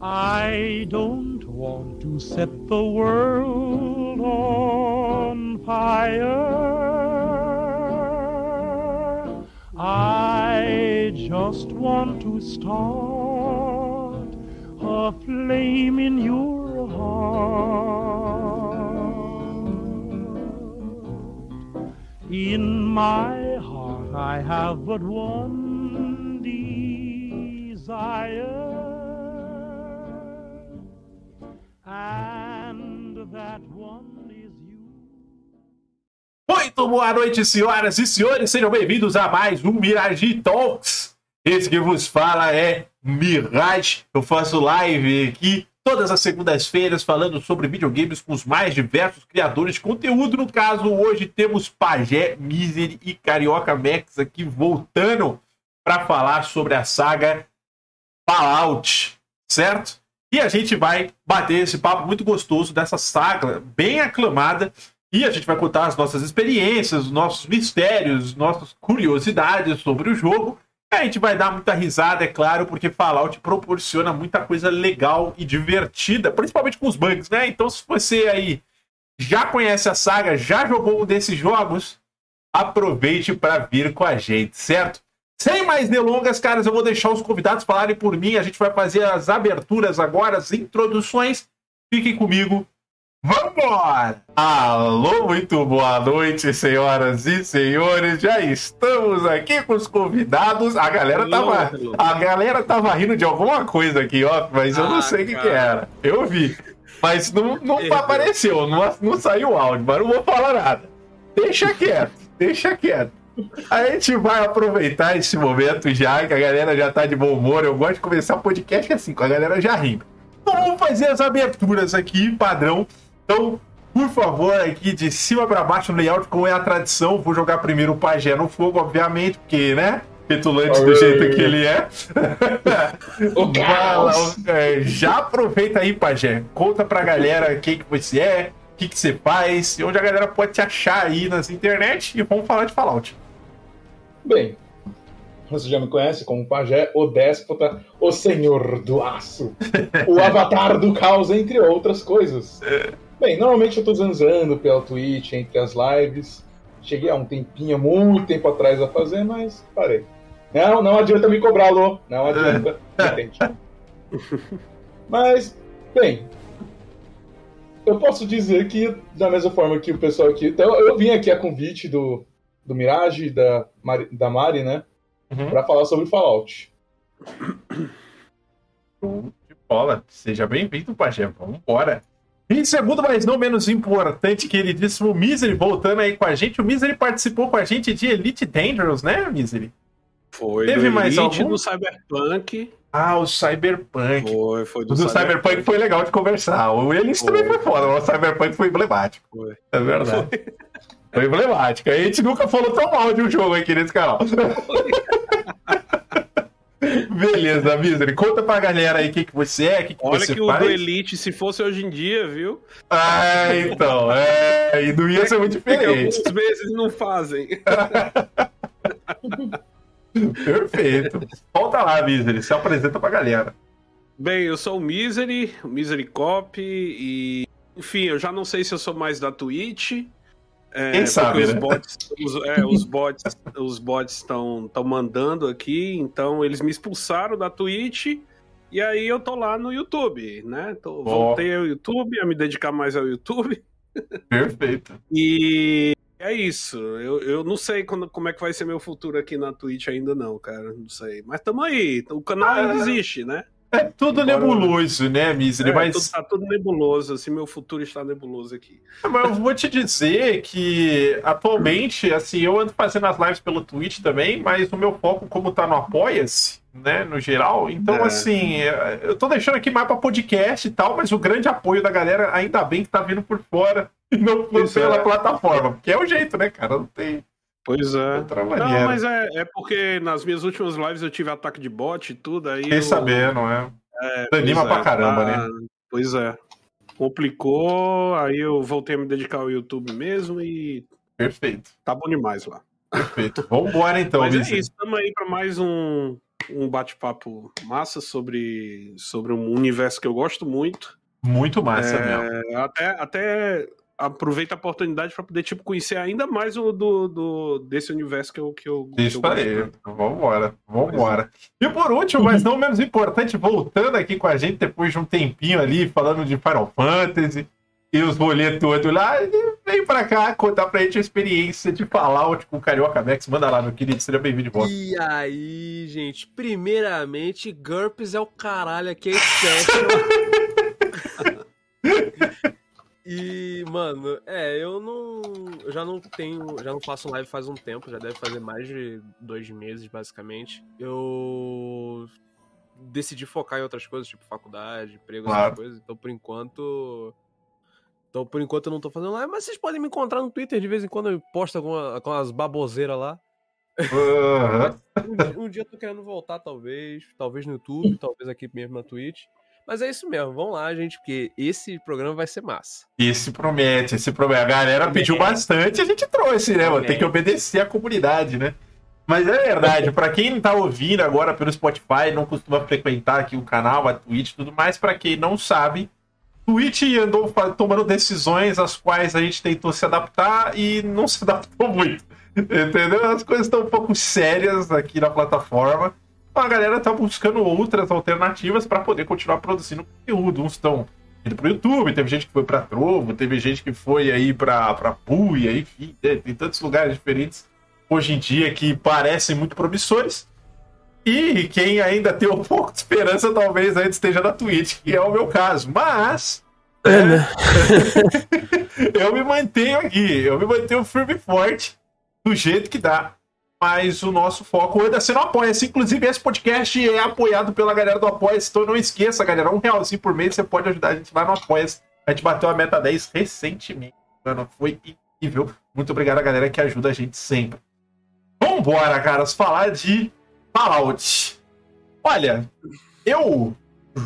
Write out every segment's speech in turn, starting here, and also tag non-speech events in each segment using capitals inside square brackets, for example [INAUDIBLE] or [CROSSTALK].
I don't want to set the world on fire. I just want to start a flame in your heart. In my heart, I have but one desire. Boa noite, senhoras e senhores. Sejam bem-vindos a mais um Mirage Talks. Esse que vos fala é Mirage. Eu faço live aqui todas as segundas-feiras falando sobre videogames com os mais diversos criadores de conteúdo. No caso, hoje temos Pajé, Misery e Carioca Max aqui voltando para falar sobre a saga Fallout, certo? E a gente vai bater esse papo muito gostoso dessa saga bem aclamada. E a gente vai contar as nossas experiências, os nossos mistérios, nossas curiosidades sobre o jogo. E a gente vai dar muita risada, é claro, porque Fallout proporciona muita coisa legal e divertida, principalmente com os bugs, né? Então, se você aí já conhece a saga, já jogou um desses jogos, aproveite para vir com a gente, certo? Sem mais delongas, caras, eu vou deixar os convidados falarem por mim. A gente vai fazer as aberturas agora, as introduções. Fiquem comigo. Vambora! Alô, muito boa noite, senhoras e senhores. Já estamos aqui com os convidados. A galera tava, a galera tava rindo de alguma coisa aqui, ó, mas eu não Ah, sei o que, que era. Eu vi. Mas não, não apareceu, não, não saiu áudio, mas não vou falar nada. Deixa quieto, deixa quieto. A gente vai aproveitar esse momento já, que a galera já tá de bom humor. Eu gosto de começar o podcast assim, com a galera já rindo. Então vamos fazer as aberturas aqui, padrão. Então, por favor, aqui de cima para baixo no layout, como é a tradição, vou jogar primeiro o pajé no fogo, obviamente, porque, né? Petulante do jeito que ele é. O Vai é, já aproveita aí, pajé. Conta pra galera quem que você é, o que, que você faz, e onde a galera pode te achar aí nas internet e vamos falar de Fallout. Bem, você já me conhece como Pajé, o Déspota, o Senhor do Aço, o Avatar do Caos, entre outras coisas. Bem, normalmente eu tô zanzando pela Twitch entre as lives. Cheguei há um tempinho, muito tempo atrás a fazer, mas parei. Não, não adianta me cobrar, Lô. Não adianta. Entende? Mas, bem, eu posso dizer que, da mesma forma que o pessoal aqui. Então, eu vim aqui a convite do, do Mirage, da Mari, da Mari né? Uhum. Pra falar sobre Fallout. De bola. Seja bem-vindo, Pajé. Vamos embora. E segundo, mas não menos importante, queridíssimo Misery, voltando aí com a gente. O Misery participou com a gente de Elite Dangerous, né, Misery? Foi Teve mais algum? do Cyberpunk. Ah, o Cyberpunk. Foi, foi do, O do Cyberpunk foi legal de conversar. O Elite também foi foda, mas o Cyberpunk foi emblemático. Foi. É verdade. Foi emblemático. A gente nunca falou tão mal de um jogo aqui nesse canal. Beleza, Misery. Conta pra galera aí o que, que você é, o que, que Olha você que o faz. do Elite, se fosse hoje em dia, viu? Ah, então. É, e não ia ser muito diferente. alguns meses não fazem. [LAUGHS] Perfeito. Volta lá, Misery. Se apresenta pra galera. Bem, eu sou o Misery, o Misery Cop, e. Enfim, eu já não sei se eu sou mais da Twitch. É, Quem sabe, os né? bots, os, é, os bots, os bots estão estão mandando aqui, então eles me expulsaram da Twitch. E aí eu tô lá no YouTube, né? Tô, voltei ao YouTube, a me dedicar mais ao YouTube. Perfeito. E é isso. Eu, eu não sei quando, como é que vai ser meu futuro aqui na Twitch ainda, não, cara. Não sei. Mas tamo aí. O canal ainda Ah. existe, né? É tudo Embora- nebuloso, né, Misery? É, Mas tá tudo nebuloso, assim, meu futuro está nebuloso aqui. Mas eu vou te dizer que atualmente, assim, eu ando fazendo as lives pelo Twitch também, mas o meu foco, como tá no Apoia-se, né, no geral, então, É. assim, é, eu tô deixando aqui mais pra podcast e tal, mas o grande apoio da galera, ainda bem que tá vindo por fora e não pela é. plataforma, porque é o jeito, né, cara? Não tem Pois é. outra maneira. Não, mas é, é porque nas minhas últimas lives eu tive ataque de bot e tudo, aí. Fiquei eu- sabendo, é. é, Anima pois pra caramba, tá- né? Pois é. Complicou, aí eu voltei a me dedicar ao YouTube mesmo e Perfeito, tá bom demais lá. perfeito. Vambora então, Mas é isso, estamos aí para mais um um bate-papo massa sobre, sobre um universo que eu gosto muito. Muito massa é, mesmo. Até, até aproveita a oportunidade para poder tipo, conhecer ainda mais o do, do, desse universo que eu, que eu, Deixa que eu aí. Vambora, vambora. E por último, mas não menos importante, voltando aqui com a gente depois de um tempinho ali, falando de Final Fantasy e os rolês todos lá, ele vem pra cá contar pra gente a experiência de Fallout com o Carioca Max. Manda lá, meu querido, seja bem-vindo de volta. E aí, gente, primeiramente, GURPS é o caralho aqui, é. [LAUGHS] E, mano, é, eu não. Eu já não tenho. Já não faço live faz um tempo, já deve fazer mais de dois meses, basicamente. Eu decidi focar em outras coisas, tipo faculdade, emprego, claro. essas coisas. Então, por enquanto. Então, por enquanto, eu não tô fazendo live, mas vocês podem me encontrar no Twitter de vez em quando eu posto alguma, algumas baboseiras lá. Uhum. um, um, dia eu tô querendo voltar, talvez. Talvez no YouTube, talvez aqui mesmo na Twitch. Mas é isso mesmo, vamos lá, gente, porque esse programa vai ser massa. Esse promete, esse promete. A galera promete. pediu bastante, a gente trouxe, né, mano? Tem que obedecer a comunidade, né? Mas é verdade, para quem tá ouvindo agora pelo Spotify, não costuma frequentar aqui o canal, a Twitch e tudo mais, para quem não sabe, Twitch andou tomando decisões às quais a gente tentou se adaptar e não se adaptou muito. [LAUGHS] Entendeu? As coisas estão um pouco sérias aqui na plataforma a galera tá buscando outras alternativas para poder continuar produzindo conteúdo. Uns estão indo pro YouTube, teve gente que foi para Trovo, teve gente que foi aí para pra Puia, enfim, tem tantos lugares diferentes hoje em dia que parecem muito promissores. E quem ainda tem um [LAUGHS] pouco de esperança, talvez ainda esteja na Twitch, que é o meu caso. Mas. É, né? [LAUGHS] eu me mantenho aqui, eu me mantenho firme e forte do jeito que dá mas o nosso foco anda sendo apoia-se. Inclusive, esse podcast é apoiado pela galera do Apoia-se, então não esqueça, galera, um realzinho por mês você pode ajudar a gente lá no Apoia-se. A gente bateu a meta 10 recentemente, mano, foi incrível. Muito obrigado a galera que ajuda a gente sempre. Vambora, caras, falar de Fallout. Olha, eu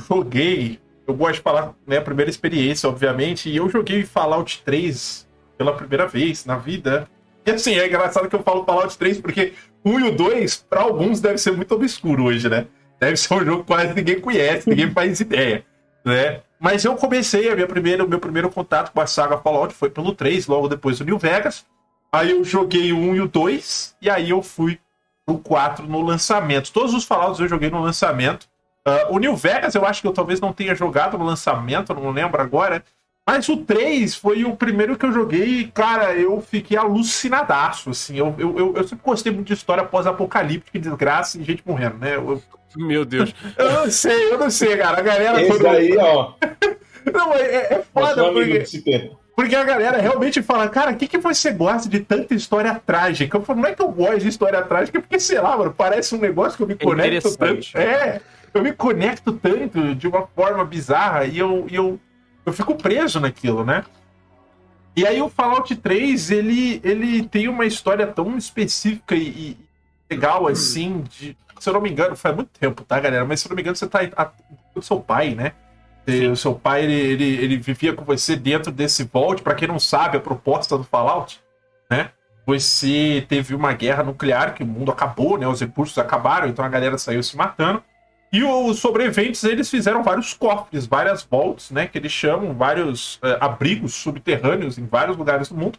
joguei, eu gosto de falar, né, a primeira experiência, obviamente, e eu joguei Fallout 3 pela primeira vez na vida. E assim, é engraçado que eu falo Fallout 3 porque o 1 e o 2, para alguns, deve ser muito obscuro hoje, né? Deve ser um jogo que quase ninguém conhece, ninguém faz ideia, né? Mas eu comecei, a minha primeira, o meu primeiro contato com a saga Fallout foi pelo 3, logo depois do New Vegas. Aí eu joguei o 1 e o 2, e aí eu fui pro 4 no lançamento. Todos os Fallouts eu joguei no lançamento. Uh, o New Vegas eu acho que eu talvez não tenha jogado no lançamento, não lembro agora. Mas o 3 foi o primeiro que eu joguei e, cara, eu fiquei alucinadaço, assim. Eu, eu, eu, eu sempre gostei muito de história pós-apocalíptica, desgraça e gente morrendo, né? Eu, [LAUGHS] Meu Deus. eu não sei, eu não sei, cara. A galera... Esse quando... aí, ó... [LAUGHS] não, é, é foda, porque... Porque a galera realmente fala, cara, o que, que você gosta de tanta história trágica? Eu falo, não é que eu gosto de história trágica, porque, sei lá, mano, parece um negócio que eu me é conecto tanto. É, eu me conecto tanto de uma forma bizarra e eu, e eu eu fico preso naquilo, né? E aí o Fallout 3, ele, ele tem uma história tão específica e, e legal assim, de, se eu não me engano, faz muito tempo, tá, galera? Mas se eu não me engano, você tá com o seu pai, né? E, o seu pai, ele, ele, ele vivia com você dentro desse Vault. Para quem não sabe, a proposta do Fallout, né? Você teve uma guerra nuclear, que o mundo acabou, né? Os recursos acabaram, então a galera saiu se matando. E os sobreviventes, eles fizeram vários cofres, várias vaults, né? Que eles chamam, vários uh, abrigos subterrâneos em vários lugares do mundo.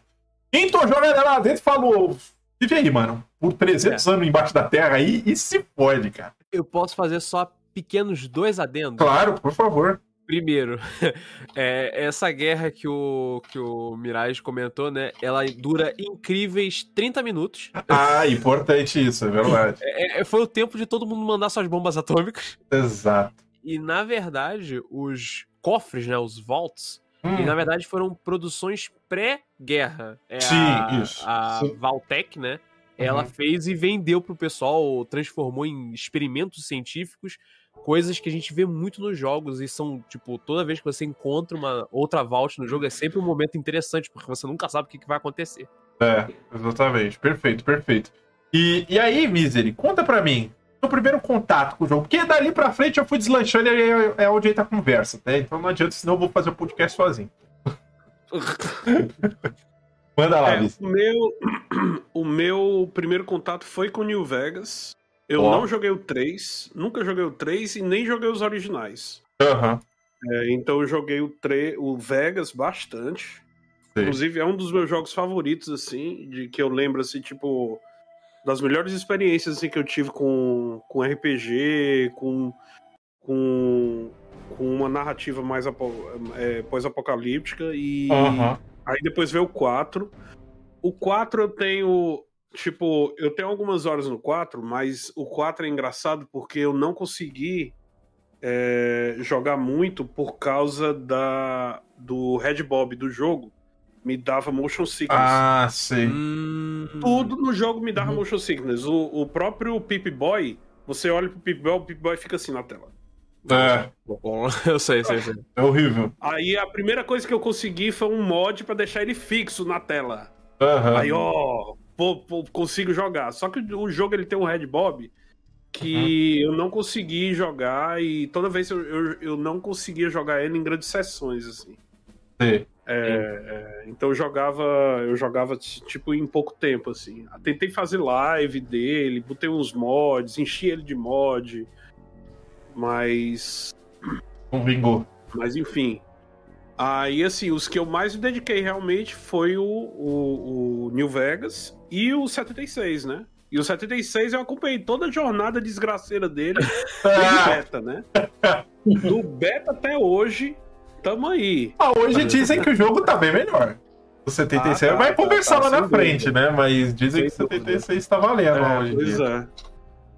Então galera lá dentro e falou: vive aí, mano, por 300 é. anos embaixo da terra aí e se pode, cara. Eu posso fazer só pequenos dois adendos? Claro, por favor. Primeiro, [LAUGHS] é, essa guerra que o, que o Mirage comentou, né? Ela dura incríveis 30 minutos. [LAUGHS] Ah, importante isso, é verdade. É, é, foi o tempo de todo mundo mandar suas bombas atômicas. Exato. E, na verdade, os cofres, né? Os vaults, hum. e, na verdade, foram produções pré-guerra. É Sim, a, isso. A Sim. Valtech, né? Ela uhum. fez e vendeu pro pessoal, transformou em experimentos científicos coisas que a gente vê muito nos jogos e são, tipo, toda vez que você encontra uma outra vault no jogo é sempre um momento interessante, porque você nunca sabe o que, que vai acontecer. É, exatamente. Perfeito, perfeito. E, e aí, Misery, conta pra mim, o primeiro contato com o jogo, porque dali pra frente eu fui deslanchando e é, é onde entra a conversa, né? Então não adianta, senão eu vou fazer o podcast sozinho. [LAUGHS] Manda lá, é, o meu, [CLEARS THROAT] o meu primeiro contato foi com New Vegas. Eu Ó. não joguei o 3, nunca joguei o 3 e nem joguei os originais. Aham. É, então eu joguei o, 3, o Vegas bastante. Sim. Inclusive é um dos meus jogos favoritos, assim, de que eu lembro, assim, tipo, das melhores experiências assim, que eu tive com, com RPG, com, com, com uma narrativa mais é, pós-apocalíptica. E Aham. aí depois veio o 4. O 4 eu tenho. Tipo, eu tenho algumas horas no 4, mas o 4 é engraçado porque eu não consegui é, jogar muito por causa da, do Red Bob do jogo. Me dava motion sickness. Ah, sei. Hum, Tudo no jogo me dava Uhum. motion sickness. O, o próprio Pip Boy, você olha pro Pip Boy, o Pip Boy fica assim na tela. É, bom, [LAUGHS] eu sei, sei, sei. é horrível. Aí a primeira coisa que eu consegui foi um mod pra deixar ele fixo na tela. Aham. Aí, ó, pô, pô, consigo jogar. Só que o jogo ele tem um Red Bob que eu não consegui jogar e toda vez eu, eu, eu não conseguia jogar ele em grandes sessões, assim. É, é, então eu jogava, eu jogava tipo em pouco tempo assim. Tentei fazer live dele, botei uns mods, enchi ele de mod, mas, Não vingou. mas enfim. Aí assim, os que eu mais me dediquei realmente foi o, o, o New Vegas e o 76, né? E o 76 eu acompanhei toda a jornada desgraceira dele [LAUGHS] Ah, beta, né? Do beta até hoje, tamo aí. ah, hoje dizem que o jogo tá bem melhor. O 76 Ah, tá, vai tá, conversar tá, lá na frente, dúvida. né? Mas dizem Sem que o 76 tá valendo É, hoje pois dia. é.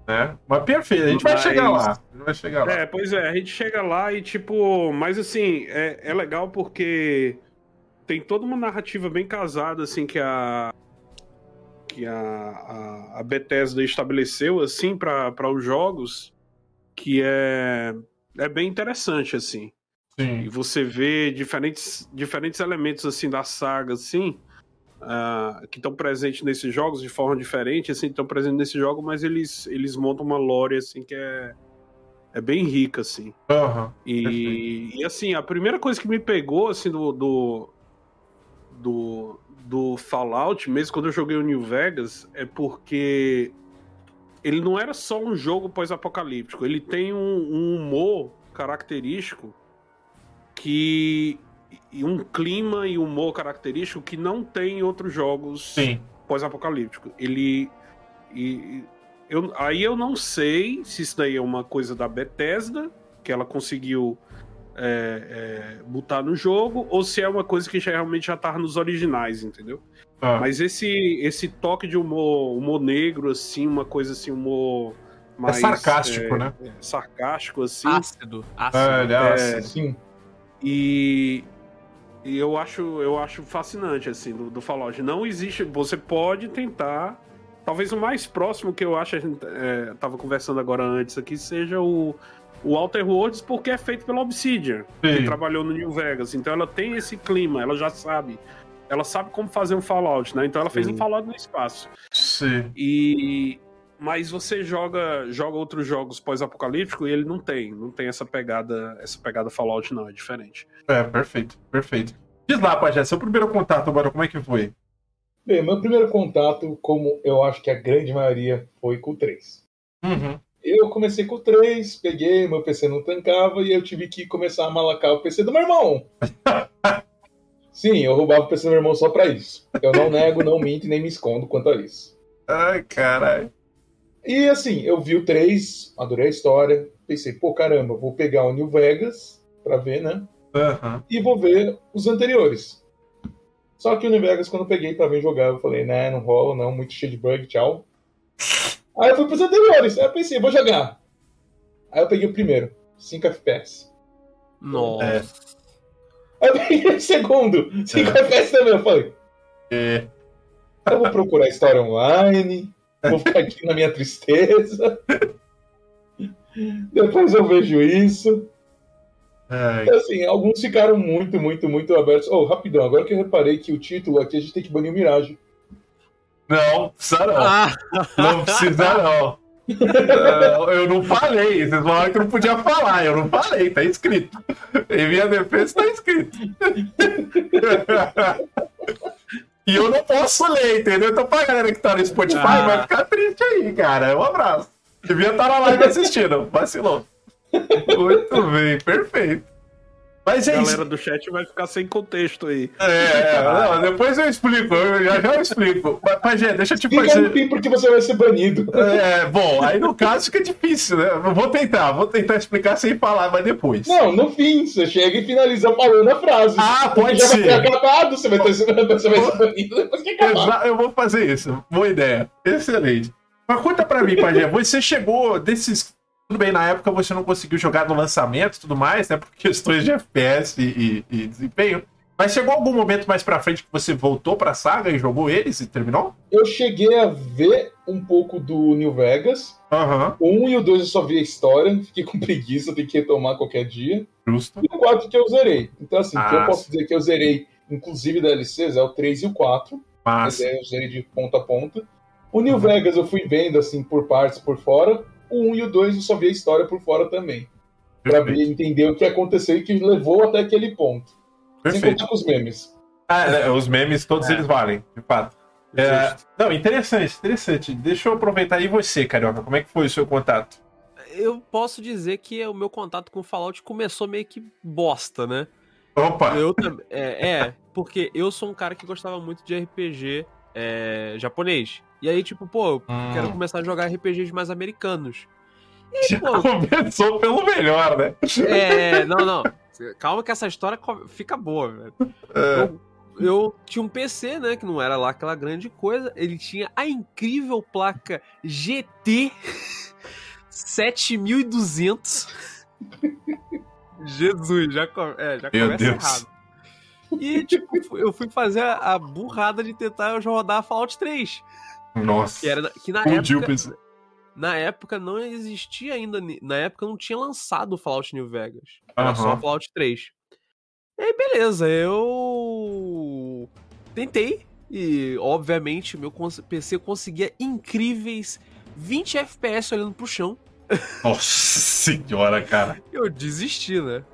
Né? Mas perfeito, a gente vai Mas- chegar lá. A gente vai chegar lá. É, pois é, a gente chega lá e tipo, mas assim, é, é legal porque tem toda uma narrativa bem casada, assim, que a que a, a, a Bethesda estabeleceu, assim, para os jogos, que é, é bem interessante, assim. E Sim. você vê diferentes, diferentes elementos, assim, da saga, assim, ah, que estão presentes nesses jogos de forma diferente, assim, estão presentes nesse jogo, mas eles, eles montam uma lore, assim, que é, é bem rica, assim. Aham. E, e, assim, a primeira coisa que me pegou, assim, do, do, do, do Fallout, mesmo quando eu joguei o New Vegas, é porque ele não era só um jogo pós-apocalíptico, ele tem um, um humor característico que. E um clima e humor característico que não tem em outros jogos Sim. pós-apocalíptico. Ele. E, eu, aí eu não sei se isso daí é uma coisa da Bethesda, que ela conseguiu é, é, botar no jogo, ou se é uma coisa que já, realmente já tava nos originais, entendeu? Ah, Mas esse, esse toque de humor, humor negro, assim, uma coisa assim, humor é mais. sarcástico, é, né? sarcástico, assim. Ácido. Ácido. É, ele é É, ácido. Sim. E, e eu acho eu acho fascinante assim do, do Fallout. Não existe. Você pode tentar. Talvez o mais próximo que eu acho, a gente é, tava conversando agora antes aqui, seja o, o Outer Worlds, porque é feito pela Obsidian, que Sim. trabalhou no New Vegas. Então ela tem esse clima, ela já sabe. Ela sabe como fazer um Fallout, né? Então ela fez Sim. um Fallout no espaço. Sim. E mas você joga joga outros jogos pós-apocalíptico e ele não tem, não tem essa pegada, essa pegada Fallout não, é diferente. É, perfeito, perfeito. Diz lá, Pajé, seu primeiro contato agora, como é que foi? Bem, meu primeiro contato, como eu acho que a grande maioria, foi com o 3. Uhum. Eu comecei com o 3, peguei, meu PC não tancava e eu tive que começar a malacar o PC do meu irmão. [LAUGHS] Sim, eu roubava o PC do meu irmão só pra isso. Eu não nego, não minto e nem me escondo quanto a isso. Ai, caralho. E assim, eu vi o 3, adorei a história, pensei, pô, caramba, vou pegar o New Vegas pra ver, né? Aham. E vou ver os anteriores. Só que o New Vegas, quando eu peguei pra vir jogar, eu falei, né, não rola, não, muito cheio de bug, tchau. Aí eu fui pros anteriores, aí eu pensei, vou jogar. Aí eu peguei o primeiro, 5 FPS. Nossa. Aí eu peguei o segundo, 5 FPS também, eu falei, É. eu vou procurar a história online, vou ficar aqui na minha tristeza. Depois eu vejo isso. Ai, Assim, alguns ficaram muito, muito, muito abertos. Oh, rapidão, agora que eu reparei que o título aqui a gente tem que banir o Mirage. Não, precisa não. Ah, Não precisa não. Não, Eu não falei. Vocês falaram que não podia falar. Eu não falei, tá escrito. Em minha defesa tá escrito. [LAUGHS] E eu não posso ler, entendeu? Então pra galera que tá no Spotify Ah. vai ficar triste aí, cara. Um abraço. Devia estar na live assistindo, vacilou. [LAUGHS] Muito bem, perfeito. Mas é A isso. galera do chat vai ficar sem contexto aí. É, é, não, depois eu explico, eu já já eu explico. Mas, Pajé, deixa eu te Fica no fazer. fim porque você vai ser banido. É, bom, aí no caso fica difícil, né? Eu Vou tentar, vou tentar explicar sem falar, mas depois. Não, no fim, você chega e finaliza falando a frase. Ah, pode já ser. vai ter acabado, você vai, ter, você vai ser banido depois que acabar. Exa- eu vou fazer isso. Boa ideia. Excelente. Mas conta pra mim, Pajé, você chegou desses. Tudo bem, na época você não conseguiu jogar no lançamento e tudo mais, né? Por questões de FPS e, e- e desempenho. Mas chegou algum momento mais pra frente que você voltou pra saga e jogou eles e terminou? Eu cheguei a ver um pouco do New Vegas. Aham, O 1 e o 2 eu só vi a história, [LAUGHS] fiquei com preguiça, tenho que retomar qualquer dia. justo. E o 4 que eu zerei. Então, assim, o que Ah, eu posso dizer que eu zerei, inclusive DLCs, é o 3 e o 4. Mas. Aí eu zerei de ponta a ponta. O New Vegas eu fui vendo, assim, por partes, por fora. O 1 e o 2 eu só vi a história por fora também. Pra ver, entender o que aconteceu e que levou até aquele ponto. Sem Perfeito. contar com os memes. Ah, é, os memes, todos É. eles valem, de fato. É, não, interessante, interessante. Deixa eu aproveitar. E você, Carioca, como é que foi o seu contato? Eu posso dizer que o meu contato com Fallout começou meio que bosta, né? Opa! Eu também. É, é, porque eu sou um cara que gostava muito de RPG é, japonês. E aí, tipo, pô, eu Hum. quero começar a jogar RPGs mais americanos. E Já pô, começou pelo melhor, né? é. Não, não. Calma que essa história fica boa, velho. É. Eu, eu tinha um PC, né? Que não era lá aquela grande coisa. Ele tinha a incrível placa GT 7200. Jesus, já, co- é, já começa errado. E, tipo, eu fui fazer a, a burrada de tentar rodar Fallout 3. Nossa. Que, era, que na época. Na época não existia ainda. Na época não tinha lançado o Fallout New Vegas. Era só Aham. o Fallout 3. E aí, beleza, eu. Tentei. E, obviamente, meu PC conseguia incríveis 20 FPS olhando pro chão. Nossa senhora, cara. Eu desisti, né?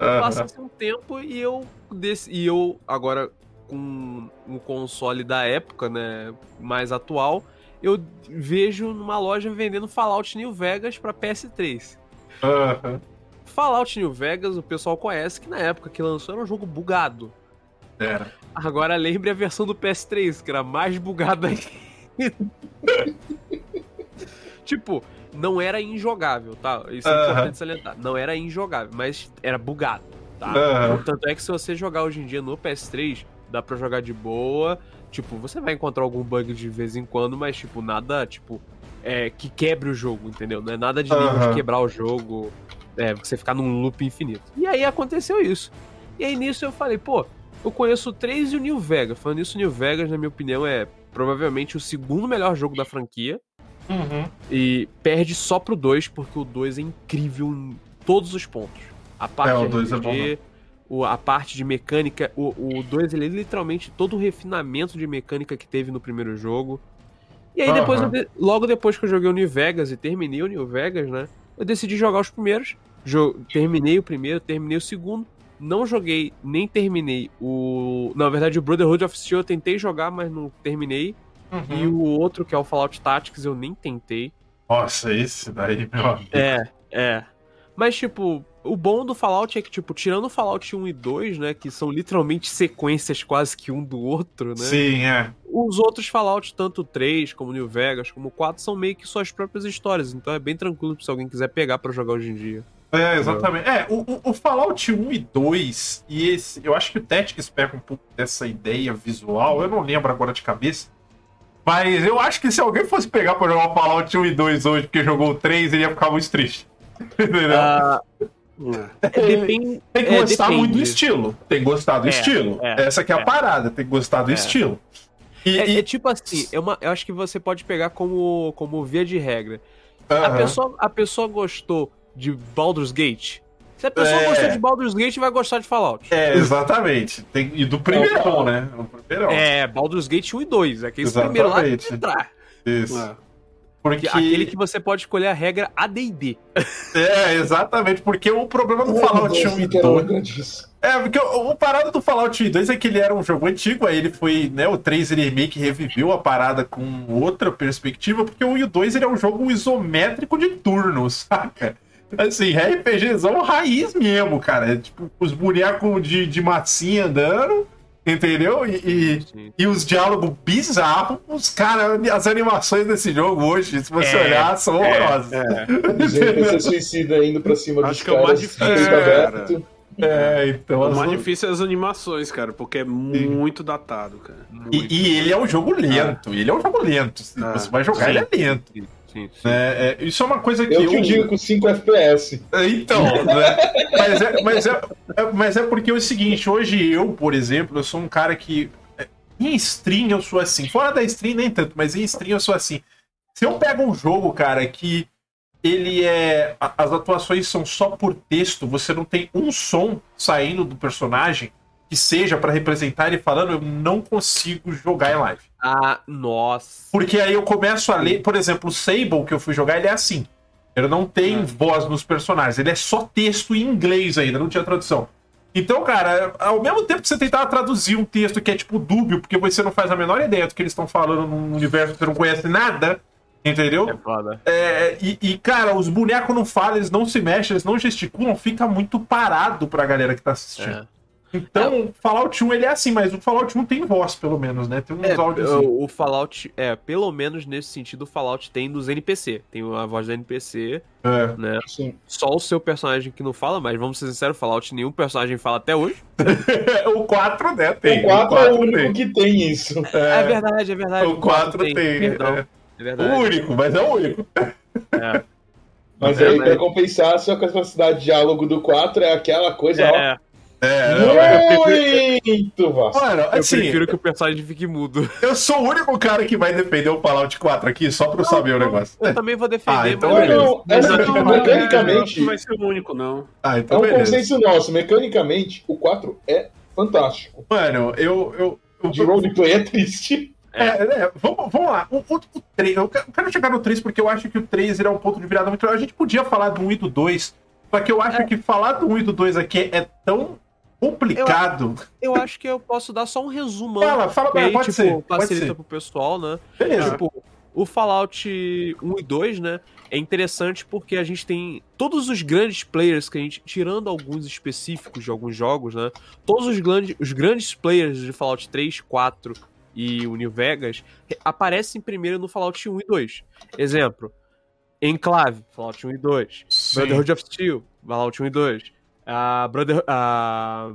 Aham. Passa-se um tempo e eu. Desse, e eu, agora, com um console da época, né? Mais atual, eu vejo numa loja vendendo Fallout New Vegas pra PS3. Aham. Fallout New Vegas, o pessoal conhece que na época que lançou era um jogo bugado. Era. Agora lembre a versão do PS3, que era mais bugada ainda. [LAUGHS] tipo, não era injogável, tá? Isso é Aham. importante salientar. Não era injogável, mas era bugado, tá? Aham. Tanto é que se você jogar hoje em dia no PS3, dá pra jogar de boa. Tipo, você vai encontrar algum bug de vez em quando, mas, tipo, nada, tipo, é, que quebre o jogo, entendeu? Não é nada de nível Aham. de quebrar o jogo, é, você ficar num loop infinito. E aí aconteceu isso. E aí nisso eu falei, pô, eu conheço o 3 e o New Vegas. Falando nisso, o New Vegas, na minha opinião, é provavelmente o segundo melhor jogo da franquia. Uhum. E perde só pro 2, porque o 2 é incrível em todos os pontos. A parte É, o de 2 é bom, o- a parte de mecânica, o, o 2 ele é literalmente todo o refinamento de mecânica que teve no primeiro jogo. E aí depois, eu logo depois que eu joguei o New Vegas e terminei o New Vegas, né? Eu decidi jogar os primeiros. Jo- terminei o primeiro, terminei o segundo. Não joguei, nem terminei o. Na verdade, o Brotherhood of Steel eu tentei jogar, mas não terminei. E Uhum. o outro, que é o Fallout Tactics, eu nem tentei. Nossa, esse daí, meu amigo. É, é. Mas, tipo, o bom do Fallout é que, tipo, tirando o Fallout 1 e 2, né, que são literalmente sequências quase que um do outro, né? Sim, é. Os outros Fallout, tanto o 3 como o New Vegas, como o 4, são meio que suas próprias histórias. Então é bem tranquilo se alguém quiser pegar pra jogar hoje em dia. É, exatamente. É, o, o- Fallout 1 e 2, e esse. Eu acho que o Tactics pega um pouco dessa ideia visual, eu não lembro agora de cabeça. Mas eu acho que se alguém fosse pegar pra jogar o Fallout 1 e 2 hoje, porque jogou o 3, ele ia ficar muito triste. [LAUGHS] Entendeu? É. depende. tem que é, gostar depende. muito do estilo. Tem que gostar do É, estilo. é, Essa que é a é. parada, tem que gostar do É. estilo. E, É, e- é tipo assim, é uma, eu acho que você pode pegar como, como via de regra. A, pessoa, a pessoa gostou de Baldur's Gate. Se a pessoa É. gostou de Baldur's Gate, vai gostar de Fallout. É, exatamente. Tem, e do primeirão, né? Primeirão. É, Baldur's Gate 1 e 2. Aquele primeiro lá tem que Exatamente. entrar. Isso. É. Porque... Aquele que você pode escolher a regra AD&D. É, exatamente, porque o problema do Fallout 1 e 2... É, porque o, o parada do Fallout 2 é que ele era um jogo antigo, aí ele foi, né, o 3 ele meio que reviveu a parada com outra perspectiva, porque o 1 e o 2 ele é um jogo isométrico de turnos, [LAUGHS] saca? Assim, RPGzão raiz mesmo, cara. É, tipo, os bonecos de, de massinha andando, entendeu? E, e, e, os diálogos bizarros, os cara, as animações desse jogo hoje, se você é, olhar, são é, horrorosas. É, [LAUGHS] é. suicida indo pra cima Acho dos que é o mais difícil, é, é, então. O mais difícil é as animações, cara, porque é muito datado, cara. Muito. E, e, ele é um jogo lento. Ah. Ele é um jogo lento. Ah. Você vai jogar, Sim. ele é lento. Sim, sim. É, é, isso é uma coisa que eu... Eu digo com 5 FPS. Então, né? mas, é, mas, é, é, mas é porque é o seguinte, hoje eu, por exemplo, eu sou um cara que... É, em stream eu sou assim. Fora da stream nem tanto, mas em stream eu sou assim. Se eu pego um jogo, cara, que ele é... As atuações são só por texto, você não tem um som saindo do personagem que seja para representar ele falando, eu não consigo jogar em live. Ah, nossa. Porque aí eu começo a ler, por exemplo, o Sable que eu fui jogar, ele é assim. Ele não tem ah. voz nos personagens, ele é só texto em inglês ainda, não tinha tradução. Então, cara, ao mesmo tempo que você tentar traduzir um texto que é tipo dúbio, porque você não faz a menor ideia do que eles estão falando num universo que você não conhece nada, entendeu? É foda. É, e, e, cara, os bonecos não falam, eles não se mexem, eles não gesticulam, fica muito parado pra galera que tá assistindo. É. Então, é. Fallout 1 ele é assim, mas o Fallout 1 tem voz, pelo menos, né? Tem uns é, áudios. O, o Fallout, é, pelo menos nesse sentido, o Fallout tem dos NPC. Tem a voz do NPC, é. né? Sim. Só o seu personagem que não fala, mas vamos ser sinceros, Fallout nenhum personagem fala até hoje. [LAUGHS] o 4, né? Tem. O 4, o 4 é o único tem. que tem isso. É, é verdade, é verdade. O 4, 4 tem. tem. Perdão. É. é. verdade. O único, mas é o único. É. Mas aí, pra compensar, a sua capacidade de diálogo do 4 é aquela coisa, é. ó é, muito vasto. Mano, assim, eu prefiro que o personagem fique mudo. [LAUGHS] Eu sou o único cara que vai defender o Fallout 4 aqui, só pra eu saber o negócio. Eu também vou defender, ah, então mas não, é, não, mecanicamente. Não vai ser o único, não. Ah, então é um beleza. consenso nosso. Mecanicamente, o 4 é fantástico. Mano, eu. eu, eu de roleplay é triste. É, é, vamos, vamos lá. O, o, o 3, eu quero chegar no 3 porque eu acho que o 3 é um ponto de virada muito. A gente podia falar do 1 e do 2, só que eu acho é. que falar do 1 e do 2 aqui é tão complicado. Eu, eu, acho que eu posso dar só um resumo. Fala, fala bem, pode tipo, ser. Facilita ser. pro pessoal, né? Beleza. Tipo, o Fallout 1 e 2, né? É interessante porque a gente tem todos os grandes players que a gente, tirando alguns específicos de alguns jogos, né? Todos os grandes, os grandes players de Fallout 3, 4 e o New Vegas aparecem primeiro no Fallout 1 e 2. Exemplo, Enclave, Fallout 1 e 2. Sim. Brotherhood of Steel, Fallout 1 e 2 a Brother. A,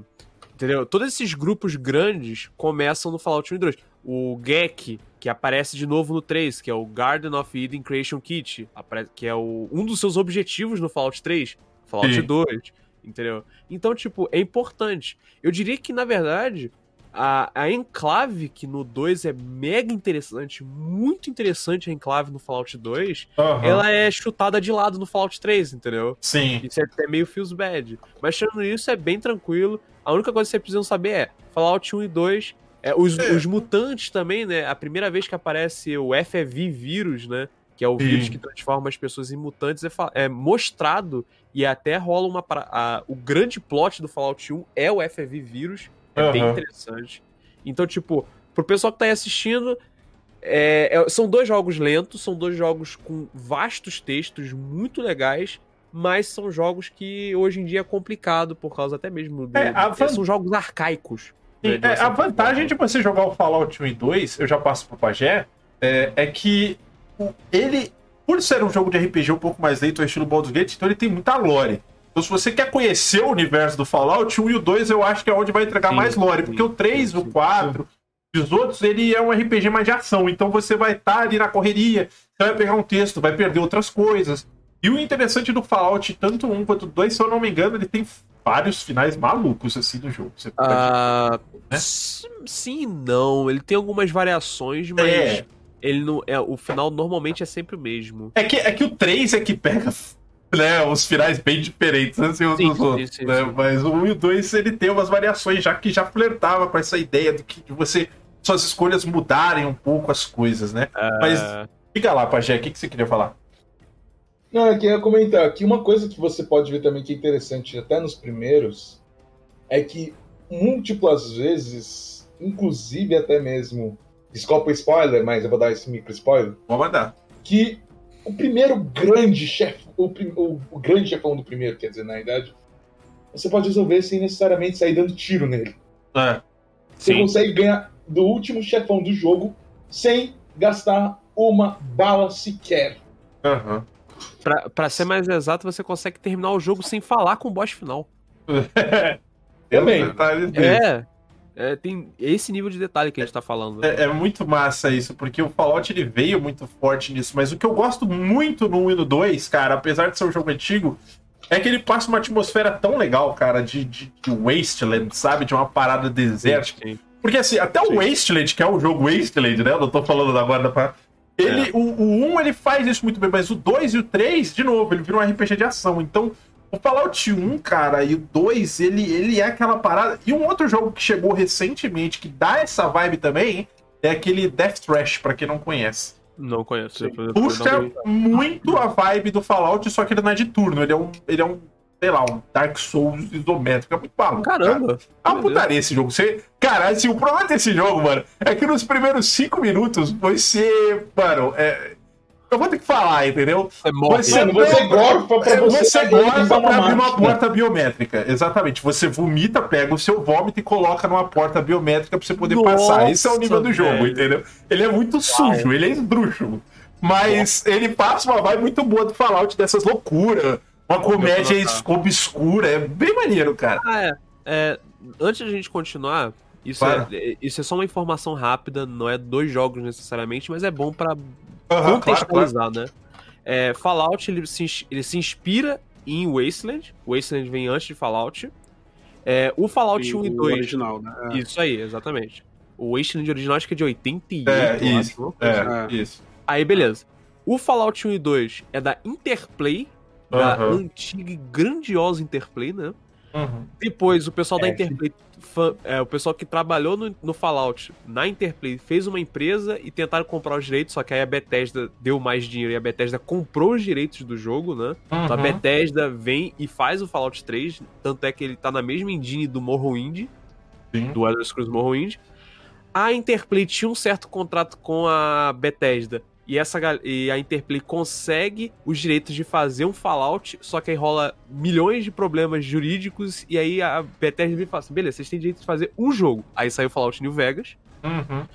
entendeu? Todos esses grupos grandes começam no Fallout 1 e 2. O Gek, que aparece de novo no 3, que é o Garden of Eden Creation Kit, que é o, um dos seus objetivos no Fallout 3, Fallout Sim. 2, entendeu? Então, tipo, é importante. Eu diria que, na verdade, a, a Enclave, que no 2 é mega interessante, muito interessante a Enclave no Fallout 2, uhum. ela é chutada de lado no Fallout 3, entendeu? Sim. Isso é até meio feels bad. Mas tirando isso, é bem tranquilo. A única coisa que vocês precisam saber é Fallout 1 e 2. É, os, é. os mutantes também, né? A primeira vez que aparece o FEV vírus, né? Que é o Sim. vírus que transforma as pessoas em mutantes, é, é mostrado e até rola uma. A, o grande plot do Fallout 1 é o FEV vírus é uhum. bem interessante. Então, tipo, pro pessoal que tá aí assistindo, é, é, são dois jogos lentos, são dois jogos com vastos textos muito legais, mas são jogos que hoje em dia é complicado por causa até mesmo do, é, van... são jogos arcaicos. Né, é, a vantagem de você jogar o Fallout 1 e 2, eu já passo pro Pajé, é, é que ele, por ser um jogo de RPG um pouco mais lento, estilo Baldur's Gate, então ele tem muita lore. Então, se você quer conhecer o universo do Fallout, o 1 e o 2 eu acho que é onde vai entregar sim, mais lore. Porque o 3, sim, o 4, os outros, ele é um RPG mais de ação. Então você vai estar tá ali na correria, você vai pegar um texto, vai perder outras coisas. E o interessante do Fallout, tanto um quanto 2, se eu não me engano, ele tem vários finais malucos assim no jogo. Você pode, uh, né? Sim, não. Ele tem algumas variações, mas. É. Ele não, é, o final normalmente é sempre o mesmo. É que, é que o 3 é que pega né, os finais bem diferentes assim, uns sim, dos outros. Sim, né? Mas o 1 e o 2 ele tem umas variações já que já flertava com essa ideia de que de você suas escolhas mudarem um pouco as coisas, né? Uh... Mas Fica lá, Pajé, o que, que você queria falar? Não, eu queria comentar que uma coisa que você pode ver também que é interessante, até nos primeiros, é que múltiplas vezes, inclusive até mesmo, desculpa o spoiler, mas eu vou dar esse micro spoiler, Vou mandar. que o primeiro grande chefe, o, o- o grande chefão do primeiro, quer dizer, na verdade, você pode resolver sem necessariamente sair dando tiro nele. É. Você Sim. consegue ganhar do último chefão do jogo sem gastar uma bala sequer. Aham. Pra, pra ser mais exato, você consegue terminar o jogo sem falar com o boss final. [LAUGHS] Também. É. é, tem esse nível de detalhe que a gente tá falando. É, é muito massa isso, porque o Fallout ele veio muito forte nisso, mas o que eu gosto muito no 1 e no 2, cara, apesar de ser um jogo antigo, é que ele passa uma atmosfera tão legal, cara, de, de, de Wasteland, sabe? De uma parada desértica. Sim. Porque assim, até o Sim. Wasteland, que é o jogo Wasteland, né? Eu não tô falando agora da pra... Ele, o, o 1 ele faz isso muito bem, mas o 2 e o 3, de novo, ele vira um RPG de ação. Então, o Fallout 1, cara, e o 2, ele, ele é aquela parada. E um outro jogo que chegou recentemente, que dá essa vibe também, é aquele Death Trash, pra quem não conhece. Não conheço. depois- depois Puxa não- muito a vibe do Fallout, só que ele não é de turno. Ele é um, ele é um sei lá, um Dark Souls isométrico. É muito maluco. cara. Caramba! É uma Meu putaria esse jogo. Você, cara, assim, o problema desse jogo, mano, é que nos primeiros cinco minutos você. Mano, é. Eu vou ter que falar, entendeu? Você morre. Você- Mano, você não- gorfa pra você, Você gosta usar pra abrir uma porta biométrica. Exatamente. Você vomita, pega o seu vômito e coloca numa porta biométrica pra você poder Nossa, passar. Esse é o nível do jogo, velho. entendeu? Ele é muito sujo, ele é esdrúxulo. Mas ele passa uma vibe muito boa do Fallout, dessas loucuras. Uma comédia obscura. É bem maneiro, cara. Ah, é. É, Antes da gente continuar, isso Claro. é, isso é só uma informação rápida, não é dois jogos necessariamente, mas é bom pra Aham, claro, claro. né? É, Fallout ele se, ele se inspira em Wasteland. Wasteland vem antes de Fallout. É, o Fallout 1 e o 2. original, né? É. Isso aí, exatamente. O Wasteland original acho que é de 88, É, isso. acho, assim. É, É. isso. Aí, beleza. O Fallout 1 e 2 é da Interplay, da Aham. antiga e grandiosa Interplay, né? Uhum. Depois, o pessoal da É. Interplay, fã- é, o pessoal que trabalhou no, no Fallout na Interplay fez uma empresa e tentaram comprar os direitos, só que aí a Bethesda deu mais dinheiro e a Bethesda comprou os direitos do jogo, né? Então a Uhum. Bethesda vem e faz o Fallout 3, tanto é que ele tá na mesma engine do Morrowind, Sim. do Elder Scrolls Morrowind. A Interplay tinha um certo contrato com a Bethesda e, essa, e a Interplay consegue os direitos de fazer um Fallout, só que aí rola milhões de problemas jurídicos e aí a Bethesda vem e fala assim, beleza, vocês têm direito de fazer um jogo. Aí saiu o Fallout New Vegas, Uhum.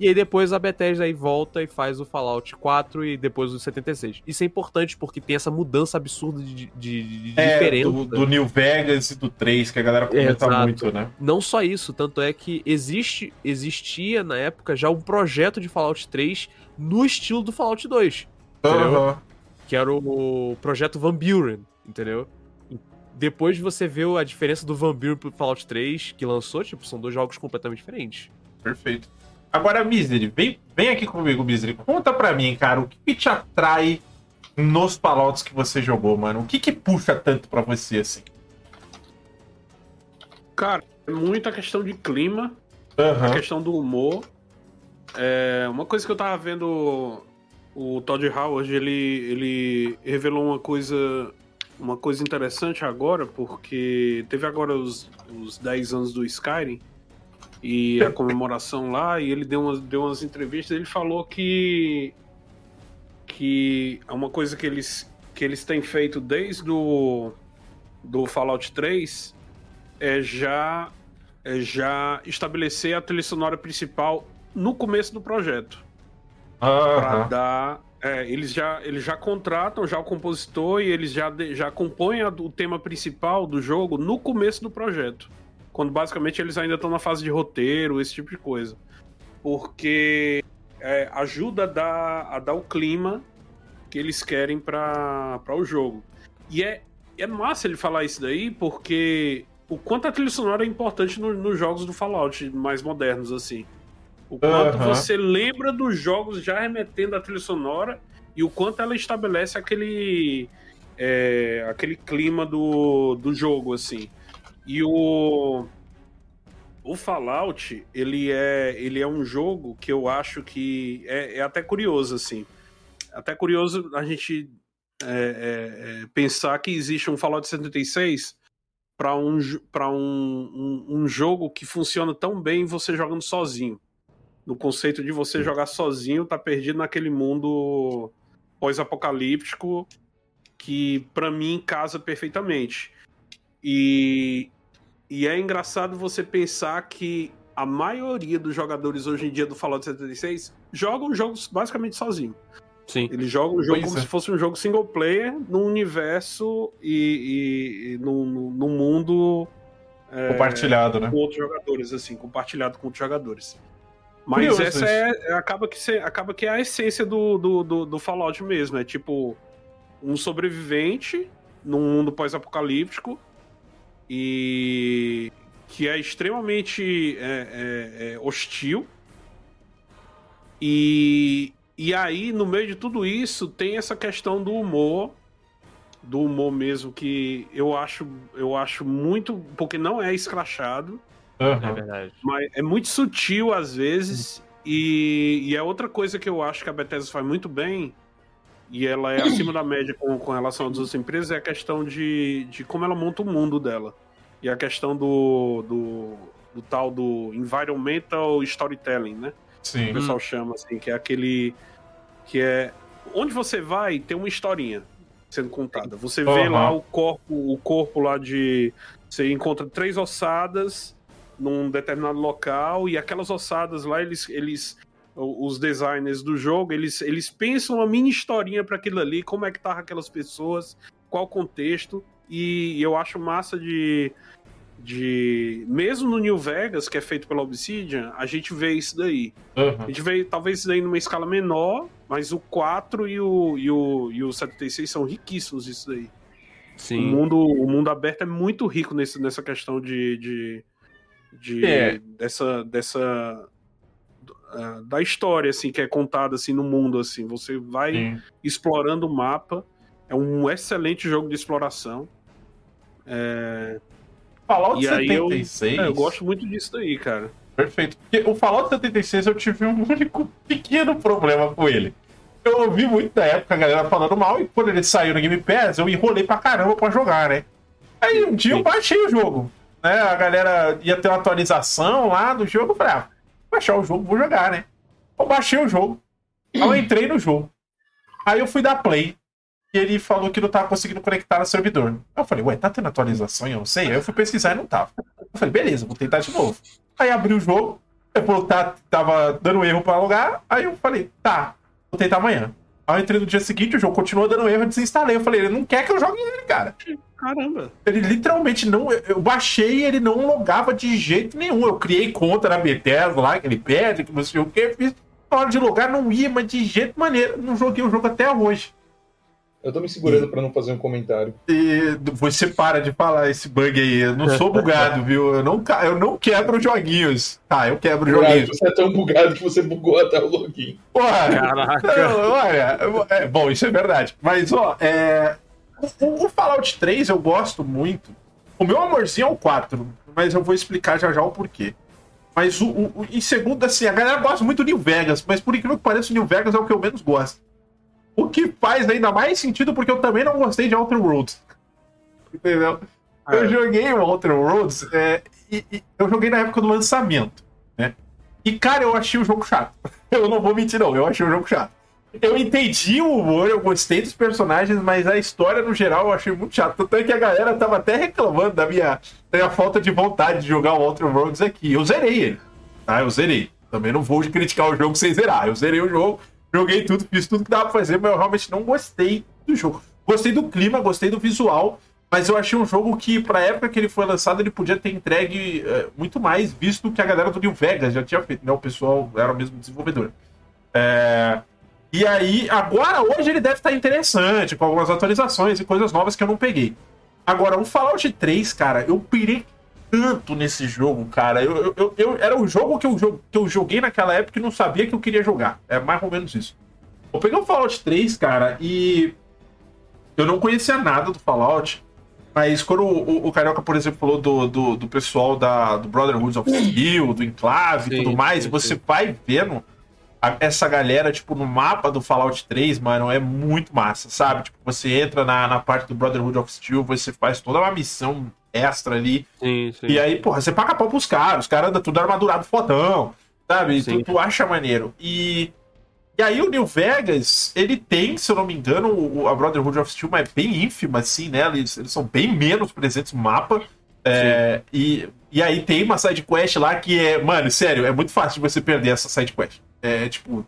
e aí depois a Bethesda aí volta e faz o Fallout 4 e depois o 76. Isso é importante porque tem essa mudança absurda de, de, de É, diferença. do, do New Vegas e do 3, que a galera comenta Exato. muito, né? Não só isso, tanto é que existe, existia na época já um projeto de Fallout 3 no estilo do Fallout 2, Entendeu? Aham. que era o projeto Van Buren, entendeu? Depois você vê a diferença do Van Buren pro Fallout 3 que lançou, tipo, são dois jogos completamente diferentes. Perfeito. Agora, Misery, vem, vem aqui comigo, Misery. Conta pra mim, cara, o que, que te atrai nos Fallouts que você jogou, mano? O que que puxa tanto pra você, assim? Cara, é muita questão de clima, a Aham. questão do humor. É, uma coisa que eu tava vendo o Todd Howard, ele, ele revelou uma coisa uma coisa interessante agora, porque teve agora os, os 10 anos do Skyrim e a [LAUGHS] comemoração lá, e ele deu umas, deu umas entrevistas, ele falou que que é uma coisa que eles que eles têm feito desde o do Fallout 3 é já é já estabelecer a trilha sonora principal no começo do projeto. Aham. dar é, eles já eles já contratam já o compositor e eles já já compõem a- o tema principal do jogo no começo do projeto. Quando basicamente eles ainda estão na fase de roteiro esse tipo de coisa. Porque é, ajuda a dar, a dar o clima que eles querem para o jogo. E é é massa ele falar isso daí porque o quanto a trilha sonora é importante no- nos jogos do Fallout mais modernos assim o quanto Aham. você lembra dos jogos já remetendo à trilha sonora e o quanto ela estabelece aquele é, aquele clima do, do jogo assim e o o Fallout ele é ele é um jogo que eu acho que é, é até curioso assim até curioso a gente é, é, é pensar que existe um Fallout 76 para um, pra um, um, um, jogo que funciona tão bem você jogando sozinho. No conceito de você jogar sozinho, tá perdido naquele mundo pós-apocalíptico que para mim casa perfeitamente. E, e é engraçado você pensar que a maioria dos jogadores hoje em dia do Fallout 76 jogam jogos basicamente sozinho. Sim. Eles jogam o jogo pois como é. se fosse um jogo single player num universo e, e, e num, num mundo é, compartilhado, né? Com outros jogadores, assim, compartilhado com outros jogadores. Mas Curioso essa é, acaba que, acaba que é a essência do, do, do, do Fallout mesmo. É tipo um sobrevivente num mundo pós-apocalíptico e que é extremamente é, é, é hostil. E, e aí, no meio de tudo isso, tem essa questão do humor, do humor mesmo, que eu acho, eu acho muito. Porque não é escrachado. Uhum. É verdade. Mas é muito sutil às vezes. E, e é outra coisa que eu acho que a Bethesda faz muito bem, e ela é acima da média com, com relação às outras empresas, é a questão de, de como ela monta o mundo dela. E a questão do, do, do tal do environmental storytelling, né? Sim. O pessoal chama, assim, que é aquele. Que é. Onde você vai, tem uma historinha sendo contada. Você vê uhum. lá o corpo, o corpo lá de. Você encontra três ossadas num determinado local, e aquelas ossadas lá, eles. eles os designers do jogo, eles, eles pensam uma mini historinha para aquilo ali, como é que tá aquelas pessoas, qual o contexto, e eu acho massa de, de. Mesmo no New Vegas, que é feito pela Obsidian, a gente vê isso daí. Uhum. A gente vê talvez isso daí numa escala menor, mas o 4 e o, e o, e o 76 são riquíssimos isso daí. Sim. O mundo, o mundo aberto é muito rico nesse, nessa questão de. de, de é. dessa. dessa uh, da história assim que é contada assim no mundo assim você vai Sim. explorando o mapa é um excelente jogo de exploração é, Fallout e 76. Eu, é, eu gosto muito disso daí, cara. Perfeito. Porque o Fallout 76 eu tive um [LAUGHS] único pequeno problema com ele. Eu ouvi muito da época a galera falando mal, e quando ele saiu no Game Pass, eu enrolei pra caramba pra jogar, né? Aí um dia eu baixei o jogo. Né? A galera ia ter uma atualização lá do jogo, eu falei, ah, vou baixar o jogo, vou jogar, né? Eu baixei o jogo. Aí eu entrei no jogo. Aí eu fui dar play e ele falou que não tava conseguindo conectar no servidor. Eu falei, ué, tá tendo atualização? Eu não sei. Aí eu fui pesquisar e não tava. Eu falei, beleza, vou tentar de novo. Aí abri o jogo, ele falou tá, tava dando erro pra logar. Aí eu falei, tá, vou tentar amanhã. Aí eu entrei no dia seguinte, o jogo continuou dando erro, eu desinstalei. Eu falei, ele não quer que eu jogue ele, cara. Caramba. Ele literalmente não. Eu baixei e ele não logava de jeito nenhum. Eu criei conta na Bethesda lá, que ele pede, que não sei o que. Fiz. Na hora de logar não ia, mas de jeito maneiro. Não joguei o jogo até hoje. Eu tô me segurando e... para não fazer um comentário. E você para de falar esse bug aí. Eu não sou [LAUGHS] bugado, viu? Eu não, eu não quebro joguinhos. Tá, eu quebro joguinhos. Você é tão bugado que você bugou até o login. Porra, Caraca. Não, olha, é, bom, isso é verdade. Mas, ó, é, o, o, Fallout 3 eu gosto muito. O meu amorzinho é o 4, mas eu vou explicar já já o porquê. Mas o, o, em segundo, assim, a galera gosta muito do New Vegas, mas por incrível que pareça, o New Vegas é o que eu menos gosto. O que faz ainda mais sentido porque eu também não gostei de Outer Worlds. [LAUGHS] Entendeu? É. Eu joguei o Outer Worlds é, e, e, eu joguei na época do lançamento, né? E, cara, eu achei o jogo chato. [LAUGHS] Eu não vou mentir, não. Eu achei o jogo chato. Eu entendi o humor, eu gostei dos personagens, mas a história, no geral, eu achei muito chato. Tanto é que a galera tava até reclamando da minha, da minha falta de vontade de jogar o Outer Worlds aqui. Eu zerei ele, tá? Eu zerei. Também não vou criticar o jogo sem zerar. Eu zerei o jogo, Joguei tudo, fiz tudo que dava pra fazer, mas eu realmente não gostei do jogo. Gostei do clima, gostei do visual, mas eu achei um jogo que, pra época que ele foi lançado, ele podia ter entregue é, muito mais, visto que a galera do New Vegas já tinha feito, né? O pessoal era o mesmo desenvolvedor. É... E aí, agora, hoje ele deve estar interessante, com algumas atualizações e coisas novas que eu não peguei. Agora, o Fallout 3, cara, eu pirei tanto nesse jogo, cara. Eu, eu, eu, era o jogo que eu, que eu joguei naquela época e não sabia que eu queria jogar. É mais ou menos isso. Eu peguei o Fallout 3, cara, e eu não conhecia nada do Fallout. Mas quando o, o, o Carioca, por exemplo, falou do, do, do, pessoal da, do Brotherhood of Steel, do Enclave e tudo mais, sim, você sim. vai vendo a- essa galera, tipo, no mapa do Fallout 3, mano, é muito massa, sabe? Tipo, você entra na, na parte do Brotherhood of Steel, você faz toda uma missão extra ali. Sim, sim. E aí, porra, você paga pau pros caras, os caras andam tudo armadurado fodão, sabe? Tu, tu acha maneiro. E, e aí o New Vegas, ele tem, se eu não me engano, o- a Brotherhood of Steel é bem ínfima, assim, né? Eles, eles são bem menos presentes no mapa. É, e, e aí tem uma side quest lá que é, mano, sério, é muito fácil de você perder essa side quest. É tipo,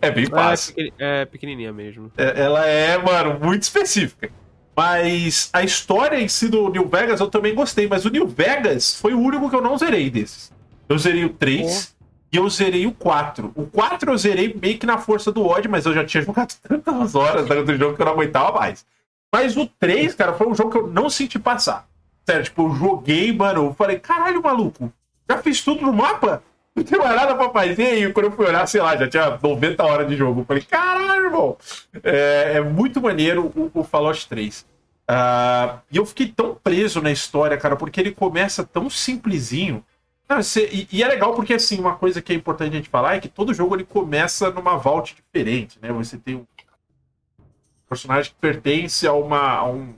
é bem É, fácil. é pequenininha mesmo. É, Ela é, mano, muito específica. Mas a história em si do New Vegas eu também gostei, mas o New Vegas foi o único que eu não zerei desses. Eu zerei o 3 e eu zerei o 4. O 4 eu zerei meio que na força do ódio, mas eu já tinha [LAUGHS] jogado tantas horas do jogo que eu não aguentava mais. Mas o 3, cara, foi um jogo que eu não senti passar. Sério, tipo, eu joguei, mano, eu falei, caralho, maluco, já fiz tudo no mapa? Não tem mais nada pra fazer. E quando eu fui olhar, sei lá, já tinha 90 horas de jogo. Eu falei, caralho, irmão. É, é muito maneiro o, o Fallout 3. Ah, e eu fiquei tão preso na história, cara, porque ele começa tão simplesinho. Você- e, e é legal porque, assim, uma coisa que é importante a gente falar é que todo jogo ele começa numa vault diferente, né? Você tem um personagem que pertence a, uma, a um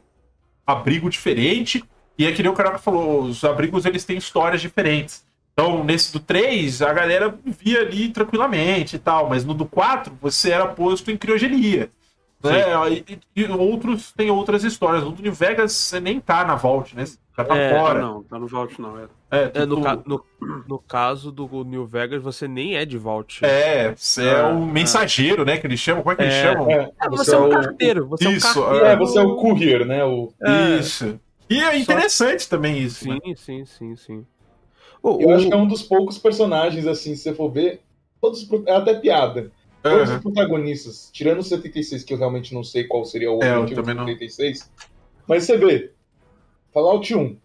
abrigo diferente. E é que nem o cara falou, os abrigos eles têm histórias diferentes. Então, nesse do 3, a galera vivia ali tranquilamente e tal, mas no do 4, você era posto em criogenia. Né? E, e outros têm outras histórias. No do New Vegas, você nem tá na Vault, né? Você já tá É, fora. Não, tá no Vault não. É. É, É, no, tipo, ca- no, no caso do New Vegas, você nem é de Vault. é, você é Ah, o mensageiro, né? Que eles chamam. Como é que eles É. chamam? É, Ah, você é um carteiro, você Isso, é um carteiro. É, você é o courier, né? O... É. Isso. E é interessante também isso. né? Sim, sim, sim, sim. O- Eu o- acho que é um dos poucos personagens, assim, se você for ver, todos, é até piada. Todos Aham. os protagonistas, tirando o 76, que eu realmente não sei qual seria o É, objetivo do não. 76. Mas você vê, Fallout 1.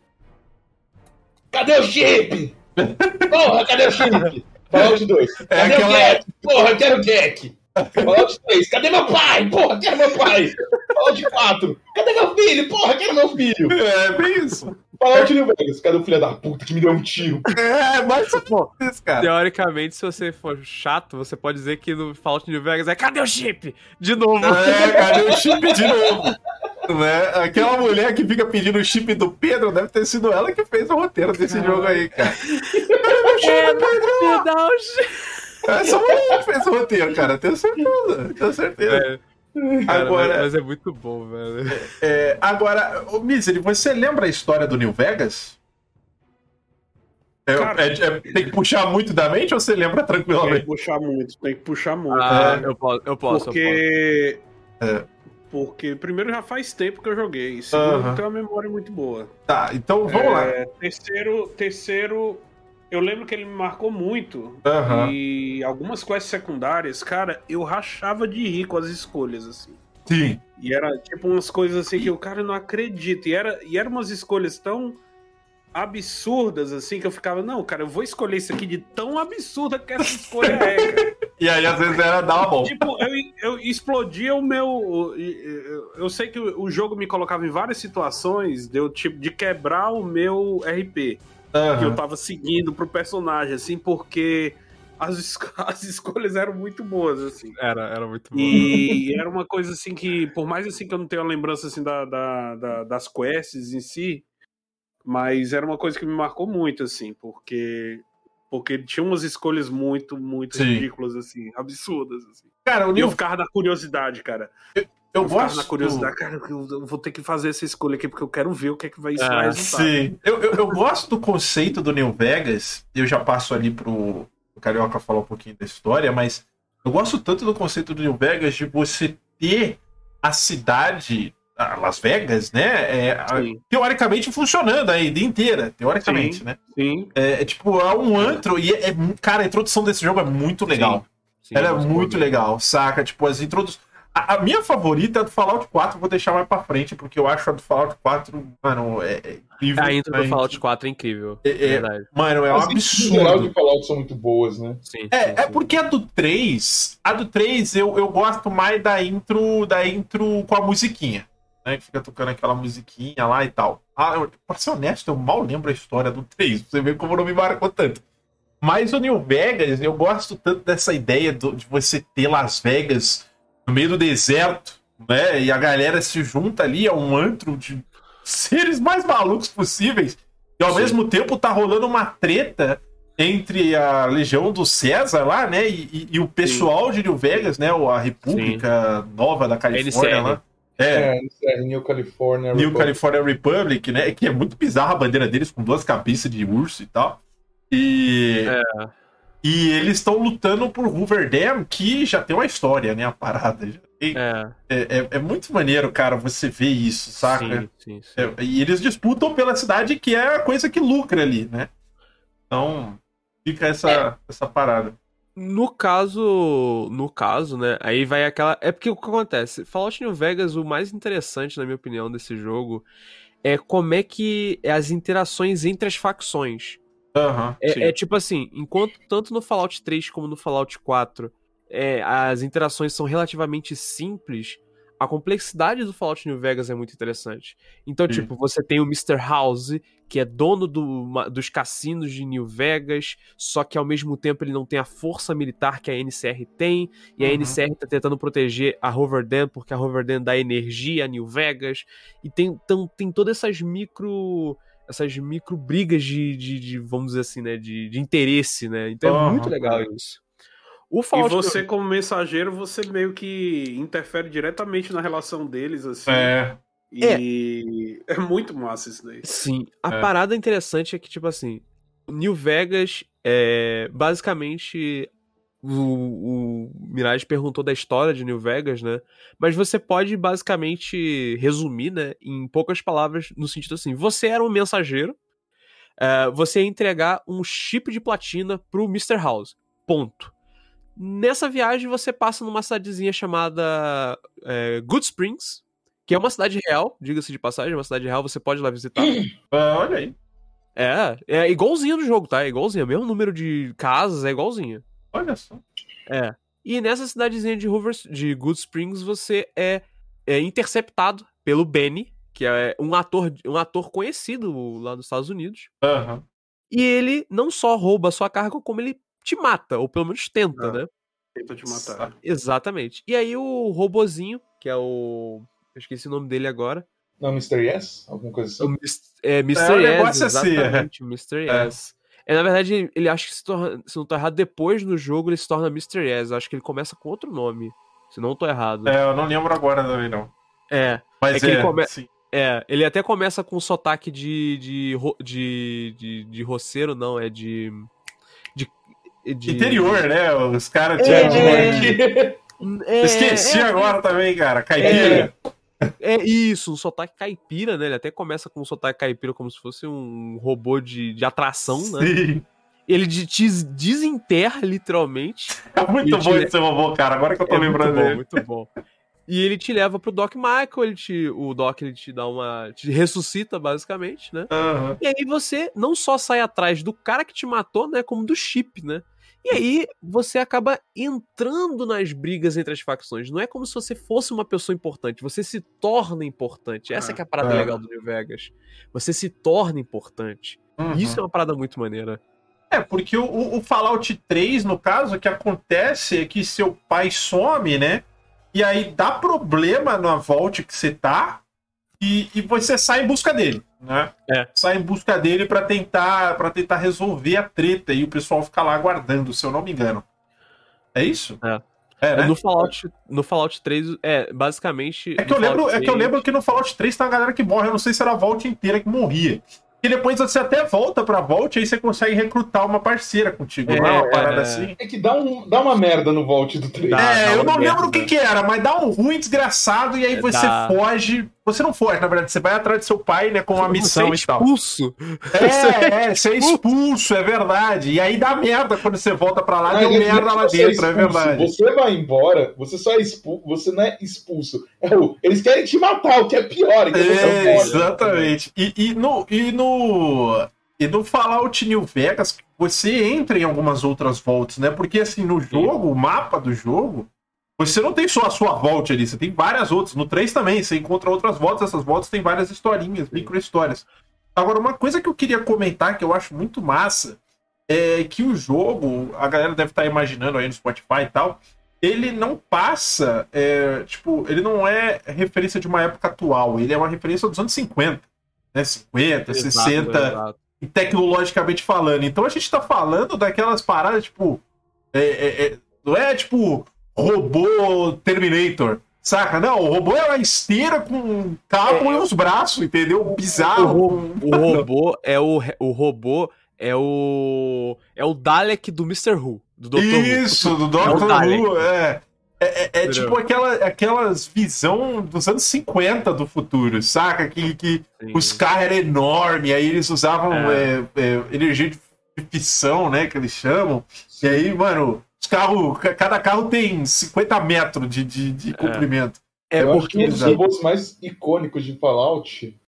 Cadê o chip? [LAUGHS] Porra, cadê o chip? Fallout 2. Cadê É aquela- o Gek? Porra, eu quero o Gek. Fallout 3. Cadê meu pai? Porra, quero meu pai. Fallout 4. Cadê meu filho? Porra, quero meu filho. É, bem isso. Fallout New Vegas. Cadê o filho da puta que me deu um tiro? [LAUGHS] É, mas Pô, [LAUGHS] isso, cara. Teoricamente, se você for chato, você pode dizer que no Fallout New Vegas é cadê o chip? De novo. É, cadê o chip de novo? Né? Aquela mulher que fica pedindo o chip do Pedro deve ter sido ela que fez o roteiro desse jogo aí, cara. É, me dá o chip. Essa mulher que fez o roteiro, cara. Tenho certeza. Tenho certeza. É, cara, Agora- mas, é muito bom, velho. É, agora, ô Misery, você lembra a história do New Vegas? É, Cara- é- é- tem que puxar muito da mente ou você lembra Tem que tranquilamente? puxar muito, tem que puxar muito. Ah, É. eu posso, eu posso. porque. É. Porque, primeiro, já faz tempo que eu joguei. Segundo, Aham. eu tenho uma memória muito boa. Tá, então vamos lá. É, terceiro, terceiro, eu lembro que ele me marcou muito. Aham. E algumas quests secundárias, cara, eu rachava de rir com as escolhas, assim. Sim. E era tipo umas coisas assim que o cara não acredita. E era, e eram umas escolhas tão absurdas, assim, que eu ficava, não, cara, eu vou escolher isso aqui de tão absurda que essa escolha é, cara. [LAUGHS] E aí, às vezes, era dar uma bom. tipo, eu, eu explodia o meu. Eu, sei que o jogo me colocava em várias situações de, eu, tipo, de quebrar o meu RP que eu tava seguindo pro personagem, assim, porque as, es- [LAUGHS] as escolhas eram muito boas, assim. Era, era muito bom. E era uma coisa assim que, por mais assim que eu não tenha uma lembrança assim da, da- da- das quests em si, mas era uma coisa que me marcou muito, assim, porque porque tinha umas escolhas muito, muito Sim. ridículas, assim, absurdas, assim. Cara, o E eu ficava na curiosidade, cara. Eu gosto... na curiosidade, cara, eu vou ter que fazer essa escolha aqui, porque eu quero ver o que é que vai isso Ah. Sim. Eu, eu, eu gosto do conceito do New Vegas. Eu já passo ali pro, pro Carioca falar um pouquinho da história, mas eu gosto tanto do conceito do New Vegas de você ter a cidade, a Las Vegas, né? é, a- Sim. teoricamente funcionando a ida inteira, teoricamente, Sim. né? Sim. É, é tipo, é um antro e é, é cara, a introdução desse jogo é muito legal. Sim, Ela é muito legal, saca? Tipo, as introduções. A, a minha favorita é a do Fallout 4, vou deixar mais pra frente, porque eu acho a do Fallout 4, mano, é, é incrível. A intro do? Fallout 4 é incrível. É- é- verdade. Mano, é um As absurdo. de Fallout são muito boas, né? Sim, É, sim, é sim. porque a do 3, a do 3 eu, eu gosto mais da intro, da intro com a musiquinha. Né, que fica tocando aquela musiquinha lá e tal. Ah, eu, pra ser honesto, eu mal lembro a história do 3. Pra você ver como não me marcou tanto. Mas o New Vegas, eu gosto tanto dessa ideia do- de você ter Las Vegas no meio do deserto, né? E a galera se junta ali, é um antro de seres mais malucos possíveis. E ao Sim. mesmo tempo tá rolando uma treta entre a Legião do César lá, né? E, e- e o pessoal de New Vegas, né? ou A República Nova da Califórnia lá. É, É, é New California. New Republic. California Republic, né? Que é muito bizarra a bandeira deles com duas cabeças de urso e tal. E. É. E eles estão lutando por Hoover Dam, que já tem uma história, né? A parada. Tem- É, É, é- é muito maneiro, cara, você ver isso, saca? sim, sim, sim. É, e eles disputam pela cidade que é a coisa que lucra ali, né? Então, fica essa, essa parada. No caso, no caso, né, aí vai aquela, é porque o que acontece, Fallout New Vegas, o mais interessante, na minha opinião, desse jogo é como é que é as interações entre as facções. Sim. É, é tipo assim, enquanto tanto no Fallout 3 como no Fallout 4 é, as interações são relativamente simples, a complexidade do Fallout New Vegas é muito interessante. Então, tipo, você tem o Mr. House, que é dono do, ma- dos cassinos de New Vegas, só que ao mesmo tempo ele não tem a força militar que a NCR tem, e a Uhum. NCR tá tentando proteger a Hoverdam, porque a Hoverdam dá energia a New Vegas, e tem, então, tem todas essas micro essas micro brigas de, de, de, vamos dizer assim, né, de, de interesse, né? Então é Aham. muito legal isso. O E você, como mensageiro, você meio que interfere diretamente na relação deles, assim. É. E [LAUGHS] é, muito massa isso daí. Sim, a É. parada interessante é que, tipo assim, New Vegas é basicamente. O, o Mirage perguntou da história de New Vegas, né? Mas você pode basicamente resumir, né? Em poucas palavras, no sentido assim: você era um mensageiro, é, você ia entregar um chip de platina pro Mr. House. Ponto. Nessa viagem, você passa numa cidadezinha chamada é, Good Springs, que é uma cidade real, diga-se de passagem, uma cidade real, você pode ir lá visitar. [CLEARS THROAT] Ah, olha aí. É, é igualzinho do jogo, tá? É igualzinho. O mesmo número de casas é igualzinho. Olha só. É. E nessa cidadezinha de Hoover, de Good Springs, você é, é interceptado pelo Benny, que é um ator, um ator conhecido lá nos Estados Unidos. Aham. E ele não só rouba a sua carga, como ele te mata, ou pelo menos tenta, Ah. né? Tenta te matar. Exatamente. E aí o robozinho, que é o. Eu esqueci o nome dele agora. Não, Mr. Yes? Alguma coisa O assim? Mis- é, Mr. É, o Yes, negócio é assim, é. exatamente, Mr. Yes. É, na verdade, ele acha que se, torna, se não tô errado, depois no jogo ele se torna Mr. Yes. Acho que ele começa com outro nome. Se não tô errado. É, eu não lembro agora também, não. É, Mas É que ele come- sim. é. Ele até começa com sotaque de. de, de, de, de roceiro, não, é de. De. de- Interior, né? Os caras É, tinham. é, [LAUGHS] É, Esqueci é, agora também, cara. Caipira. É isso, um sotaque caipira, né? Ele até começa com um sotaque caipira como se fosse um robô de, de atração, né? Sim. Ele de- te desenterra, literalmente. É muito bom esse robô, cara. Agora que eu tô É lembrando muito bom, dele. muito bom. E ele te leva pro Doc Michael, ele te, o Doc ele te dá uma. te ressuscita, basicamente, né? Aham. E aí você não só sai atrás do cara que te matou, né? Como do chip, né? E aí você acaba entrando nas brigas entre as facções. Não é como se você fosse uma pessoa importante, você se torna importante. Essa que é a parada É. legal do New Vegas. Você se torna importante. Uhum. Isso é uma parada muito maneira. É, porque o- o, Fallout 3, no caso, o que acontece é que seu pai some, né? E aí dá problema na Vault que você tá e, e você sai em busca dele, né? É. Sai em busca dele pra tentar para tentar resolver a treta e o pessoal fica lá aguardando, se eu não me engano. É isso? É. É, né? No Fallout, no Fallout 3, é, basicamente. É que, eu lembro, Fallout é que eu 3 lembro que no Fallout 3 tem uma galera que morre. Eu não sei se era a Vault inteira que morria. E depois você até volta pra Vault e aí você consegue recrutar uma parceira contigo. não é uma É, parada é. assim? É que dá, um, dá uma merda no Vault do 3. Dá. É, eu não uma lembro o que, merda. que era, mas dá um ruim desgraçado e aí É, você dá. foge. Você não foge, na verdade, você vai atrás do seu pai, né, com uma missão você é e tal. expulso. [LAUGHS] É, é, você é expulso, é verdade. E aí dá merda quando você volta pra lá, deu merda lá é dentro, é expulso, verdade. Você vai embora, você só é expulso, você não é expulso. É eles querem te matar, o que é pior. Então você É, foge. exatamente. E, e no, e no. E no Fallout New Vegas, você entra em algumas outras voltas, né? Porque assim, no jogo, o mapa do jogo, você não tem só a sua volta ali, você tem várias outras. No 3 também, você encontra outras voltas, essas voltas têm várias historinhas, micro histórias. Agora, uma coisa que eu queria comentar que eu acho muito massa é que o jogo, a galera deve estar imaginando aí no Spotify e tal, ele não passa, é, tipo, ele não é referência de uma época atual, ele é uma referência dos anos 50, né? 50, Exato, 60, exato. e tecnologicamente falando. Então a gente tá falando daquelas paradas, tipo. é, é, é, não é tipo robô Terminator. Saca? Não, o robô é uma esteira com um cabo É, e uns braços, entendeu? O, Bizarro. ro- o robô é o, o robô é o é o Dalek do Mr. Who, do Dr. Who. Isso, do É o Doctor Dalek. Who, é. É, é- é tipo aquela, aquelas visão dos anos 50 do futuro, saca? Que, que Sim. os carros eram enormes, aí eles usavam É. é, é, energia de fissão, né? Que eles chamam. E aí, mano, os carros, ca- cada carro tem 50 metros de, de, de comprimento. É eu acho que porque um dos Exato. robôs mais icônicos de Fallout,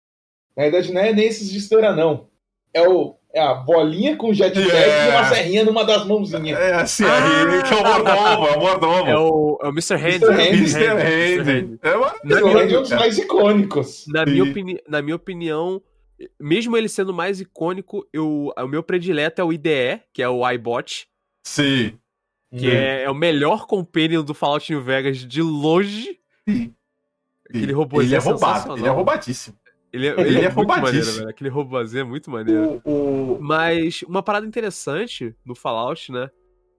na verdade, não é nem esses de esteira, não. É, o, é a bolinha com jetpack É. e uma serrinha numa das mãozinhas. É assim, Ah! aí, que é o mordomo, é o mordomo. é o, é o Mr. Hand. Mr. Hand, Mr. Mr. Hand. É é um dos mais icônicos. Na minha, opini na minha opinião, mesmo ele sendo mais icônico, eu, o meu predileto é o IDE, que é o iBot, Sim. Que é, é o melhor companion do Fallout New Vegas de longe. Aquele robôzinho Ele é roubado, ele é roubadíssimo. Ele é, Ele ele é é muito maneiro, velho. Aquele robôzinho é muito maneiro. O, o... Mas uma parada interessante no Fallout, né?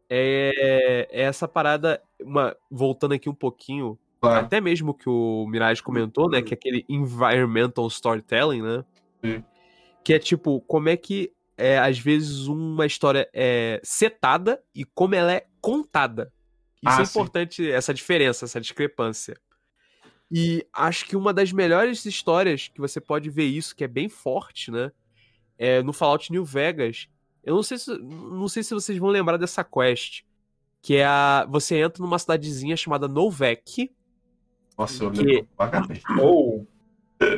É, é essa parada. Uma, voltando aqui um pouquinho, Claro. até mesmo que o Mirage comentou, né? Que é aquele environmental storytelling, né? Sim. Que é tipo, como é que é, às vezes uma história é setada e como ela é contada. Isso Ah, é sim. importante, essa diferença, essa discrepância. E acho que uma das melhores histórias que você pode ver isso, que é bem forte, né? É no Fallout New Vegas. Eu não sei se, não sei se vocês vão lembrar dessa quest. Que é a. Você entra numa cidadezinha chamada Novek. Nossa, eu que-. Ou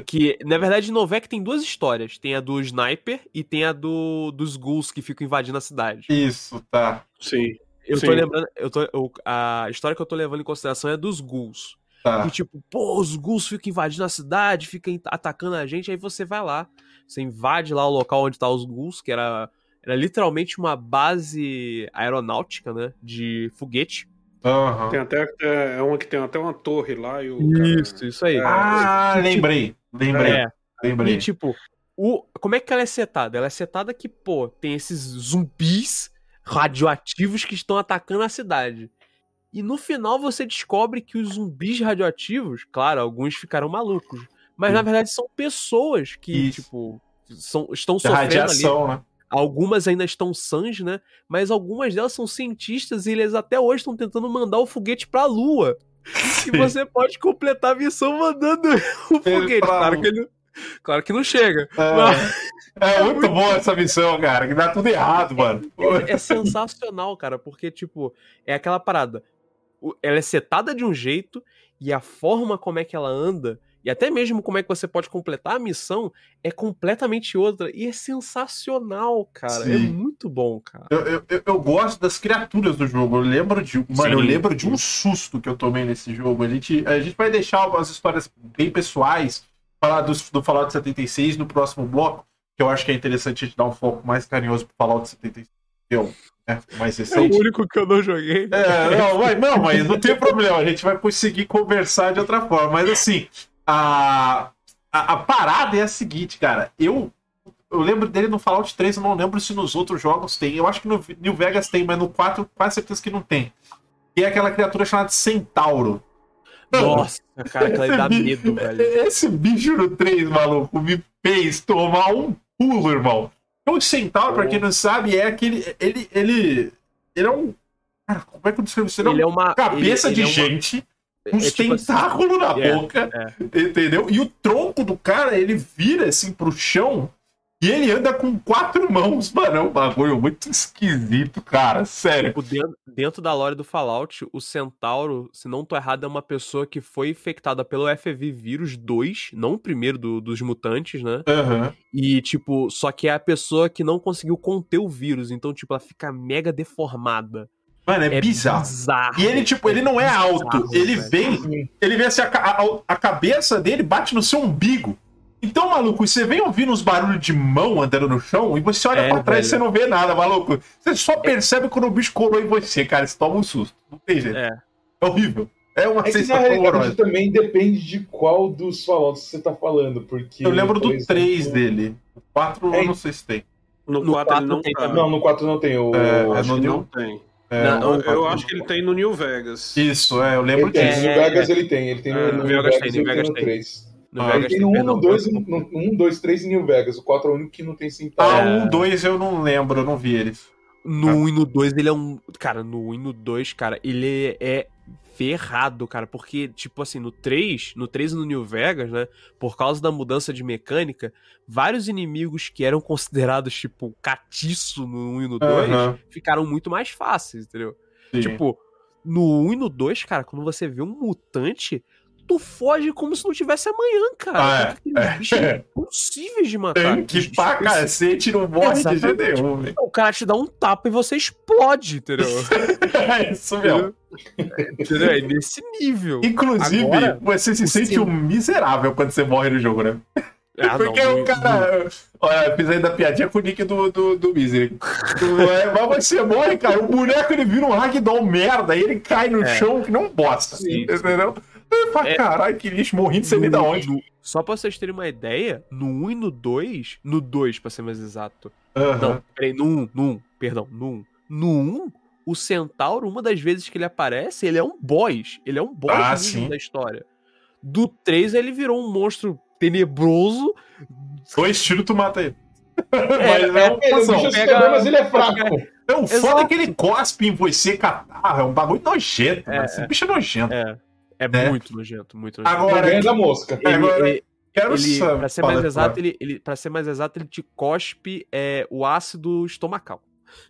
Que, na verdade, Novek tem duas histórias. Tem a do Sniper e tem a do, dos ghouls que ficam invadindo a cidade. Isso, tá. Sim. Eu Sim. tô lembrando. Eu tô, eu- a história que eu tô levando em consideração é dos ghouls. Tá. Que tipo, pô, os ghouls ficam invadindo a cidade, ficam atacando a gente, aí você vai lá. Você invade lá o local onde tá os ghouls, que era, era literalmente uma base aeronáutica, né? De foguete. Aham. Tem até é, é uma que tem até uma torre lá e o cara- Isso, isso aí. É, Ah, lembrei. Lembrei. É. Lembrei. E tipo, o, como é que ela é setada? Ela é setada que, pô, tem esses zumbis radioativos que estão atacando a cidade. E no final você descobre que os zumbis radioativos, claro, alguns ficaram malucos, mas Sim. na verdade são pessoas que, Isso. tipo, são, estão De sofrendo ali. radiação, né? Algumas ainda estão sãs, né? Mas algumas delas são cientistas e eles até hoje estão tentando mandar o foguete pra Lua. E você pode completar a missão mandando [LAUGHS] o foguete. Claro que, ele, claro que não chega. É, é muito boa essa missão, cara. Que dá tudo errado, mano. É, é sensacional, cara, porque, tipo, é aquela parada. Ela é setada de um jeito e a forma como é que ela anda, e até mesmo como é que você pode completar a missão, é completamente outra. E é sensacional, cara. É Sim. muito bom, cara. Eu, eu, eu- gosto das criaturas do jogo. Eu lembro de. Mano, eu lembro de um susto que eu tomei nesse jogo. A gente, a gente vai deixar algumas histórias bem pessoais, falar dos, do Fallout 76 no próximo bloco, que eu acho que é interessante a gente dar um foco mais carinhoso pro Fallout 76. que Eu, né, mais É o recente. único que eu não joguei. É, não, mas, não, mas não tem problema, a gente vai conseguir conversar de outra forma. Mas assim, a, a, a parada é a seguinte, cara. Eu, eu lembro dele no Fallout 3, eu não lembro se nos outros jogos tem. Eu acho que no New Vegas tem, mas no 4 quase certeza que não tem. Que é aquela criatura chamada Centauro. Nossa, cara, aquilo aí dá Esse bi- medo, velho. Esse bicho no 3, maluco, me fez tomar um pulo, irmão. O Centauro, pra quem não sabe, é aquele. Ele. Ele, ele é um. Cara, como é que eu descrevo isso? Ele é Ele é uma cabeça ele- de ele é uma- gente, é uns tipo assim, tentáculos na é, boca, entendeu? E o tronco do cara, ele vira assim pro chão e ele anda com quatro mãos, mano. É um bagulho muito esquisito, cara. Sério. Tipo, dentro, dentro da lore do Fallout, o Centauro, se não tô errado, é uma pessoa que foi infectada pelo FV vírus 2, não o primeiro do- dos mutantes, né? Aham. E, tipo, só que é a pessoa que não conseguiu conter o vírus, então, tipo, ela fica mega deformada. Mano, é, bizarro. bizarro. E ele, tipo, ele não é alto. bizarro, Ele velho. vem, ele vem assim, a, a- a cabeça dele bate no seu umbigo. Então, maluco, você vem ouvindo uns barulhos de mão andando no chão e você olha É, pra trás e você não vê nada, maluco. Você só percebe quando o bicho colou em você, cara. Você toma um susto. Não tem jeito. É, É. horrível. É uma É que sensação realidade horrorosa. também depende de qual dos Fallouts você tá falando, porque... Eu lembro do exemplo, 3 dele. O 4 É, eu não sei se tem. No, No 4 ele quatro não tem tá. também. Não, no 4 não tem. O... É, é Acho no que New- não tem. É, Não, Eu, eu 4 acho que ele tem no New Vegas. Isso, é, eu lembro Ele tem, disso. no É, Vegas ele tem. Ele tem no, É, no Vegas Vegas, tem, ele no tem Vegas no tem. 3. No Ah, Ele Vegas tem no 1, perdão. no 2, no 1, 2, 3 e New Vegas. O 4 é o único que não tem Ah, cintada. um, dois eu não lembro, eu não vi eles. No 1 e no 2 ele é um. Cara, no 1 e no 2, cara, ele é ferrado, cara. Porque, tipo assim, no 3, no 3 e no New Vegas, né? Por causa da mudança de mecânica, vários inimigos que eram considerados, tipo, catiço no 1 e no 2 Aham, ficaram muito mais fáceis, entendeu? sim. Tipo, no 1 e no 2, cara, quando você vê um mutante, tu foge como se não tivesse amanhã, cara. Ah, é. Bichos impossíveis de matar. Tem que pra cacete não morre de jeito Exatamente. nenhum. O cara te dá um tapa e você explode, entendeu? [LAUGHS] É isso mesmo. entendeu? É nesse nível. Inclusive, Agora, você se sente sim- um miserável quando você morre no jogo, né? Ah, [LAUGHS] Porque não, o cara. Olha, eu fiz ainda piadinha com o nick do, do, do Misery. É, Mas você morre, cara. O boneco ele vira um ragdoll merda e ele cai no É. chão que não bosta. Sim, entendeu? Eu falo, É. caralho, que lixo, morri de sei nem da onde. no- Só pra vocês terem uma ideia, no 1 e no 2, no 2 pra ser mais exato. Aham. Não, peraí, no 1, no 1, perdão, no 1. No 1, o Centauro, uma das vezes que ele aparece, ele é um boss. Ele é um boss Ah, da história. Do 3, ele virou um monstro tenebroso. Dois tiros, tu mata ele. É, Mas é, é, uma Ele é um pega- mas ele é fraco. É o foda é que ele cospe em você, catarro. É um bagulho nojento. É, mano. Esse bicho é nojento. É, é Né? muito nojento, muito nojento. Agora, Ganha da mosca. É, ele, agora- ele- quero ele, saber. pra ser Fala, mais exato, ele, ele, pra ser mais exato, ele te cospe é, o ácido estomacal.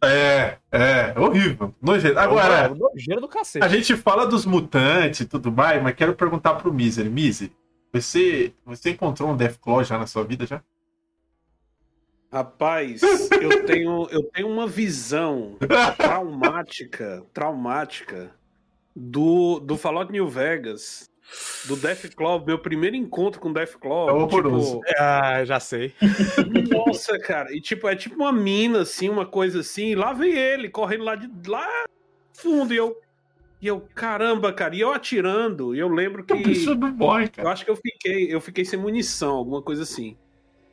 É, é, horrível. Nojento. Agora, É um nojeiro do cacete. A gente fala dos mutantes e tudo mais, mas quero perguntar pro Misery. Misery, você, você encontrou um Deathclaw já na sua vida já? Rapaz, eu tenho, eu tenho uma visão [LAUGHS] traumática, traumática do, do Fallout New Vegas, do Deathclaw, meu primeiro encontro com Deathclaw. É horroroso. tipo, Ah, já sei. [LAUGHS] nossa, cara, e tipo, é tipo uma mina, assim, uma coisa assim, e lá vem ele, correndo lá de lá fundo, e eu, e eu, caramba, cara, e eu atirando, e eu lembro que... O bicho não morre, Eu cara. acho que eu fiquei, eu fiquei sem munição, alguma coisa assim.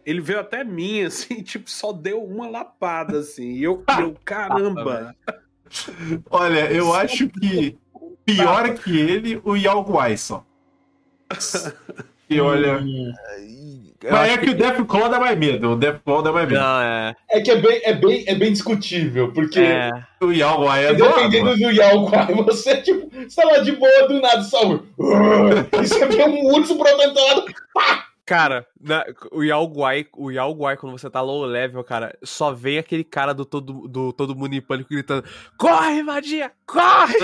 Ele veio até mim, [LAUGHS] assim, tipo, só deu uma lapada, assim. E eu, e eu [LAUGHS] caramba. Olha, eu acho que pior que ele, o Yao Guai só. E olha. Hum. Eu Mas é que o Deathclaw dá mais medo. O Deathclaw dá mais medo. Não, é. É que é bem, é bem, é bem discutível, porque é. O Yao Guai é dependendo do Yao Guai, você, tipo, você tá lá de boa do nada, só. E você vê um urso protetor. Cara, na- o Yao Guai, o Yao Guai, quando você tá low level, cara, só vem aquele cara do todo, do todo mundo em pânico gritando: Corre, Madia! Corre!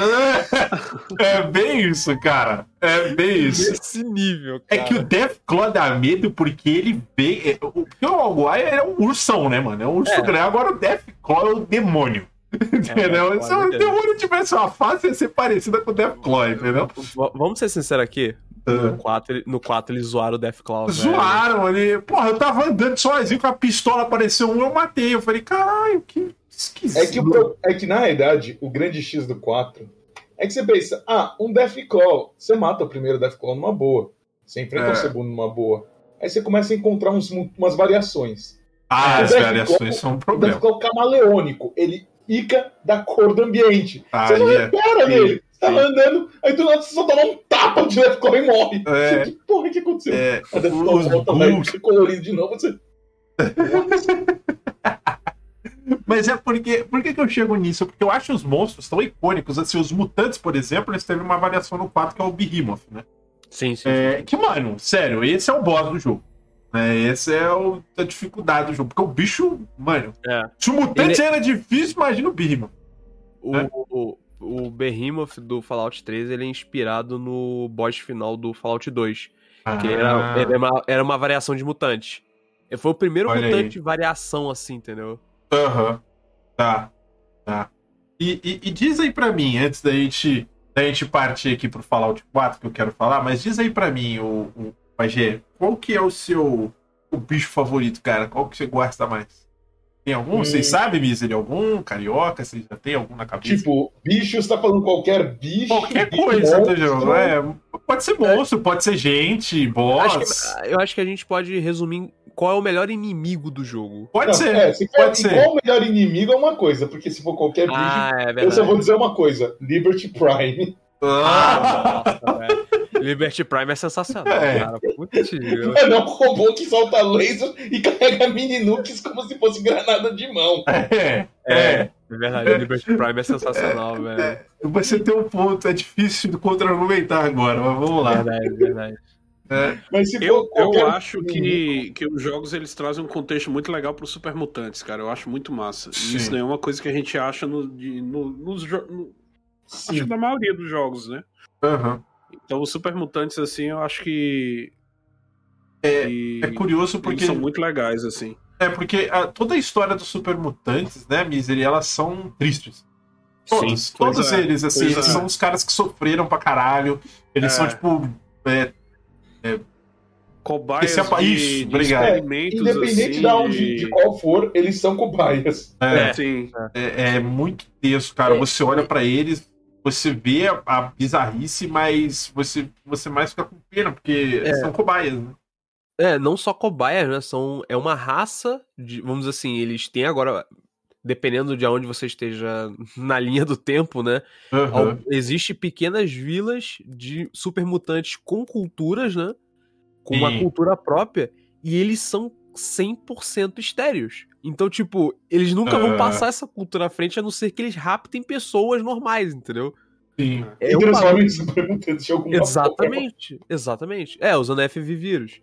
É bem isso, cara. É bem isso. Nesse nível, É cara. que o Deathclaw dá medo porque ele vê. é, O porque o é um ursão, né, mano? É um urso É. grande. Agora o Deathclaw é o demônio. Entendeu? é, Se o demônio tivesse uma face, ia ser parecida com o Deathclaw, entendeu? V- Vamos ser sinceros aqui. No 4, ele- no 4 eles zoaram o Deathclaw. Zoaram ali. Porra, eu tava andando sozinho com a pistola, apareceu um, eu matei. Eu falei, caralho, que esquisito. É que, o é que, na realidade, o grande X do 4 é que você pensa, ah, um Deathclaw, você mata o primeiro Deathclaw numa boa. Você enfrenta É. o segundo numa boa. Aí você começa a encontrar uns, umas variações. Ah, o as Deathclaw- variações são um O problema. Deathclaw camaleônico, ele fica da cor do ambiente. Você não é- repara sim, nele. Você tá sim. andando, aí do nada você só toma um tapa de Deathclaw e morre. É. Você, que porra que aconteceu? É, A Deathclaw os volta, ghouls- ser colorido de novo, você... [LAUGHS] Mas é porque. Por que, que eu chego nisso? Porque eu acho os monstros tão icônicos. Assim, os mutantes, por exemplo, eles teve uma variação no 4 que é o Behemoth, né? Sim, sim. É, que, mano, sério, esse é o boss do jogo. Né? Esse é o, a dificuldade do jogo. Porque o bicho, mano. É. Se o mutante Ele- era difícil, imagina o Behemoth. O, É. o, o Behemoth do Fallout 3 ele é inspirado no boss final do Fallout 2. Que era, era, uma, era uma variação de mutante. Foi o primeiro Olha mutante aí. de variação, assim, entendeu? Aham. Tá. Tá. E, e- e diz aí pra mim, antes da gente, da gente partir aqui pro Fallout 4, que eu quero falar, mas diz aí pra mim, o, o qual que é o seu o bicho favorito, cara? Qual que você gosta mais? Tem algum? Hum. Vocês sabem, Misery? Algum? Carioca? Vocês já tem algum na cabeça? Tipo, bicho, você tá falando qualquer bicho? Qualquer bicho coisa jogo. É, pode ser monstro, pode ser gente, boss. Acho que- eu acho que a gente pode resumir qual é o melhor inimigo do jogo. Pode Não, ser. é, se for pode ser. igual o melhor inimigo é uma coisa, porque se for qualquer bicho, Ah, é eu só vou dizer uma coisa: Liberty Prime. Ah, Nossa, velho. Liberty Prime é sensacional, É. cara. Putz, grila. É um robô que solta laser e [LAUGHS] carrega mini nukes como se fosse granada de mão. é, É, é. é verdade. O Liberty Prime é sensacional, velho. Você tem um ponto, é difícil de contra-argumentar agora, mas vamos lá. Verdade, verdade. Mas se for Eu, eu acho que, que os jogos eles trazem um contexto muito legal pro Super Mutantes, cara. Eu acho muito massa. Sim. isso não é uma coisa que a gente acha no, de- no- nos jo- no- Sim. acho que na maioria dos jogos, né? Aham. Então os Super Mutantes, assim, eu acho que. É- que É curioso eles porque. são muito legais, assim. É porque a- toda a história dos super mutantes, né, Misery, elas são tristes. Todos, Sim, todos é, eles, assim, eles é. são os caras que sofreram pra caralho. Eles É. são, tipo. é, Cobaias Esse é de, isso, de obrigado. experimentos, Independente assim, de, onde, de qual for, eles são cobaias. é, Sim. é- é muito tenso, cara. É. Você olha pra eles, você vê a, a bizarrice, mas você, você mais fica com pena, porque É. são cobaias, né? É, não só cobaias, né? São, é uma raça de. Vamos dizer assim, eles têm agora. Dependendo de onde você esteja [LAUGHS] na linha do tempo, né? Aham. Al- Existe pequenas vilas de super mutantes com culturas, né? Com uma Sim. cultura própria. E eles são 100% estéreos. Então, tipo, eles nunca vão passar essa cultura à frente, a não ser que eles raptem pessoas normais, entendeu? Sim. É e super mutantes de alguma forma. Exatamente, exatamente. É, usando FV vírus.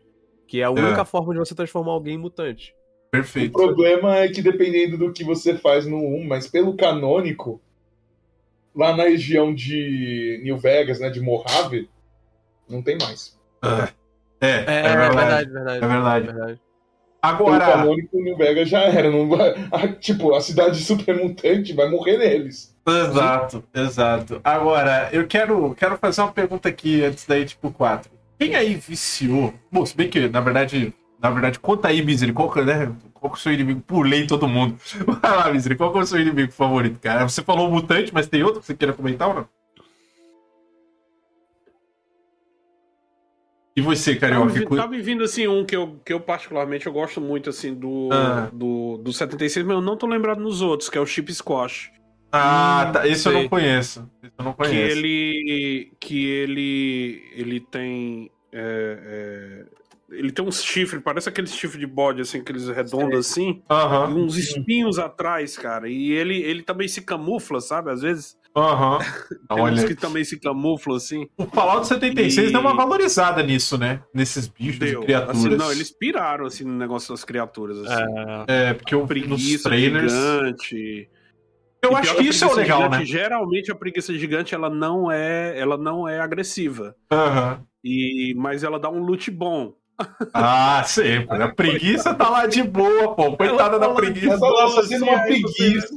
Que é a única forma de você transformar alguém em mutante. O Perfeito. problema é que dependendo do que você faz no 1, mas pelo canônico, lá na região de New Vegas, né, de Mojave, não tem mais. Ah, É, é, É, verdade. verdade. É verdade. verdade. Agora, canônico, New Vegas já era. Não vai... ah, tipo, a cidade [LAUGHS] super mutante vai morrer neles. Exato, exato. Agora, eu quero, quero fazer uma pergunta aqui antes da tipo 4. Quem aí viciou? Bom, se bem que, na verdade, na verdade, conta aí, Misery, qual que, é, né? Qual que é o seu inimigo? Pulei todo mundo. [LAUGHS] Vai lá, Misery, qual que é o seu inimigo favorito, cara? Você falou mutante, mas tem outro que você queira comentar ou não? E você, Tá Carioca? que- tá me vindo assim um que eu, que eu particularmente eu gosto muito assim do, Ah. do, do 76, mas eu não tô lembrado nos outros, que é o Chip Squash. Ah, tá, esse eu sei. não conheço. Esse eu não Que conheço. ele. Que ele. Ele tem. é, é, ele tem uns chifres, parece aqueles chifres de bode, assim, aqueles redondos assim, e uns espinhos atrás, cara. E ele, ele também se camufla, sabe? Às vezes. Aham. Tem uns [LAUGHS] Olha, que também se camuflam, assim. o Fallout 76 E- deu uma valorizada nisso, né? Nesses bichos Deu. e criaturas. Assim, não, eles piraram assim no negócio das criaturas. Assim. É, porque eu nos preguiça trailers. gigante. Eu E acho que isso é o legal, né? gigante, Geralmente a preguiça gigante ela não é, ela não é agressiva. Aham. E mas ela dá um loot bom. Ah, sempre. A preguiça tá lá de boa, pô. Coitada da Ela preguiça. tá lá só sendo uma Assim, preguiça.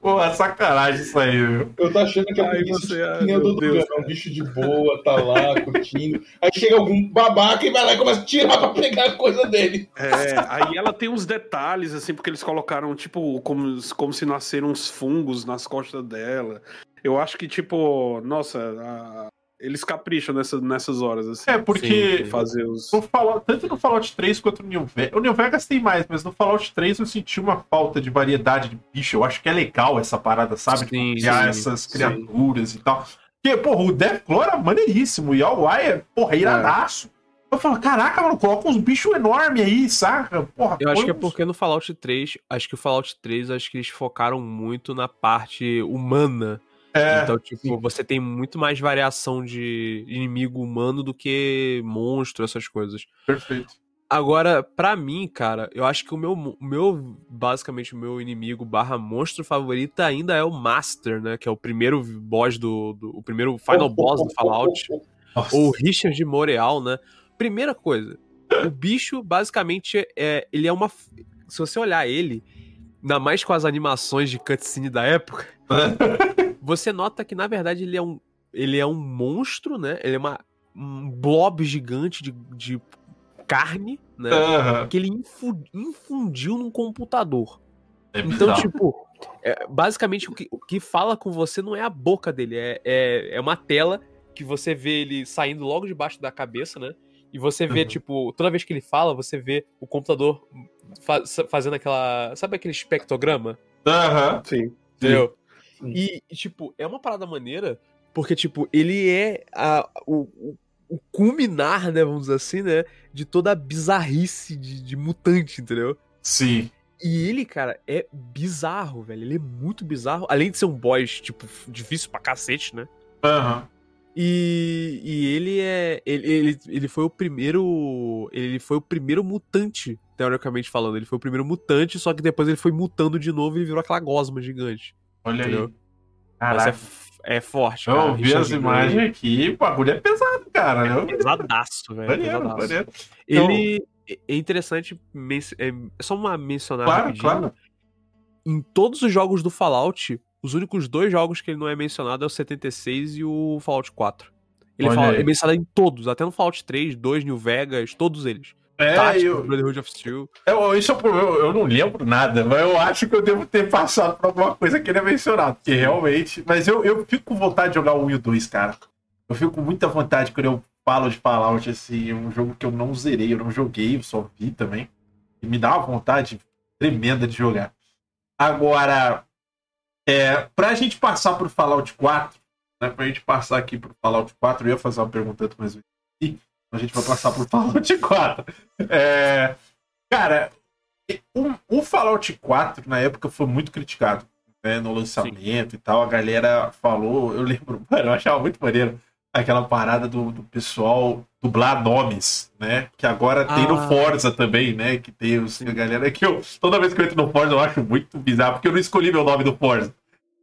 Pô, é sacanagem isso aí, viu? Eu tô achando que a Aí preguiça você- é tô Deus, é um bicho de boa, tá lá, curtindo. Aí chega algum babaca e vai lá e começa a tirar pra pegar a coisa dele. É, aí ela tem uns detalhes, assim, porque eles colocaram, tipo, como, como se nasceram uns fungos nas costas dela. Eu acho que, tipo, nossa, a- eles capricham nessa, nessas horas, assim. É, porque Sim, Fazer os. no Fallout, tanto no Fallout 3 quanto no New Vegas. O New Vegas tem mais, mas no Fallout 3 eu senti uma falta de variedade de bicho. Eu acho que é legal essa parada, sabe? Sim, criar sim, essas sim. criaturas e tal. Porque, porra, o Deathclaw era maneiríssimo e o Wire, porra, é iradaço. Eu falo, caraca, mano, coloca uns bichos enormes aí, saca? Porra, Eu acho que é uns- porque no Fallout 3, acho que o Fallout 3, acho que eles focaram muito na parte humana. É, então, tipo, você tem muito mais variação de inimigo humano do que monstro, essas coisas. perfeito. Agora, pra mim, cara, eu acho que o meu, o meu basicamente, o meu inimigo barra monstro favorito ainda é o Master, né? Que é o primeiro boss do. do o primeiro final boss do Fallout. Nossa. ou Richard de Montreal, né? Primeira coisa, o bicho basicamente é, ele é uma se você olhar ele, ainda mais com as animações de cutscene da época, você nota que na verdade ele é um ele é um monstro, né? Ele é uma um blob gigante de, de carne né? Aham. Que ele infu- infundiu num computador. É Então, tipo, é, basicamente o que, o que fala com você não é a boca dele, é, é, é uma tela que você vê ele saindo logo debaixo da cabeça, né? E você vê, Uhum. tipo, toda vez que ele fala, você vê o computador fa- fazendo aquela. Sabe aquele espectrograma? Aham. Sim. Entendeu? Sim. E, tipo, é uma parada maneira, porque, tipo, ele é a, o, o, o culminar, né, vamos dizer assim, né, de toda a bizarrice de, de mutante, entendeu? Sim. E ele, cara, é bizarro, velho. Ele é muito bizarro. Além de ser um boss, tipo, difícil pra cacete, né? Aham. E, e ele é. Ele, ele, ele foi o primeiro. Ele foi o primeiro mutante, teoricamente falando. Ele foi o primeiro mutante, só que depois ele foi mutando de novo e ele virou aquela gosma gigante. Olha aí. Entendeu? Mas é, Caraca. f- é forte, Eu cara. vi Richard as imagens aqui, o bagulho é pesado, cara. É né? pesadaço, velho. Maneiro, pesadaço. maneiro. Ele. É interessante. É é só uma mencionar Claro, rapidinho. claro. Em todos os jogos do Fallout, os únicos dois jogos que ele não é mencionado é o 76 e o Fallout 4. Ele fala, aí. é mencionado em todos, até no Fallout 3, 2, New Vegas, todos eles. É, Tactics, eu, Brotherhood of Steel. eu, isso eu, eu, eu não lembro nada, mas eu acho que eu devo ter passado por alguma coisa que ele é mencionado, porque realmente. Mas eu, eu fico com vontade de jogar o 1 e o 2, cara. Eu fico com muita vontade quando eu falo de Fallout, assim, é um jogo que eu não zerei, eu não joguei, eu só vi também. E me dá uma vontade tremenda de jogar. Agora, é, pra gente passar pro Fallout 4, né, pra gente passar aqui pro Fallout 4, eu ia fazer uma pergunta mas eu esqueci. A gente vai passar pro [LAUGHS] Fallout 4. É, cara, o, o Fallout 4 na época foi muito criticado né, no lançamento e tal. A galera falou, eu lembro, [LAUGHS] mano, eu achava muito maneiro aquela parada do, do pessoal dublar nomes, né? Que agora tem no Ah. Forza também, né? Que tem os, Sim. a galera que eu. Toda vez que eu entro no Forza, eu acho muito bizarro, porque eu não escolhi meu nome do Forza.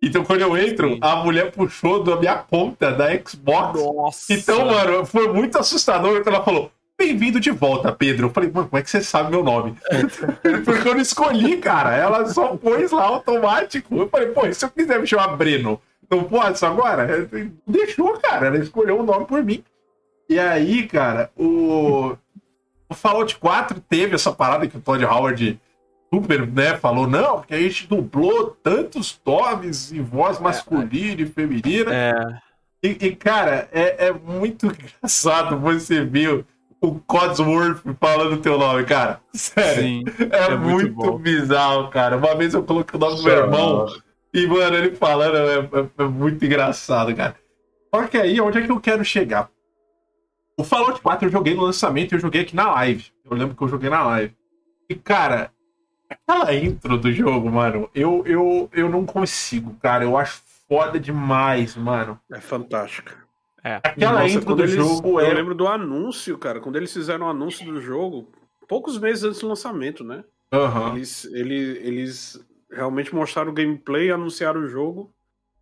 Então, quando eu entro, a mulher puxou da minha conta da Xbox. Nossa! Então, mano, foi muito assustador quando ela falou: Bem-vindo de volta, Pedro. Eu falei, mano, como é que você sabe meu nome? [LAUGHS] Porque eu não escolhi, cara. Ela só pôs lá automático. Eu falei, pô, e se eu quiser me chamar Breno, não posso agora? Deixou, cara. Ela escolheu o nome por mim. E aí, cara, o. O Fallout 4 teve essa parada que o Todd Howard super, né, falou, não, porque a gente dublou tantos nomes em voz masculina e feminina. É, E, e, cara, é, é muito [LAUGHS] engraçado você ver o Codsworth falando teu nome, cara. Sério. sim. é, é muito muito, bizarro, cara. Uma vez eu coloquei o nome do meu irmão e, mano, ele falando é, é- é muito engraçado, cara. Só que aí, onde é que eu quero chegar? O Fallout 4 eu joguei no lançamento e eu joguei aqui na live. Eu lembro que eu joguei na live. E, cara, aquela intro do jogo, mano, eu, eu, eu não consigo, cara. Eu acho foda demais, mano. É fantástica. É. Aquela Nossa, intro do eles- jogo Eu é. lembro do anúncio, cara. Quando eles fizeram o anúncio do jogo, poucos meses antes do lançamento, né? Aham. Eles, ele- eles realmente mostraram o gameplay, anunciaram o jogo.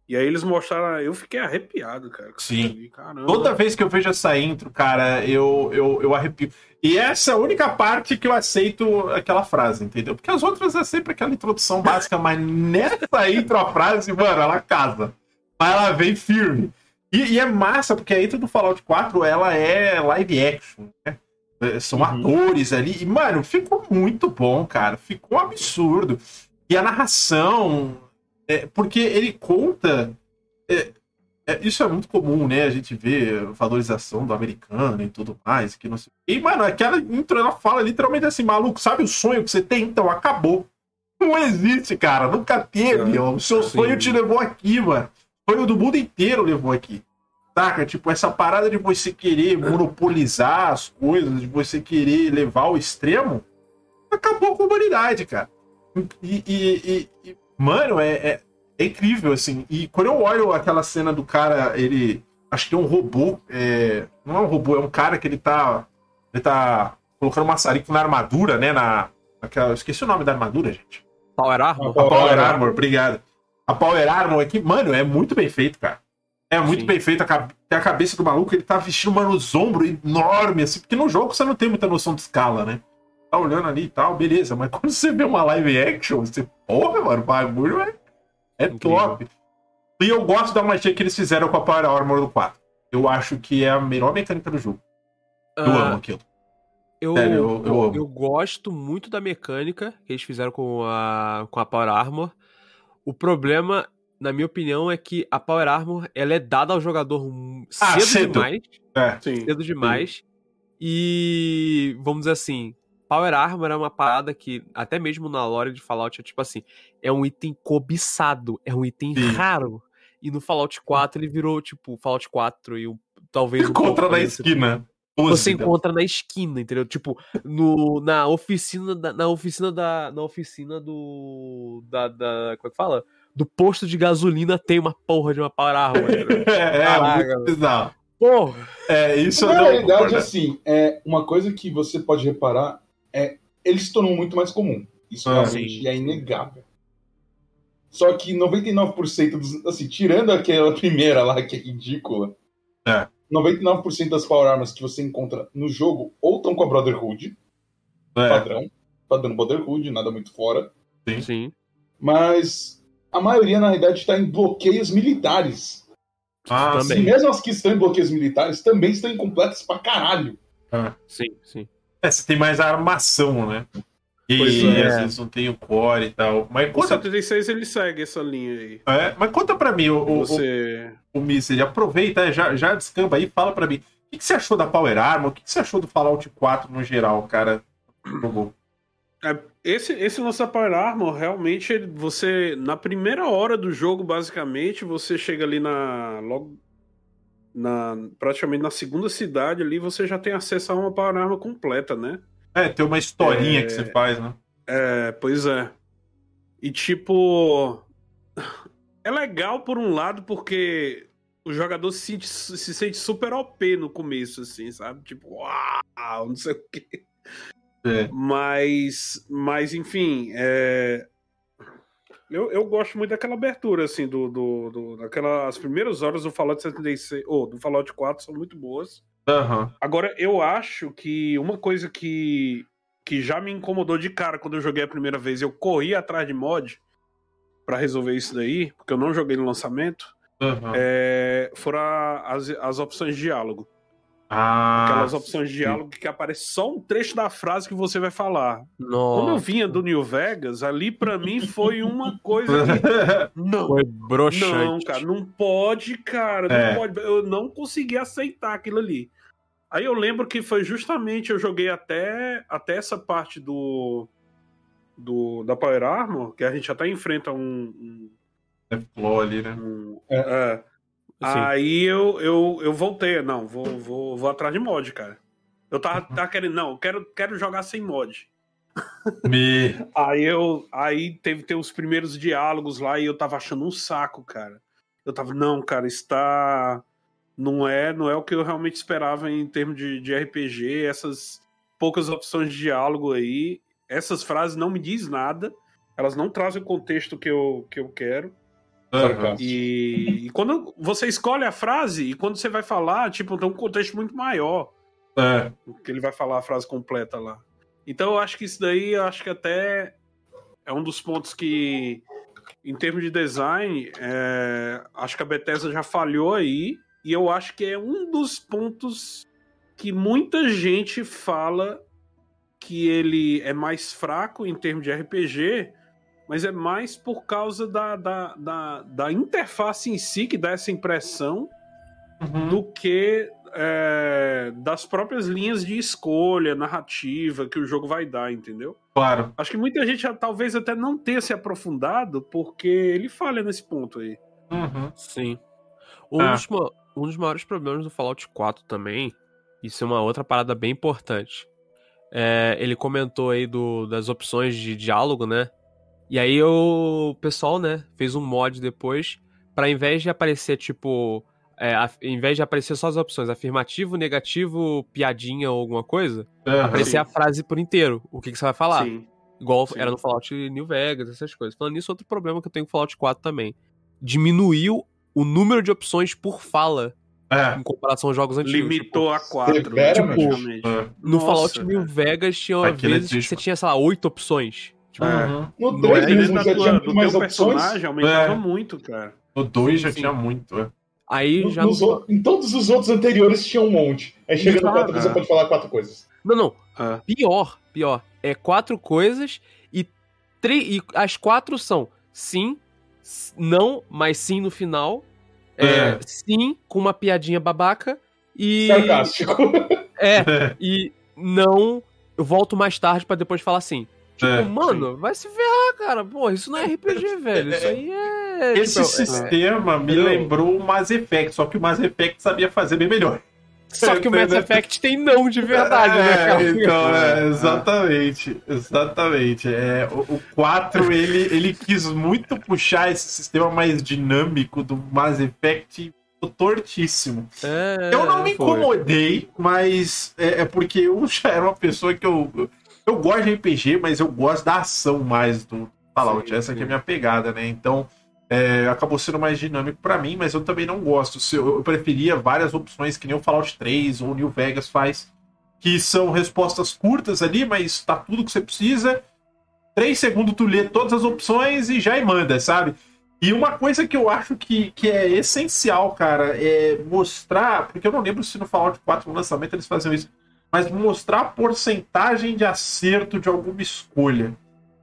E aí eles mostraram. Eu fiquei arrepiado, cara. Sim. Caramba. Toda vez que eu vejo essa intro, cara, eu, eu, eu arrepio. E essa é a única parte que eu aceito aquela frase, entendeu? Porque as outras é sempre aquela introdução básica, mas nessa intro a frase, mano, ela casa. Mas ela vem firme. E, e é massa, porque a intro do Fallout 4, ela é live action, né? É, São Uhum. atores ali. E, mano, ficou muito bom, cara. Ficou absurdo. E a narração. é, porque ele conta. é, é, isso é muito comum, né? A gente vê valorização do americano e tudo mais. Que não sei. E, mano, aquela intro ela fala literalmente assim: maluco, sabe o sonho que você tem? Então acabou. Não existe, cara. Nunca teve. ó. O seu Sim. sonho te levou aqui, mano. O sonho do mundo inteiro levou aqui. Saca? Tipo, essa parada de você querer monopolizar as coisas, de você querer levar ao extremo, acabou com a humanidade, cara. E, e- e- e, mano, é, é, é incrível, assim. E quando eu olho aquela cena do cara, ele. Acho que tem um robô. é, não é um robô, é um cara que ele tá. Ele tá colocando maçarico na armadura, né? Na, naquela, esqueci o nome da armadura, gente. Power Armor? A Power Armor, obrigado. A Power Armor aqui, mano, é muito bem feito, cara. É muito Sim. bem feito. Tem a cabeça do maluco, ele tá vestindo uma nos ombros enorme, assim, porque no jogo você não tem muita noção de escala, né? Tá olhando ali e tal, beleza. Mas [LAUGHS] quando você vê uma live action, você, porra, mano, o bagulho é, é Incrível. top. E eu gosto da magia que eles fizeram com a Power Armor do 4. Eu acho que é a melhor mecânica do jogo. Eu Ah, amo aquilo. Eu, Sério, eu- eu amo. eu gosto muito da mecânica que eles fizeram com a, com a Power Armor. O problema, na minha opinião, é que a Power Armor ela é dada ao jogador Ah, cedo, cedo. demais. É. Sim. Cedo demais. E vamos dizer assim, Power Armor é uma parada que, até mesmo na lore de Fallout, é tipo assim, é um item cobiçado, é um item Sim. raro. E no Fallout 4 ele virou, tipo, Fallout 4 e o, talvez um Encontra pouco na esquina. você Pose, encontra na esquina, entendeu? Tipo, no, na oficina da, na oficina da na oficina do da, da como é que fala? Do posto de gasolina tem uma porra de uma power armor. [LAUGHS] entendeu? É, é Caraca, bizarro. porra. É, isso Na realidade, concordo. assim, é uma coisa que você pode reparar é ele se tornou muito mais comum. Isso Ah, realmente sim. é inegável. Só que 99% dos. Assim, tirando aquela [LAUGHS] primeira lá que é ridícula, É. 99% das Power Armas que você encontra no jogo ou estão com a Brotherhood, É, padrão, padrão Brotherhood, nada muito fora, Sim. mas a maioria, na realidade, está em bloqueios militares. Ah, Também. E mesmo as que estão em bloqueios militares também estão incompletas pra caralho. Sim, sim. É, você tem mais a armação, né? E Pois é. às vezes não tem o core e tal. Mas O conta, 76 ele segue essa linha aí. é, mas conta pra mim, o, o, Você. o, o Mister, aproveita, é, já, já descamba aí, fala pra mim. O que, que você achou da Power Armor? O que, que você achou do Fallout 4 no geral, cara? Jogou. É, Esse, esse lance da Power Armor, realmente, você. Na primeira hora do jogo, basicamente, você chega ali na. Logo. Na, praticamente na segunda cidade ali, você já tem acesso a uma Armor completa, né? É, tem uma historinha É. que você faz, né? É, pois é. E tipo. [LAUGHS] É legal por um lado, porque o jogador se sente, se sente super OP no começo, assim, sabe? Tipo, uau, não sei o quê. É. Mas, mas enfim, é... eu, eu gosto muito daquela abertura, assim, do, do, do, as primeiras horas do Fallout 76, ou do Fallout 4 são muito boas. Aham. Agora, eu acho que uma coisa que, que já me incomodou de cara quando eu joguei a primeira vez, eu corri atrás de mod pra resolver isso daí, porque eu não joguei no lançamento, Aham. é, foram as, as opções de diálogo. Ah, Aquelas opções de diálogo que aparece só um trecho da frase que você vai falar. Quando eu Nossa. vinha do New Vegas, ali pra mim foi uma coisa que. [LAUGHS] Não, Foi não, broxante. cara, não pode, cara, não É. pode. Eu não consegui aceitar aquilo ali. Aí eu lembro que foi justamente eu joguei até, até essa parte do, do da Power Armor, que a gente até enfrenta um, um- é flow ali, né? um- É. é. Aí eu, eu, eu voltei, não, vou, vou, vou atrás de mod, cara. Eu tava, tava querendo, não, eu quero, quero jogar sem mod. Me... [LAUGHS] Aí eu. Aí teve ter os primeiros diálogos lá e eu tava achando um saco, cara. Eu tava, não, cara, está. Não é, não é o que eu realmente esperava em termos de, de RPG. Essas poucas opções de diálogo aí. Essas frases não me diz nada. Elas não trazem o contexto que eu, que eu quero. Sarcástico. E, e quando você escolhe a frase e quando você vai falar, tipo, tem um contexto muito maior É. que ele vai falar a frase completa lá. Então eu acho que isso daí, eu acho que até é um dos pontos que, em termos de design, é, acho que a Bethesda já falhou aí, e eu acho que é um dos pontos que muita gente fala que ele é mais fraco em termos de RPG, mas é mais por causa da, da, da, da interface em si que dá essa impressão Uhum. do que é, das próprias linhas de escolha, narrativa que o jogo vai dar, entendeu? Claro. Acho que muita gente já, talvez até não tenha se aprofundado, porque ele falha nesse ponto aí. Uhum. Sim. Um, Ah. dos, um dos maiores problemas do Fallout 4 também, isso é uma outra parada bem importante. É, ele comentou aí do, das opções de diálogo, né? E aí o pessoal, né, fez um mod depois pra ao invés de aparecer tipo, é, a- em vez de aparecer só as opções afirmativo, negativo, piadinha ou alguma coisa, Aham. aparecer a frase por inteiro. O que, que você vai falar? Sim. Igual Sim. era no Fallout New Vegas, essas coisas. Falando nisso, outro problema que eu tenho com Fallout 4 também. Diminuiu o número de opções por fala É. em comparação aos jogos antigos. Limitou a quatro, praticamente. É. Tipo, no Nossa, Fallout New. Vegas tinha Aquilo é vezes que você tinha, sei lá, oito opções. Tipo, É. Uhum. No Não 3 é mesmo já tua- tinha muito mais opções. aumentava É. muito, cara. No 2 já Sim. tinha muito. É. Aí No- já nos Em todos os outros anteriores tinha um monte. Aí chega no Exato. 4 você pode falar quatro coisas. Não, não. Ah. Pior, pior. É quatro coisas e, e as quatro são sim, não, mas sim no final. É, É. sim, com uma piadinha babaca. E. Sarcástico. É, [LAUGHS] e não. Eu volto mais tarde pra depois falar assim. Tipo, É, mano, vai se ferrar, cara. Pô, isso não é RPG, [LAUGHS] velho. Isso aí é. Esse tipo, é- sistema me Entendeu? lembrou o Mass Effect, só que o Mass Effect sabia fazer bem melhor. Só que o Mass Effect tem não de verdade, né, cara? É, então, é, [LAUGHS] exatamente, exatamente. É, o, o 4, ele, ele quis muito puxar esse sistema mais dinâmico do Mass Effect tortíssimo. É, Eu não me foi. incomodei, mas é, é porque eu já era uma pessoa que eu. Eu gosto de RPG, mas eu gosto da ação mais do Fallout. Sim, Essa aqui é a minha pegada, né? Então. é, acabou sendo mais dinâmico pra mim, mas eu também não gosto. Eu preferia várias opções que nem o Fallout 3 ou o New Vegas faz, que são respostas curtas ali, mas tá tudo que você precisa. Três segundos tu lê todas as opções e já manda, sabe? E uma coisa que eu acho que, que é essencial, cara, é mostrar. Porque eu não lembro se no Fallout 4 no lançamento eles faziam isso. Mas mostrar a porcentagem de acerto de alguma escolha.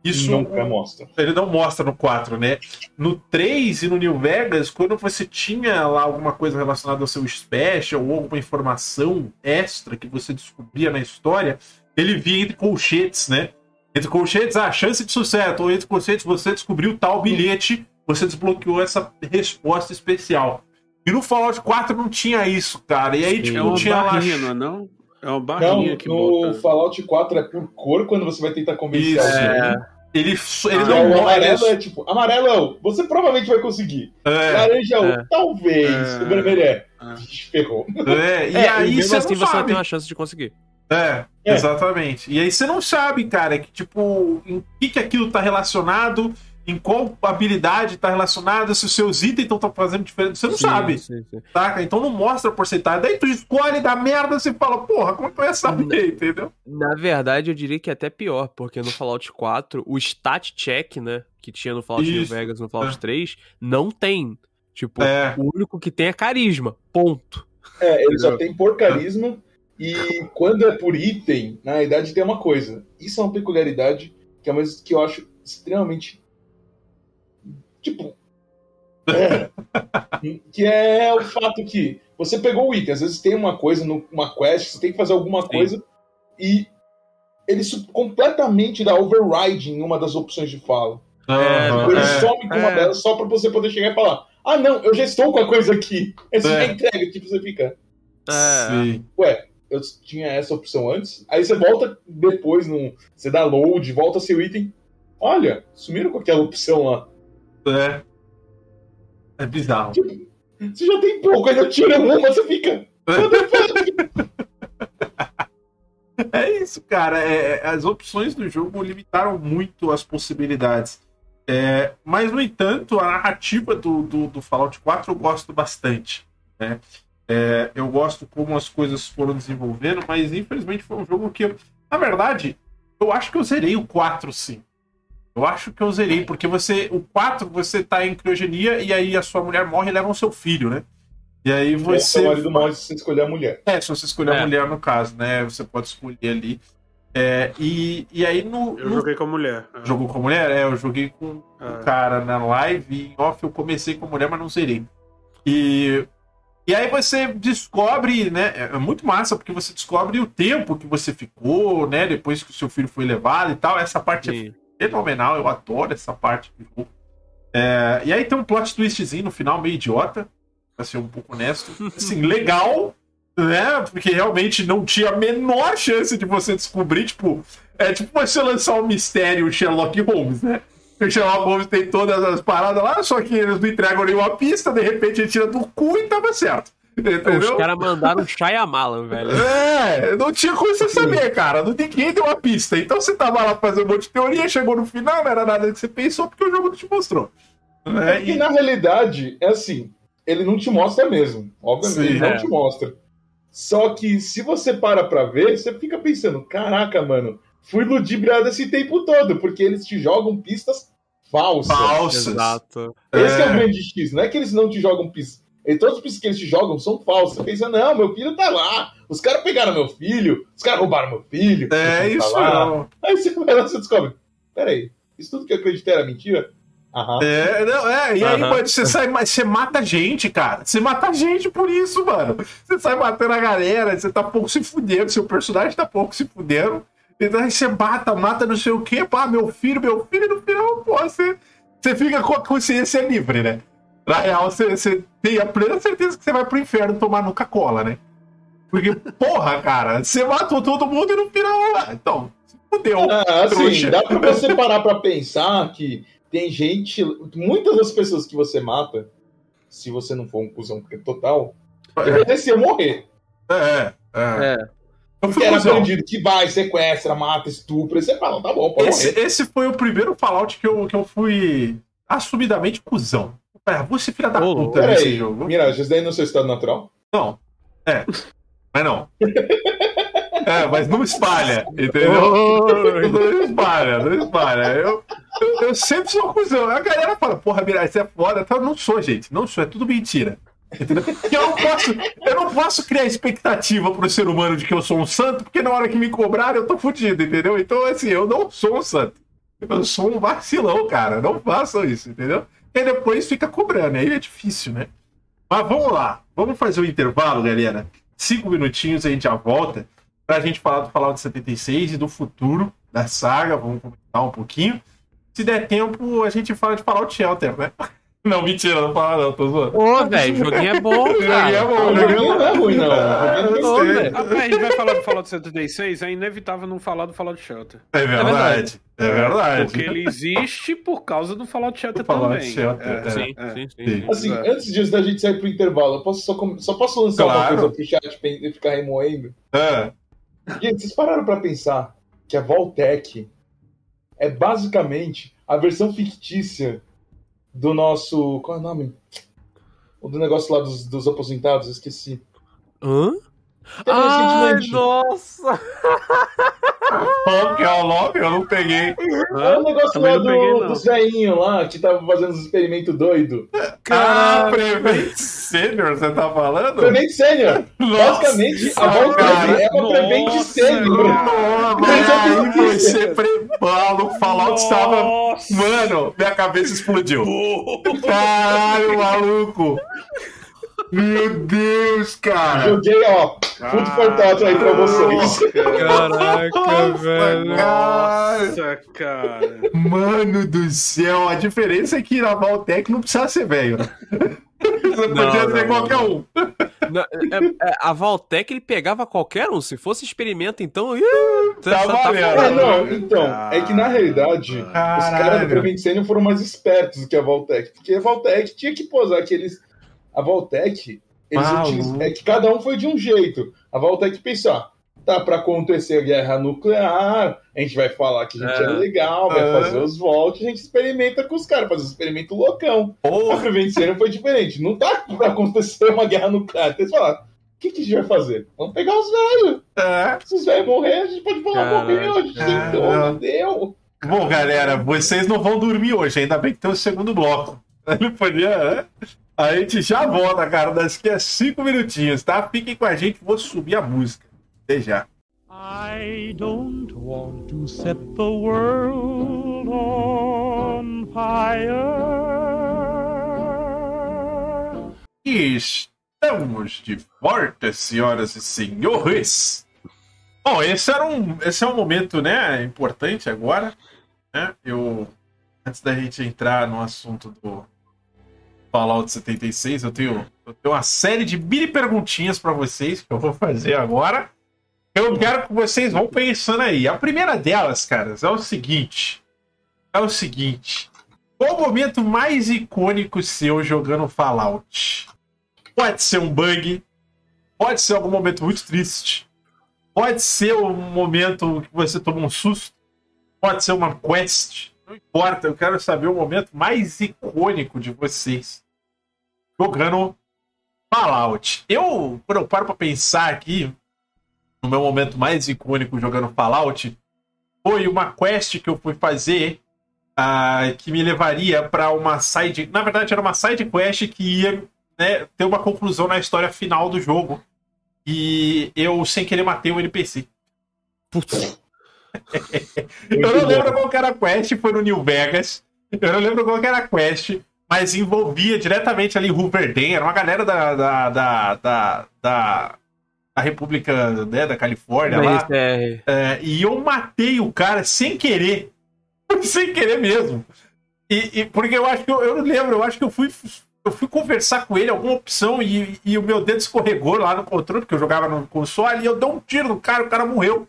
Isso Nunca mostra. ele não mostra no 4, né? No 3 e no New Vegas, quando você tinha lá alguma coisa relacionada ao seu special ou alguma informação extra que você descobria na história, ele via entre colchetes, né? Entre colchetes, a chance de sucesso, ou entre colchetes, você descobriu tal bilhete, você desbloqueou essa resposta especial. E no Fallout 4 não tinha isso, cara. E aí, Sim. tipo, É tinha lá. barrinha, não é não? É uma Não, barrinha que no bota. Fallout 4 é por cor quando você vai tentar convencer Isso. alguém. Ele, ele Ah, não o mostra. amarelo é tipo, amarelão, você provavelmente vai conseguir. É, Laranja, É. talvez. É. O vermelho é. É. Ferrou. é, e É, aí e mesmo você assim não você sabe. tem uma chance de conseguir. É, É. exatamente. E aí você não sabe, cara, que tipo, em que, que aquilo tá relacionado, em qual habilidade tá relacionado, se os seus itens estão fazendo diferença. Você não Sim, sabe, sim, sim. saca? Então não mostra a porcentagem. Daí tu escolhe da merda você fala, porra, como é que eu ia saber, [LAUGHS] entendeu? Na verdade, eu diria que é até pior, porque no Fallout 4, o stat check, né, que tinha no Fallout New. Vegas no Fallout É. 3, não tem. Tipo, É. o único que tem é carisma. Ponto. É, ele só tem por carisma. E quando é por item, na idade tem uma coisa. Isso é uma peculiaridade que é uma coisa que eu acho extremamente. Tipo. é. que é o fato que você pegou o item, às vezes tem uma coisa numa quest, você tem que fazer alguma Sim. coisa e ele completamente dá override em uma das opções de fala. Aham, Ele é. some com uma é. delas só pra você poder chegar e falar: Ah, não, eu já estou com a coisa aqui. [LAUGHS] Você É. já entrega, tipo, você fica. É. Sim. Ué, eu tinha essa opção antes. Aí você volta depois, num, você dá load, volta seu item. Olha, sumiram com aquela opção lá. É. É bizarro. Você já tem pouco, ainda tira uma, você fica. É isso, cara. É, as opções do jogo limitaram muito as possibilidades. É, mas, no entanto, a narrativa do, do, do Fallout 4 eu gosto bastante. Né? É, eu gosto como as coisas foram desenvolvendo, mas infelizmente foi um jogo que, eu- na verdade, eu acho que eu zerei o 4 sim. Eu acho que eu zerei, porque você. O 4 você tá em criogenia e aí a sua mulher morre e leva o seu filho, né? E aí Você... você. O marido morre se você escolher a mulher. É, se você escolher a É. mulher, no caso, né? Você pode escolher ali. É, e, e aí no. Eu no- joguei com a mulher. Jogou com a mulher? É, eu joguei com o Ah. cara na live e em off eu comecei com a mulher, mas não zerei. E. E aí você descobre, né? É muito massa, porque você descobre o tempo que você ficou, né? Depois que o seu filho foi levado e tal. Essa parte é Sim. Fenomenal, eu adoro essa parte do jogo. É, e aí tem um plot twistzinho no final, meio idiota, pra ser um pouco honesto. [LAUGHS] Assim, legal, né? Porque realmente não tinha a menor chance de você descobrir, tipo, é tipo você lançar um mistério Sherlock Holmes, né? O Sherlock Holmes tem todas as paradas lá, só que eles não entregam nenhuma pista, de repente ele tira do cu e tava certo. Os Entendeu? caras mandaram Shyamalan, velho. É, não tinha como você saber, cara. Não ninguém deu uma pista. Então você tava lá fazendo um monte de teoria, chegou no final, não era nada que você pensou, porque o jogo não te mostrou. É Né? E- na realidade, é assim, ele não te mostra mesmo. Obviamente, Sim, ele não é. te mostra. Só que se você para pra ver, você fica pensando, caraca, mano, fui ludibriado esse tempo todo, porque eles te jogam pistas falsas. Falsas. Exato. Esse é. É. o grande X, não é que eles não te jogam pistas. E todos os príncipes que eles te jogam são falsos. Você pensa, não, meu filho tá lá. Os caras pegaram meu filho, os caras roubaram meu filho. É tá isso, lá. não. Aí você vai lá você descobre. Peraí, isso tudo que eu acreditei era mentira? Aham. É, não, é, e aí, Aham. mano, você sai, mas você mata gente, cara. Você mata gente por isso, mano. Você sai matando a galera, você tá pouco se fudendo, seu personagem tá pouco se fudendo. Então aí você mata, mata não sei o quê, pá, meu filho, meu filho, e no final, pô, você, você fica com a consciência livre, né? Na real, você, você tem a plena certeza que você vai pro inferno tomar Coca-Cola, né? Porque, porra, cara, você matou todo mundo e no final, ah, então, se fudeu. Ah, assim, dá pra você parar pra pensar que tem gente. Muitas das pessoas que você mata, se você não for um cuzão total, merecia morrer. É, é. É. Eu fui Que era bandido que vai, sequestra, mata, estupra. E você fala, tá bom, pode Esse, morrer. esse foi o primeiro Fallout que eu, que eu fui assumidamente cuzão. É, você filha da Ô, puta nesse Peraí, jogo. Mirage, isso daí no seu estado natural? Não. É. Mas não. [LAUGHS] É, mas não espalha, entendeu? Não espalha, não espalha. Eu, eu, eu sempre sou cuzão. A galera fala, porra, Mirage, você é foda. Eu não sou, gente. Não sou, é tudo mentira. Entendeu? Porque eu não posso, eu não posso criar expectativa pro ser humano de que eu sou um santo, porque na hora que me cobrarem eu tô fudido, entendeu? Então, assim, eu não sou um santo. Eu sou um vacilão, cara. Não façam isso, entendeu? E depois fica cobrando. Aí é difícil, né? Mas vamos lá. Vamos fazer o intervalo, galera. Cinco minutinhos a gente já volta pra gente falar do Fallout 76 e do futuro da saga. Vamos comentar um pouquinho. Se der tempo, a gente fala de Fallout Shelter, né? Não, mentira, não fala não, tô zoando. Ô, velho, o joguinho é bom, [LAUGHS] Joguinho é cara. bom, O joguinho não é ruim, não. Ah, eu Ô. Rapaz, a gente vai falar do Fallout 76, é inevitável não falar do Fallout Shelter. É verdade, é verdade. Porque ele existe por causa do Fallout Shelter Fallout também. Shelter, É, é. Sim, é. sim, sim. Sim. Assim, É. antes disso da gente sair pro intervalo, eu posso só, com- só posso lançar uma Claro. coisa pro chat pra ele ficar remoendo? É. Gente, vocês pararam pra pensar que a Voltec é basicamente a versão fictícia do nosso. Qual é o nome? O do negócio lá dos, dos aposentados, esqueci. Hã? Ai, nossa! Qual que é o nome? Eu não peguei. É o negócio lá do, do Zéinho lá, que tava fazendo os experimentos doidos. Ah, Prevent Senior, você tá falando? Prevent Sênior! Nossa, Basicamente, a. Voltec é uma Nossa, Prevent mas aí você prepara o Fallout estava. Nossa! Mano, minha cabeça explodiu. [LAUGHS] Caralho, maluco. Meu Deus, cara. Joguei, ó, Food for Thought aí pra vocês. Caraca, [LAUGHS] Nossa, velho. Nossa, cara. Mano do céu, a diferença é que na Valtec não precisava ser velho, né? [LAUGHS] Você Não, podia não, ser não, qualquer não. um. Não, é- é, a Valtec ele pegava qualquer um. Se fosse experimento, então. ih, Tá valendo. É, não, então, é que na realidade, os caras do Caralho. Prevent Sênior foram mais espertos do que a Voltec, porque a Voltec tinha que posar aqueles. A Voltec, eles Maluco. utilizam- é que cada um foi de um jeito. A Voltec pensou, ah, tá pra acontecer a guerra nuclear, a gente vai falar que a gente é, É. legal, vai É. fazer os volts, a gente experimenta com os caras, faz um experimento loucão. A Porra, Prevent Sênior foi diferente, não tá pra acontecer uma guerra nuclear. Eles falaram, o que, que a gente vai fazer? Vamos pegar os velhos. é. Se os velhos morrer, a gente pode falar, morreu, a gente tentou, Caramba. não deu. Bom, galera, vocês não vão dormir hoje, ainda bem que tem o segundo bloco. [LAUGHS] Ele podia, né? A gente já volta, cara, daqui a cinco minutinhos, tá? Fiquem com a gente, vou subir a música. Até já. I don't want to set the world on fire. E estamos de volta, senhoras e senhores. Bom, esse, era um, esse é um momento, né, importante agora, né? Eu, antes da gente entrar no assunto do Fallout 76, eu tenho, eu tenho uma série de mini perguntinhas para vocês que eu vou fazer agora. Eu quero que vocês vão pensando aí. A primeira delas, caras, é o seguinte. É o seguinte. Qual o momento mais icônico seu jogando Fallout? Pode ser um bug, pode ser algum momento muito triste, pode ser um momento que você toma um susto, pode ser uma quest, não importa, eu quero saber o momento mais icônico de vocês jogando Fallout. Eu, quando eu paro pra pensar aqui, no meu momento mais icônico jogando Fallout, foi uma quest que eu fui fazer ah, que me levaria para uma side. Na verdade, era uma side quest que ia né, ter uma conclusão na história final do jogo. E eu, sem querer, matei o NPC. Putz. Eu não lembro qual era a quest, foi no New Vegas. Eu não lembro qual era a quest, mas envolvia diretamente ali Rupert era uma galera da, da, da, da, da, da República né, da Califórnia lá. É, e eu matei o cara sem querer. [LAUGHS] sem querer mesmo. E, e, porque eu acho que eu, eu não lembro, eu acho que eu fui eu fui conversar com ele, alguma opção, e, e o meu dedo escorregou lá no controle, porque eu jogava no console, e eu dei um tiro no cara, o cara morreu.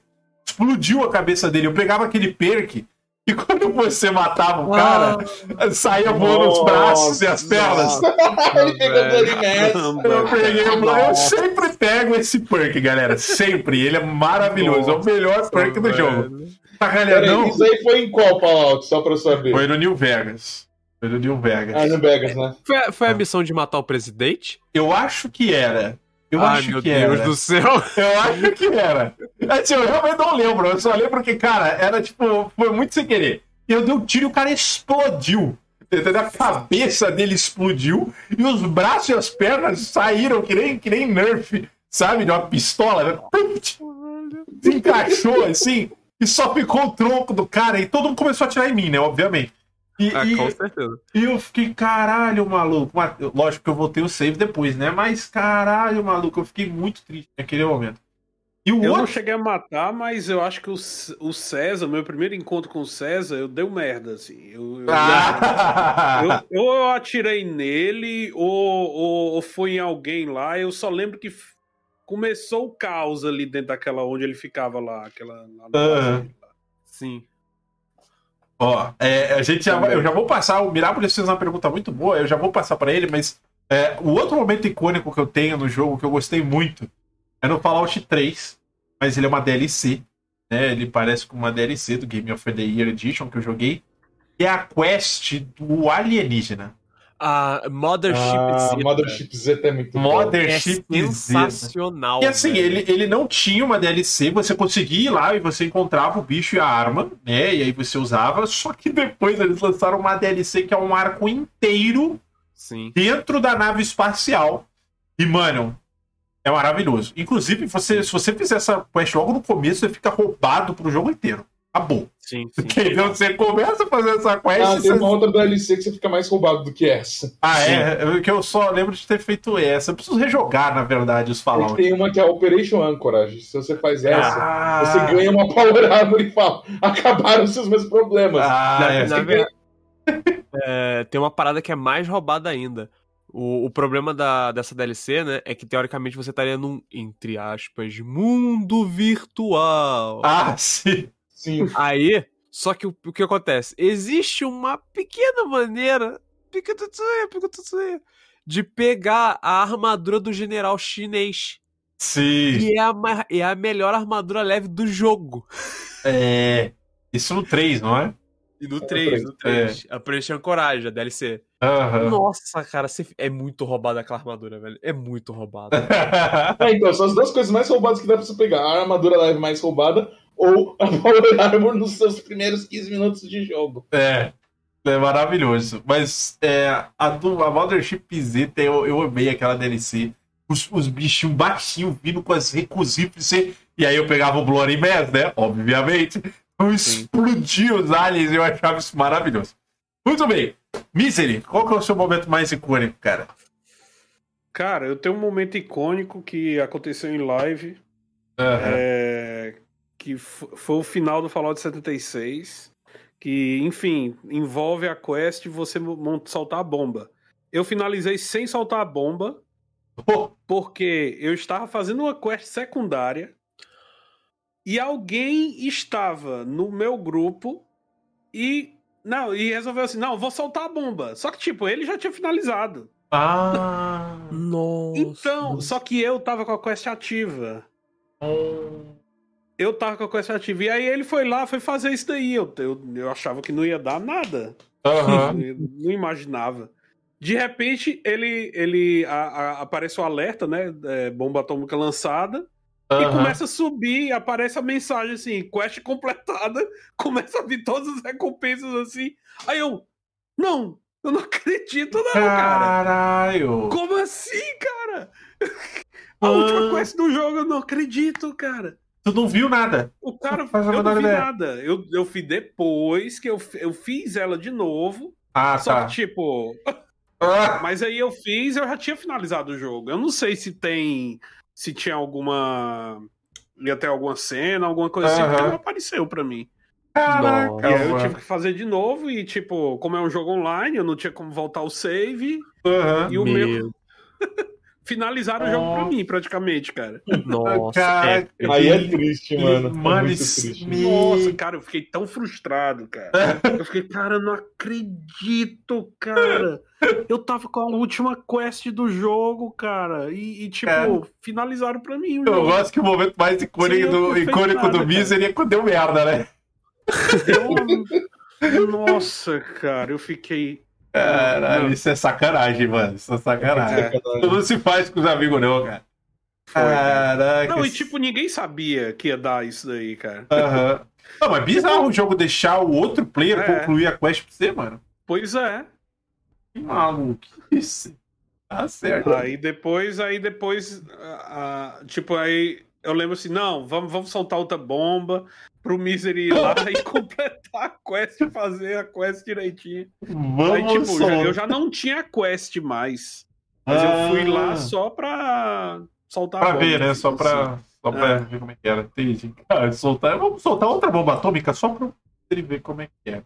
Explodiu a cabeça dele. Eu pegava aquele perk e [LAUGHS] quando você matava o cara, ah, saía voando os braços e as pernas. [LAUGHS] Ele pegou Eu peguei Eu sempre pego esse perk, galera. Sempre. Ele é maravilhoso. É o melhor perk do jogo. Tá, galera, não? Isso aí foi em qual, Fallout? Só pra eu saber. Foi no New Vegas. Foi no New Vegas. Ah, New Vegas, né? Foi, foi a missão de matar o presidente? Eu acho que era. Eu Ai, acho meu que Deus era. do céu. [LAUGHS] Eu acho que era. Assim, eu realmente não lembro. Eu só lembro que, cara, era tipo, foi muito sem querer. Eu dei um tiro e o cara explodiu. Entendeu? A cabeça dele explodiu e os braços e as pernas saíram que nem, que nem Nerf, sabe? De uma pistola. Né? Se encaixou assim e só ficou o tronco do cara e todo mundo começou a atirar em mim, né? Obviamente. E, Ah, e- com certeza. e eu fiquei, caralho, maluco. Mas, Lógico que eu voltei o save depois, né? Mas, caralho, maluco, eu fiquei muito triste naquele momento. E o Eu não outro. cheguei a matar, mas eu acho que o, o César, meu primeiro encontro com o César, eu dei merda, assim. Eu, eu, Ah! eu, ou eu atirei nele, ou, ou, ou foi em alguém lá. Eu só lembro que começou o caos ali dentro daquela onde ele ficava lá. Aquela, lá no Aham. Sim. Ó, é, a gente já eu já vou passar. O Mirabolous fez uma pergunta muito boa, eu já vou passar pra ele, mas é, o outro momento icônico que eu tenho no jogo, que eu gostei muito, é no Fallout 3, mas ele é uma DLC, né? Ele parece com uma DLC do Game of the Year Edition que eu joguei. E é a quest do alienígena. A Mothership Ah, Zeta Mothership Z é muito bom. Mothership é Z. sensacional. E assim, velho. ele, ele não tinha uma DLC, você conseguia ir lá e você encontrava o bicho e a arma, né? E aí você usava, só que depois eles lançaram uma DLC que é um arco inteiro Sim. dentro da nave espacial. E, mano, é maravilhoso. Inclusive, você, se você fizer essa quest logo no começo, você fica roubado pro jogo inteiro. Acabou. Sim, [LAUGHS] sim. Entendeu? Você começa a fazer essa quest. Ah, você... tem uma outra DLC que você fica mais roubado do que essa. Ah, é? Eu- Que eu só lembro de ter feito essa. Eu preciso rejogar, na verdade, os Fallout. tem uma que é a Operation Anchorage. Se você faz essa, Ah. você ganha uma Power Armor e fala: acabaram os seus meus problemas. Ah, Na- é. na verdade, é, tem uma parada que é mais roubada ainda. O, o problema da, dessa DLC, né, é que teoricamente você estaria num, entre aspas, mundo virtual. Ah, sim. Sim. Aí, só que o, o que acontece? Existe uma pequena maneira pica-tutuê, pica-tutuê, de pegar a armadura do general chinês. Sim. E é a, é a melhor armadura leve do jogo. É. Isso no 3, não é? E no no 3, no 3. A Operation Coragem, a DLC. Aham. Nossa, cara, você- é muito roubada aquela armadura, velho. É muito roubada. [LAUGHS] É, então, são as duas coisas mais roubadas que dá pra você pegar: a armadura leve mais roubada ou [LAUGHS] a Power Armor nos seus primeiros 15 minutos de jogo. é. É maravilhoso. Mas é, a do a Mothership Z, eu, eu amei aquela DLC. Os, os bichinhos baixinhos vindo com as recusíveis. E aí eu pegava o Bloody Mass, né? Obviamente. Eu explodia os aliens e eu achava isso maravilhoso. Muito bem. Misery, qual que é o seu momento mais icônico, cara? Cara, eu tenho um momento icônico que aconteceu em live. É, que foi o final do Fallout 76. Que, enfim, envolve a quest de você soltar a bomba. Eu finalizei sem soltar a bomba, Oh, porque eu estava fazendo uma quest secundária e alguém estava no meu grupo e. Não, e resolveu assim: não, vou soltar a bomba. Só que, tipo, ele já tinha finalizado. ah. Nossa. Então, só que eu tava com a quest ativa. Eu tava com a quest ativa. E aí ele foi lá, foi fazer isso daí. Eu, eu, eu achava que não ia dar nada. [LAUGHS] Eu não imaginava. De repente, ele, ele a- a- aparece o alerta, né? é, bomba atômica lançada. E aham. começa a subir, aparece a mensagem assim, quest completada, [LAUGHS] começa a vir todas as recompensas assim. Aí eu, não, Eu não acredito, não, cara. Caralho! Como assim, cara? [LAUGHS] A última quest do jogo, eu não acredito, cara. Tu não viu nada? O cara, Faz a eu não vi ideia. nada. Eu, eu fiz depois que eu, eu fiz ela de novo. Ah, Só tá. que, tipo, [LAUGHS] Ah, mas aí eu fiz, eu já tinha finalizado o jogo. Eu não sei se tem. Se tinha alguma. Ia ter alguma cena, alguma coisa assim, Aham. porque não apareceu pra mim. caraca, E aí eu tive que fazer de novo e, tipo, como é um jogo online, eu não tinha como voltar o save. Aham. E o meu. Meu, Finalizaram o jogo pra mim, praticamente, cara. nossa. Cara, é, Aí é triste, mano. É Mano, muito isso triste. Nossa, cara, eu fiquei tão frustrado, cara. [LAUGHS] Eu fiquei, cara, eu não acredito, cara. Eu tava com a última quest do jogo, cara. E, e, tipo, Cara. finalizaram pra mim o Eu jogo. gosto que o momento mais icônico Sim, eu do, icônico nada, do. Misery é quando deu merda, né? Eu- Nossa, cara, eu fiquei. Caralho, Não. isso é sacanagem, mano. Isso é sacanagem. É. Isso não se faz com os amigos, não, cara. Foi. Caraca. Não, e tipo, ninguém sabia que ia dar isso daí, cara. Aham. Não, mas bizarro o jogo deixar o outro player É. concluir a quest pra você, mano. Pois é. Que maluco. Isso. Tá certo. Aí depois, aí depois, ah, ah, tipo, aí eu lembro assim, não, vamos, vamos soltar outra bomba pro Misery ir lá e [LAUGHS] completar a quest e fazer a quest direitinho. Vamos Aí, tipo, só. eu já não tinha quest mais. Mas eu fui Ah, lá só pra soltar a Pra bomba. ver, né? Só assim. pra, só pra É. ver como é que era. Entendi. Cara, soltar, vamos soltar outra bomba atômica só pra ele ver como é que é.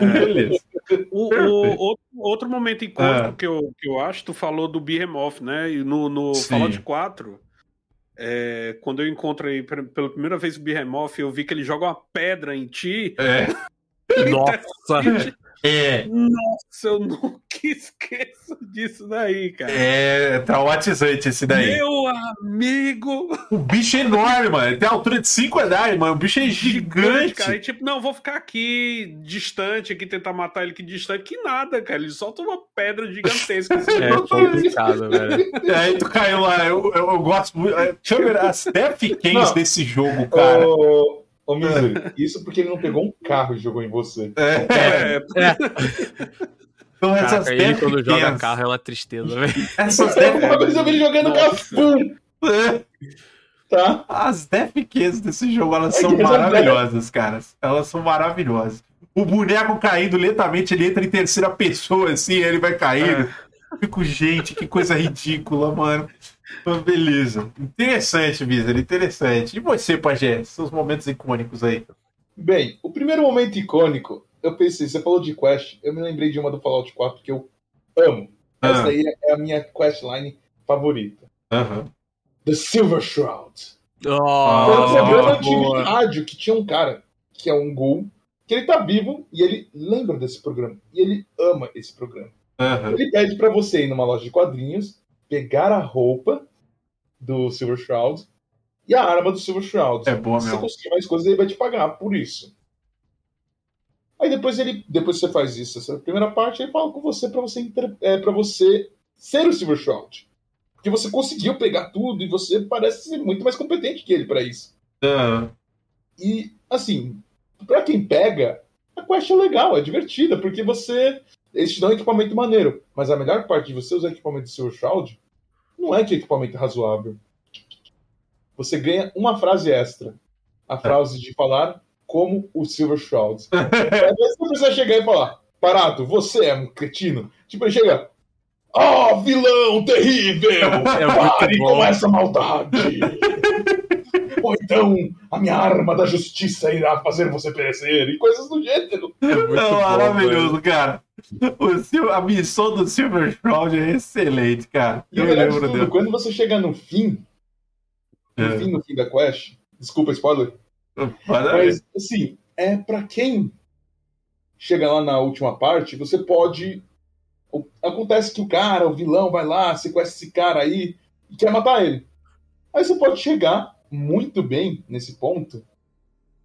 É. Beleza. O, o- outro, outro momento icônico Ah. que, eu, que eu acho, tu falou do Behemoth, né? E no, no Sim. Fallout 4, é, quando eu encontrei pela primeira vez o Behemoth, eu vi que ele joga uma pedra em ti. É. [LAUGHS] Nossa. É. Nossa, eu [LAUGHS] esqueço disso daí, cara. É traumatizante esse daí. Meu amigo! O bicho é enorme, mano. Ele tem a altura de 5 andares, mano. O bicho é gigante. cara. E tipo, não, vou ficar aqui distante, aqui tentar matar ele aqui distante. Que nada, cara. Ele solta uma pedra gigantesca. assim. [LAUGHS] É complicado, velho. E aí tu caiu lá. Eu, eu, eu gosto muito. é, Deixa eu ver as Não. desse jogo, cara. Ô, ô Misery, isso porque ele não pegou um carro e jogou em você. É. É, [LAUGHS] Então essas Caraca, ele quando joga carro é uma tristeza, velho. [LAUGHS] Essas Uma vez eu vi jogando Nossa. Capum, [LAUGHS] tá? As Deathkins desse jogo, elas são Eles maravilhosas, cara. Elas são maravilhosas. O boneco caindo lentamente, ele entra em terceira pessoa, assim, aí ele vai caindo. Eu Fico, gente, que coisa ridícula, mano. Mas beleza. Interessante, Miser, interessante. E você, Pajé? Seus momentos icônicos aí. Bem, o primeiro momento icônico, eu pensei, você falou de quest, eu me lembrei de uma do Fallout 4 que eu amo. Essa Ah. daí é a minha questline favorita. Aham. The Silver Shroud. Ah, Foi um Oh, programa de rádio que tinha um cara, que é um ghoul, que ele tá vivo e ele lembra desse programa. E ele ama esse programa. Ele pede pra você ir numa loja de quadrinhos, pegar a roupa do Silver Shroud e a arma do Silver Shroud. É boa Se você conseguir mais coisas, ele vai te pagar por isso. Aí depois ele, depois você faz isso, essa primeira parte, ele fala com você pra você, é, pra você ser o Silver Shroud. Porque você conseguiu pegar tudo e você parece ser muito mais competente que ele pra isso. Aham. E, assim, pra quem pega, a quest é legal, é divertida, porque você. Eles te dão um equipamento maneiro. Mas a melhor parte de você usar equipamento do Silver Shroud não é que é equipamento razoável. Você ganha uma frase extra. A frase de falar como o Silver Shroud. Aí você precisa chegar e falar: Parado, você é um cretino. Tipo, ele chega. Oh, vilão terrível! É Pare muito com bom. essa maldade! [LAUGHS] Ou então, a minha arma da justiça irá fazer você perecer, e coisas do gênero. É muito É bom, maravilhoso, velho. cara. O a missão do Silver Shroud é excelente, cara. E Eu lembro tudo, dele. quando você chegar no fim, no É. fim, no fim da quest, desculpa, spoiler. Mas, assim, é pra quem chega lá na última parte, você pode... Acontece que o cara, o vilão, vai lá, sequestra esse cara aí e quer matar ele. Aí você pode chegar muito bem nesse ponto.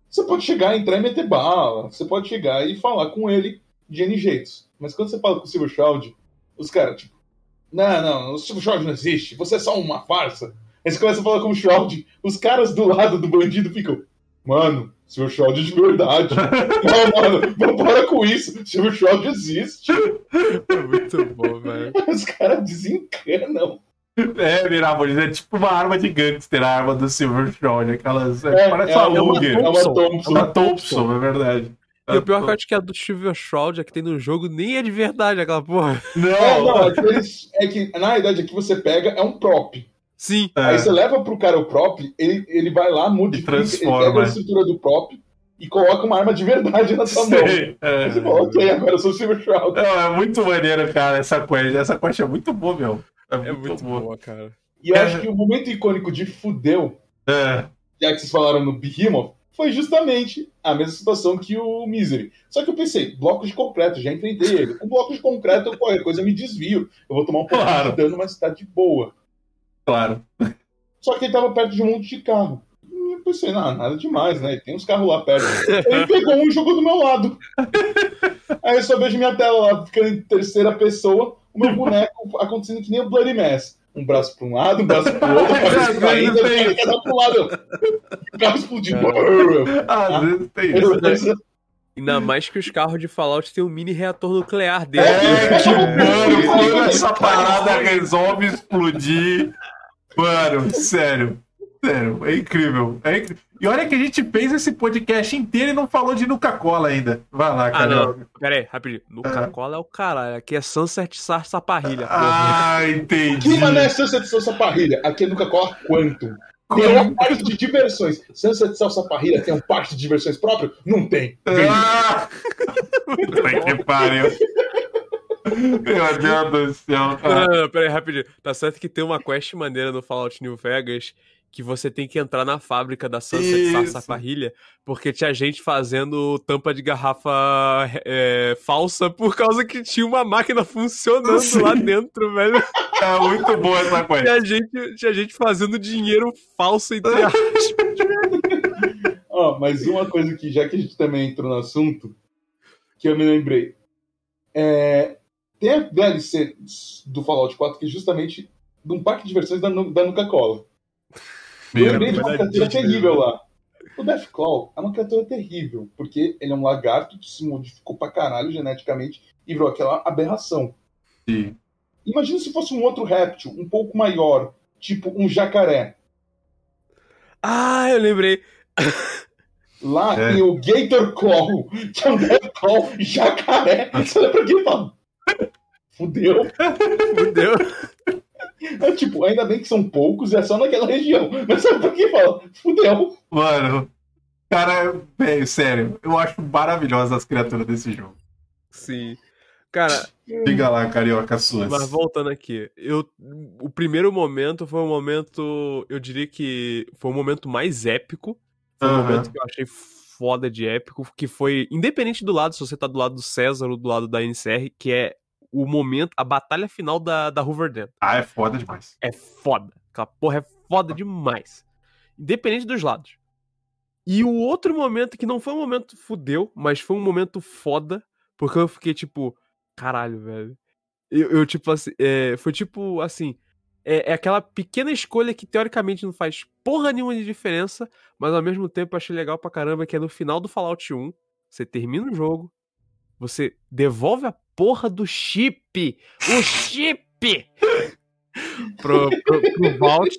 Você pode chegar, entrar e meter bala. Você pode chegar e falar com ele de N jeitos. Mas quando você fala com o Silver Shroud, os caras, tipo, não, não, o Silver Shroud não existe, você é só uma farsa. Aí você começa a falar com o Shroud, os caras do lado do bandido ficam, Mano, Silver Shroud de verdade. [LAUGHS] não, mano, não para com isso. Silver Shroud existe. É muito bom, velho. Os caras desencanam. É, Mirabolins, é tipo uma arma de gangster, a arma do Silver Shroud. Aquelas. É, parece é uma uma Luger. É uma Thompson. Thompson. Uma Thompson, é verdade. E o pior é que eu acho que a do Silver Shroud, a que tem no jogo, nem é de verdade aquela porra. É, Não, não, é que, eles- é que na realidade aqui você pega é um prop. Sim. É. Aí você leva pro cara o prop, ele, ele vai lá, modifica, ele transforma, pega a estrutura do prop e coloca uma arma de verdade na sua mão. sei. É. Aí você fala, ok, agora eu sou o Silver Shroud. Não, é muito maneiro, cara, essa quest. Essa quest é muito boa, meu. É muito, É muito boa. boa, cara. E eu É. acho que o momento icônico de fudeu, É. já que vocês falaram no Behemoth, foi justamente a mesma situação que o Misery. Só que eu pensei, bloco de concreto, já enfrentei ele. Com bloco de concreto, qualquer coisa eu me desvio. Eu vou tomar um pouco Claro. de dano, mas tá de boa. Claro. Só que ele tava perto de um monte de carro. E Eu pensei, não, nada demais, né? Tem uns carros lá perto. Ele pegou um e jogou do meu lado. Aí eu só vejo minha tela lá, ficando em terceira pessoa, o meu boneco acontecendo que nem o Bloody Mass. Um braço pra um lado, um braço pro outro, a cabeça caindo, Às vezes tem ele quer dar pro lado. O carro explodindo. Às vezes tem isso. né? Ainda mais que os carros de Fallout têm um mini reator nuclear dentro. É, que mano, quando essa parada resolve explodir. Mano, sério. Sério, é incrível. É incrível. E olha que a gente fez esse podcast inteiro e não falou de Nuca-Cola ainda. Vai lá, Ah, cara. não. Pera aí, rapidinho. No Coca-Cola é o caralho. Aqui é Sunset Sarsa Parrilha. porra. Ah, entendi. Que mané Sunset Salsa Parrilha? Aqui é nunca corre Quantum. Tem uma parte de diversões. Sunset Salsa Parrilha tem um parte de diversões próprio? Não tem. Vem. Ah! [LAUGHS] Que pariu. Meu Deus do céu. Não, Ah, não, não, pera aí, rapidinho. Tá certo que tem uma quest maneira no Fallout New Vegas que você tem que entrar na fábrica da Sunset Isso. Sarsa Parrilha porque tinha gente fazendo tampa de garrafa é, falsa por causa que tinha uma máquina funcionando Sim. lá dentro, velho. é muito boa essa coisa. [LAUGHS] Tinha gente, tinha gente fazendo dinheiro falso entre [LAUGHS] aspas. Ó, mas uma coisa que, já que a gente também entrou no assunto, que eu me lembrei. É, tem a DLC do Fallout 4 que é justamente de um parque de diversões da, da Nuka-Cola. Eu lembrei de uma criatura terrível lá. O Deathclaw é uma criatura terrível, porque ele é um lagarto que se modificou pra caralho geneticamente e virou aquela aberração. Sim. Imagina se fosse um outro réptil, um pouco maior, tipo um jacaré. Ah, eu lembrei. Lá É. tem o Gator Claw, que é um Deathclaw jacaré. Você olha pra aquilo e fala, fudeu. Fudeu. É tipo, ainda bem que são poucos e é só naquela região. Mas sabe por que fala? Fudeu. Mano, cara, velho, sério, eu acho maravilhosas as criaturas desse jogo. Sim. Cara, Diga lá, carioca suas. Mas voltando aqui, eu, o primeiro momento foi um momento, eu diria que foi o momento mais épico. Foi um Aham. momento que eu achei foda de épico, que foi, independente do lado, se você tá do lado do César ou do lado da NCR, que é o momento, a batalha final da, da Hoover Dam. Ah, é foda demais. É foda. Aquela porra é foda demais. Independente dos lados. E o outro momento, que não foi um momento fudeu, mas foi um momento foda, porque eu fiquei tipo, caralho, velho. Eu, eu, tipo assim, é, foi tipo assim. É, é aquela pequena escolha que teoricamente não faz porra nenhuma de diferença, mas ao mesmo tempo eu achei legal pra caramba que é no final do Fallout 1, você termina o jogo, você devolve a porra do chip! O chip! pro, pro, pro Vault.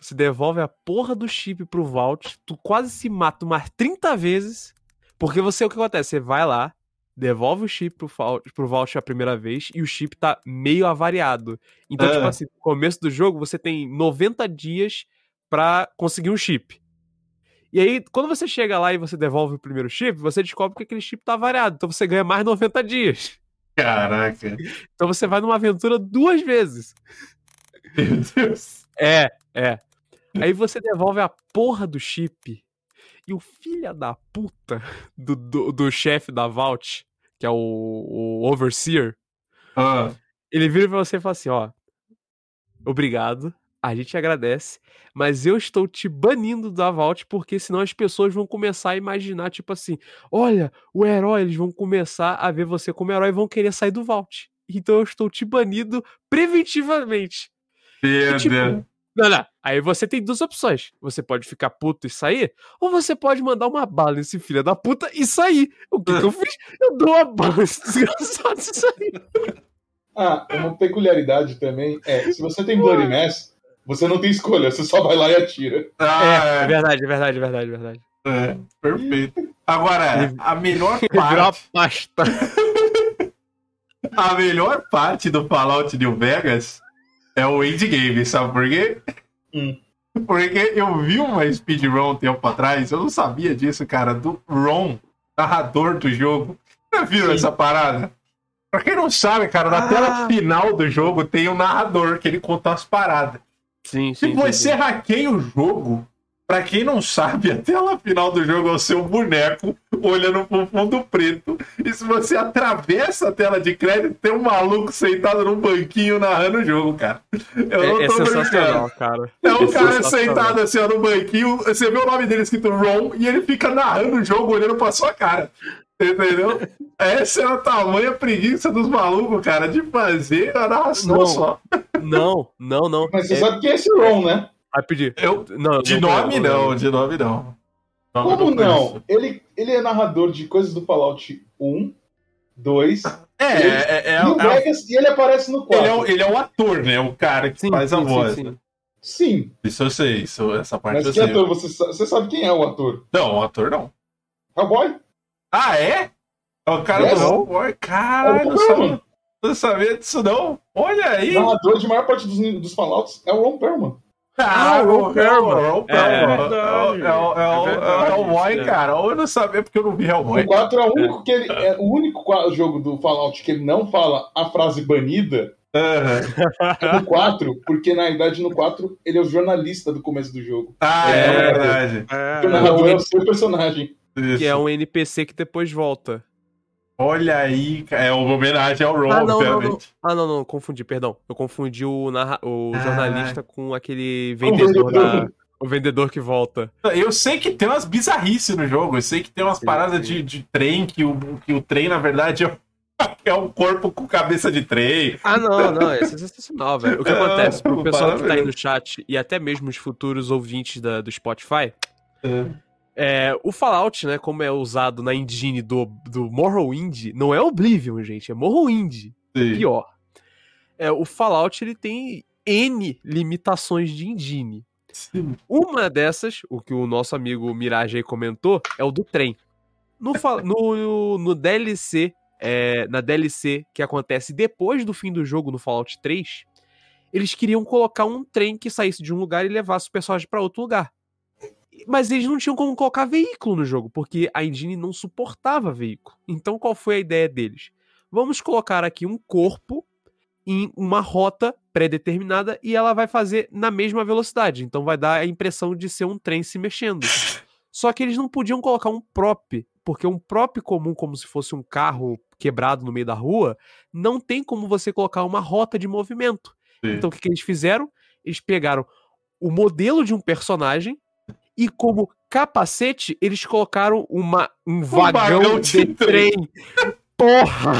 Você devolve a porra do chip pro Vault. Tu quase se mata umas 30 vezes. Porque você, o que acontece? Você vai lá, devolve o chip pro Vault, pro Vault a primeira vez e o chip tá meio avariado. Então, Ah. tipo assim, no começo do jogo, você tem 90 dias pra conseguir um chip. E aí, quando você chega lá e você devolve o primeiro chip, você descobre que aquele chip tá avariado. Então você ganha mais 90 dias. Caraca. Então você vai numa aventura duas vezes. Meu Deus. É, é. Aí você devolve a porra do chip. E o filho da puta do, do, do chefe da Vault, que é o, o Overseer, Ah, ele vira pra você e fala assim: ó. Obrigado. A gente agradece, mas eu estou te banindo da Vault porque senão as pessoas vão começar a imaginar, tipo assim: olha, o herói, eles vão começar a ver você como herói e vão querer sair do Vault. Então eu estou te banido preventivamente. meu E, tipo, Deus. Não, não. Aí você tem duas opções. Você pode ficar puto e sair, ou você pode mandar uma bala nesse filho da puta e sair. O que, que eu fiz? Eu dou uma bala nesse desgraçado e sair. Ah, uma peculiaridade também é, se você tem Bloody Mess, você não tem escolha, você só vai lá e atira. É, é verdade, é verdade, é verdade, é verdade. É, perfeito. Agora, a melhor [LAUGHS] parte, pasta. [LAUGHS] a melhor parte do Fallout New Vegas é o endgame, sabe por quê? Hum. Porque eu vi uma speedrun um tempo atrás, eu não sabia disso, cara, do Ron, narrador do jogo. Já viram Sim. essa parada? Pra quem não sabe, cara, na Ah. tela final do jogo tem um narrador que ele conta as paradas. Sim, Se sim. você hackeia o jogo, pra quem não sabe, [LAUGHS] a tela final do jogo é o seu boneco olhando pro fundo preto. E se você atravessa a tela de crédito, tem um maluco sentado num banquinho narrando o jogo, cara. Eu não É, é tô sensacional, brincando. cara. É um É cara sensacional. sentado assim ó, no banquinho, você vê o nome dele escrito Ron e ele fica narrando o jogo olhando pra sua cara. Entendeu? Essa é a tamanha preguiça dos malucos, cara, de fazer a narração Não. só. Não, não, não. Mas você É, sabe quem é esse Ron, né? Vai pedir. Eu, Não, de não nome não, de nome não. Nome Como não? Ele, ele é narrador de coisas do Fallout 1, 2, É, é, é, e o é- Vegas, e ele aparece no 4. ele, é o, ele é o ator, né? O cara que Sim, faz a sim, voz. sim. Sim, Isso eu sei, isso, essa parte mas eu que sei. ator? Você, você sabe quem é o ator? Não, o ator não. Hellboy? Ah, é? É o cara Yes. do Hellboy. É Caralho, o não não sabia disso não. Olha aí. O narrador de maior parte dos, dos Fallouts é o Ron Perlman. Ah, o Ron Perlman. o Ron É, Perlman. É o- é é É é Hellboy, é. cara. Eu não sabia porque eu não vi Hellboy. O 4 é o único que ele é o único jogo do Fallout que ele não fala a frase banida é no 4, porque na verdade no 4 ele é o jornalista do começo do jogo. Ah, é, É. verdade. O É, narrador é o seu personagem. Que é um NPC que depois volta. Olha aí, cara. é uma homenagem ao Ron, Ah, não, não, não. obviamente. Ah, não, não, confundi, perdão. Eu confundi o, narra... o Ah. jornalista com aquele vendedor da. O vendedor que volta. Eu sei que tem umas bizarrices no jogo. Eu sei que tem umas Sim, paradas sim. de, de trem, que o, que o trem, na verdade, [LAUGHS] é, é um corpo com cabeça de trem. Ah, não, não, é sensacional, velho. O que [LAUGHS] É, acontece pro pessoal que tá aí no chat e até mesmo os futuros ouvintes da, do Spotify, é, o Fallout, né, como é usado na engine do, do Morrowind, não é Oblivion, gente, é Morrowind. Sim. Pior. É, o Fallout, ele tem N limitações de engine. Sim. Uma dessas, o que o nosso amigo Mirage aí comentou, é o do trem. No, [LAUGHS] no, no DLC, é, na DLC que acontece depois do fim do jogo no Fallout 3, eles queriam colocar um trem que saísse de um lugar e levasse o personagem pra outro lugar. Mas eles não tinham como colocar veículo no jogo, porque a engine não suportava veículo. Então qual foi a ideia deles? Vamos colocar aqui um corpo em uma rota pré-determinada e ela vai fazer na mesma velocidade. Então vai dar a impressão de ser um trem se mexendo. [LAUGHS] Só que eles não podiam colocar um prop, porque um prop comum, como se fosse um carro quebrado no meio da rua, não tem como você colocar uma rota de movimento. Sim. Então o que, que eles fizeram? Eles pegaram o modelo de um personagem e como capacete eles colocaram uma, um vagão, vagão de, de trem. Porra!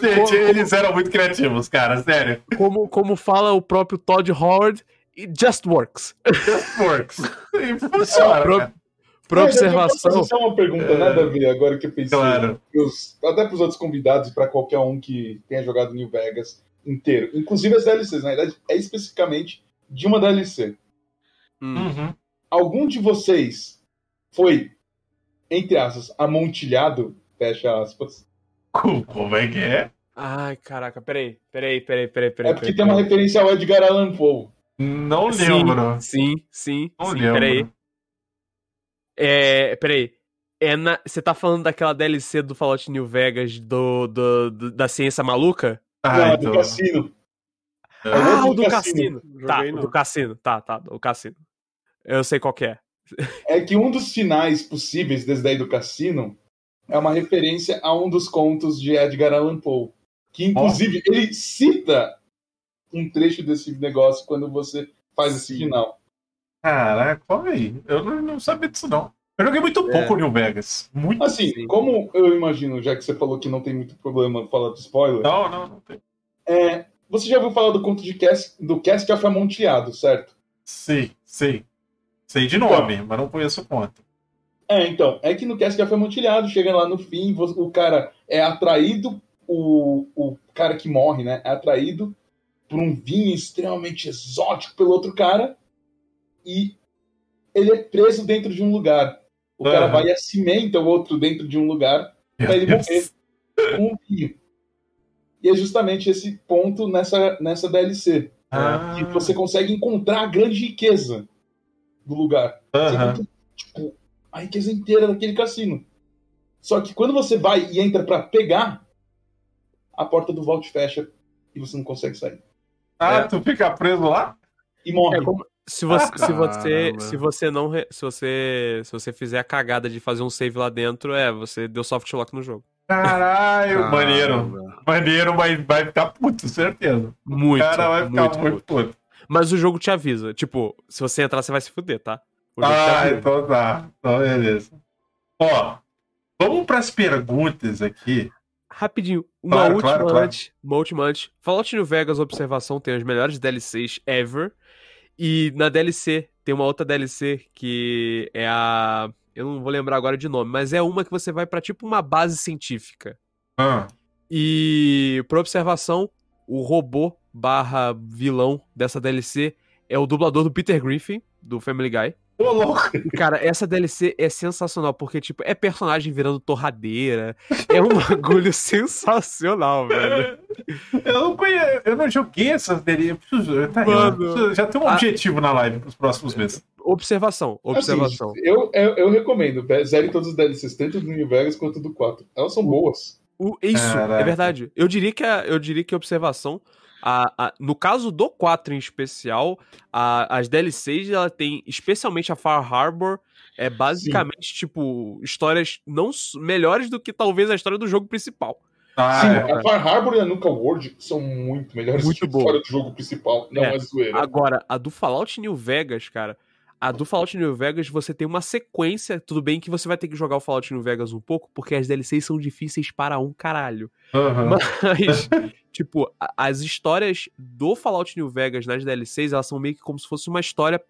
Gente, eles eram muito criativos, cara, sério. Como, como fala o próprio Todd Howard, it just works. Just works. Sim, funciona. Pro- cara. Pra observação. só uma pergunta, nada a ver, agora que eu pensei. Claro. Pros- até para os outros convidados e para qualquer um que tenha jogado New Vegas inteiro. Inclusive as DLCs, na verdade, é especificamente de uma DLC. Hum. Uhum. Algum de vocês foi, entre aspas, amontilhado, fecha aspas, Como é que é? Ai, caraca, peraí, peraí, peraí, peraí, peraí. é porque peraí, tem uma peraí. referência ao Edgar Allan Poe. Não lembro. Sim, sim, sim, Não sim lembro. peraí. É, peraí. É na, você tá falando daquela DLC do Fallout New Vegas do, do, do- da ciência maluca? Ah, Não, é então. do cassino. É. Ah, do o do cassino. cassino. Tá, o do cassino. Tá, tá, o cassino. Eu sei qual que é. É que um dos finais possíveis desse daí do cassino é uma referência a um dos contos de Edgar Allan Poe. Que, inclusive, ele cita um trecho desse negócio quando você faz esse final. Caraca, calma aí. Eu não, não sabia disso, não. Eu joguei muito É. pouco New Vegas. Muito. Assim, Sim. como eu imagino, já que você falou que não tem muito problema falar de spoiler, Não, não, não tem. é, Você já ouviu falar do conto de Cast, do Cast of Amonteado, certo? Sim, sim. Sei de nome, mas não conheço o conto. É, então, é que no Cast of Amontilhado, chega lá no fim, o cara é atraído, o, o cara que morre, né? É atraído por um vinho extremamente exótico pelo outro cara e ele é preso dentro de um lugar. O cara Aham. vai e acimenta o outro dentro de um lugar pra ele morrer com o vinho. E é justamente esse ponto nessa, nessa DLC. Ah, Que você consegue encontrar a grande riqueza do lugar. Você aham. encontra, tipo, a riqueza inteira daquele cassino. Só que quando você vai e entra pra pegar, a porta do vault fecha e você não consegue sair. Ah, tu fica preso lá? E morre. É como- se você, se você, se você não, re- se você, se você fizer a cagada de fazer um save lá dentro, é, você deu soft lock no jogo. Caralho, maneiro. Maneiro, mas vai ficar puto, certeza. Muito, o cara vai ficar muito, muito, puto. puto. Mas o jogo te avisa, tipo, se você entrar, você vai se fuder, tá? Ah, então tá. Então, beleza. Ó, vamos pras perguntas aqui. Rapidinho, uma Claro, última claro, claro. antes. Uma última antes. Fallout New Vegas Observação tem as melhores DLCs ever. E na DLC tem uma outra DLC que é a. Eu não vou lembrar agora de nome, mas é uma que você vai pra tipo uma base científica. Ah, E por observação, o robô barra vilão dessa DLC é o dublador do Peter Griffin, do Family Guy. Ô, louco. Cara, essa DLC é sensacional, porque, tipo, é personagem virando torradeira. É um [LAUGHS] bagulho sensacional, velho. Eu não conheço, eu não joguei. Eu preciso, tá já tem um Ah. objetivo na live pros próximos meses. Observação, observação. Assim, eu, eu, eu recomendo. Zere todos os DLCs, tanto do New Vegas quanto do 4. Elas são boas. O- isso, Caraca. é verdade. Eu diria que a, eu diria que a observação. A, a- no caso do 4 em especial, a- as DLCs ela tem, especialmente a Far Harbor, é basicamente tipo histórias não melhores do que talvez a história do jogo principal. Ah, Sim, é. a Far Harbor e a Nuka World são muito melhores Muito que a história do jogo principal. Não É. é, zoeira. Agora, a do Fallout New Vegas, cara. A do Fallout New Vegas, você tem uma sequência. Tudo bem que você vai ter que jogar o Fallout New Vegas um pouco, porque as DLCs são difíceis para um caralho. Aham. [LAUGHS] Mas, tipo, as histórias do Fallout New Vegas nas DLCs, elas são meio que como se fosse uma história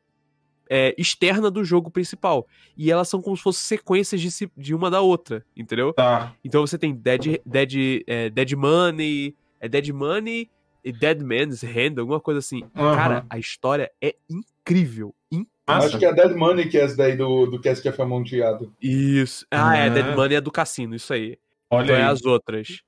é, externa do jogo principal. E elas são como se fossem sequências de, si- de uma da outra, entendeu? Tá. Então você tem Dead, Dead, é, Dead Money, é Dead Money e Dead Man's Hand, alguma coisa assim. Aham. Cara, a história é incrível. in- Massa. Acho que é a Dead Money que é essa daí do, do Cast of Amonteado. Isso. Ah, é, Ah. Dead Money é do cassino, isso aí. Olha Então é aí. as outras.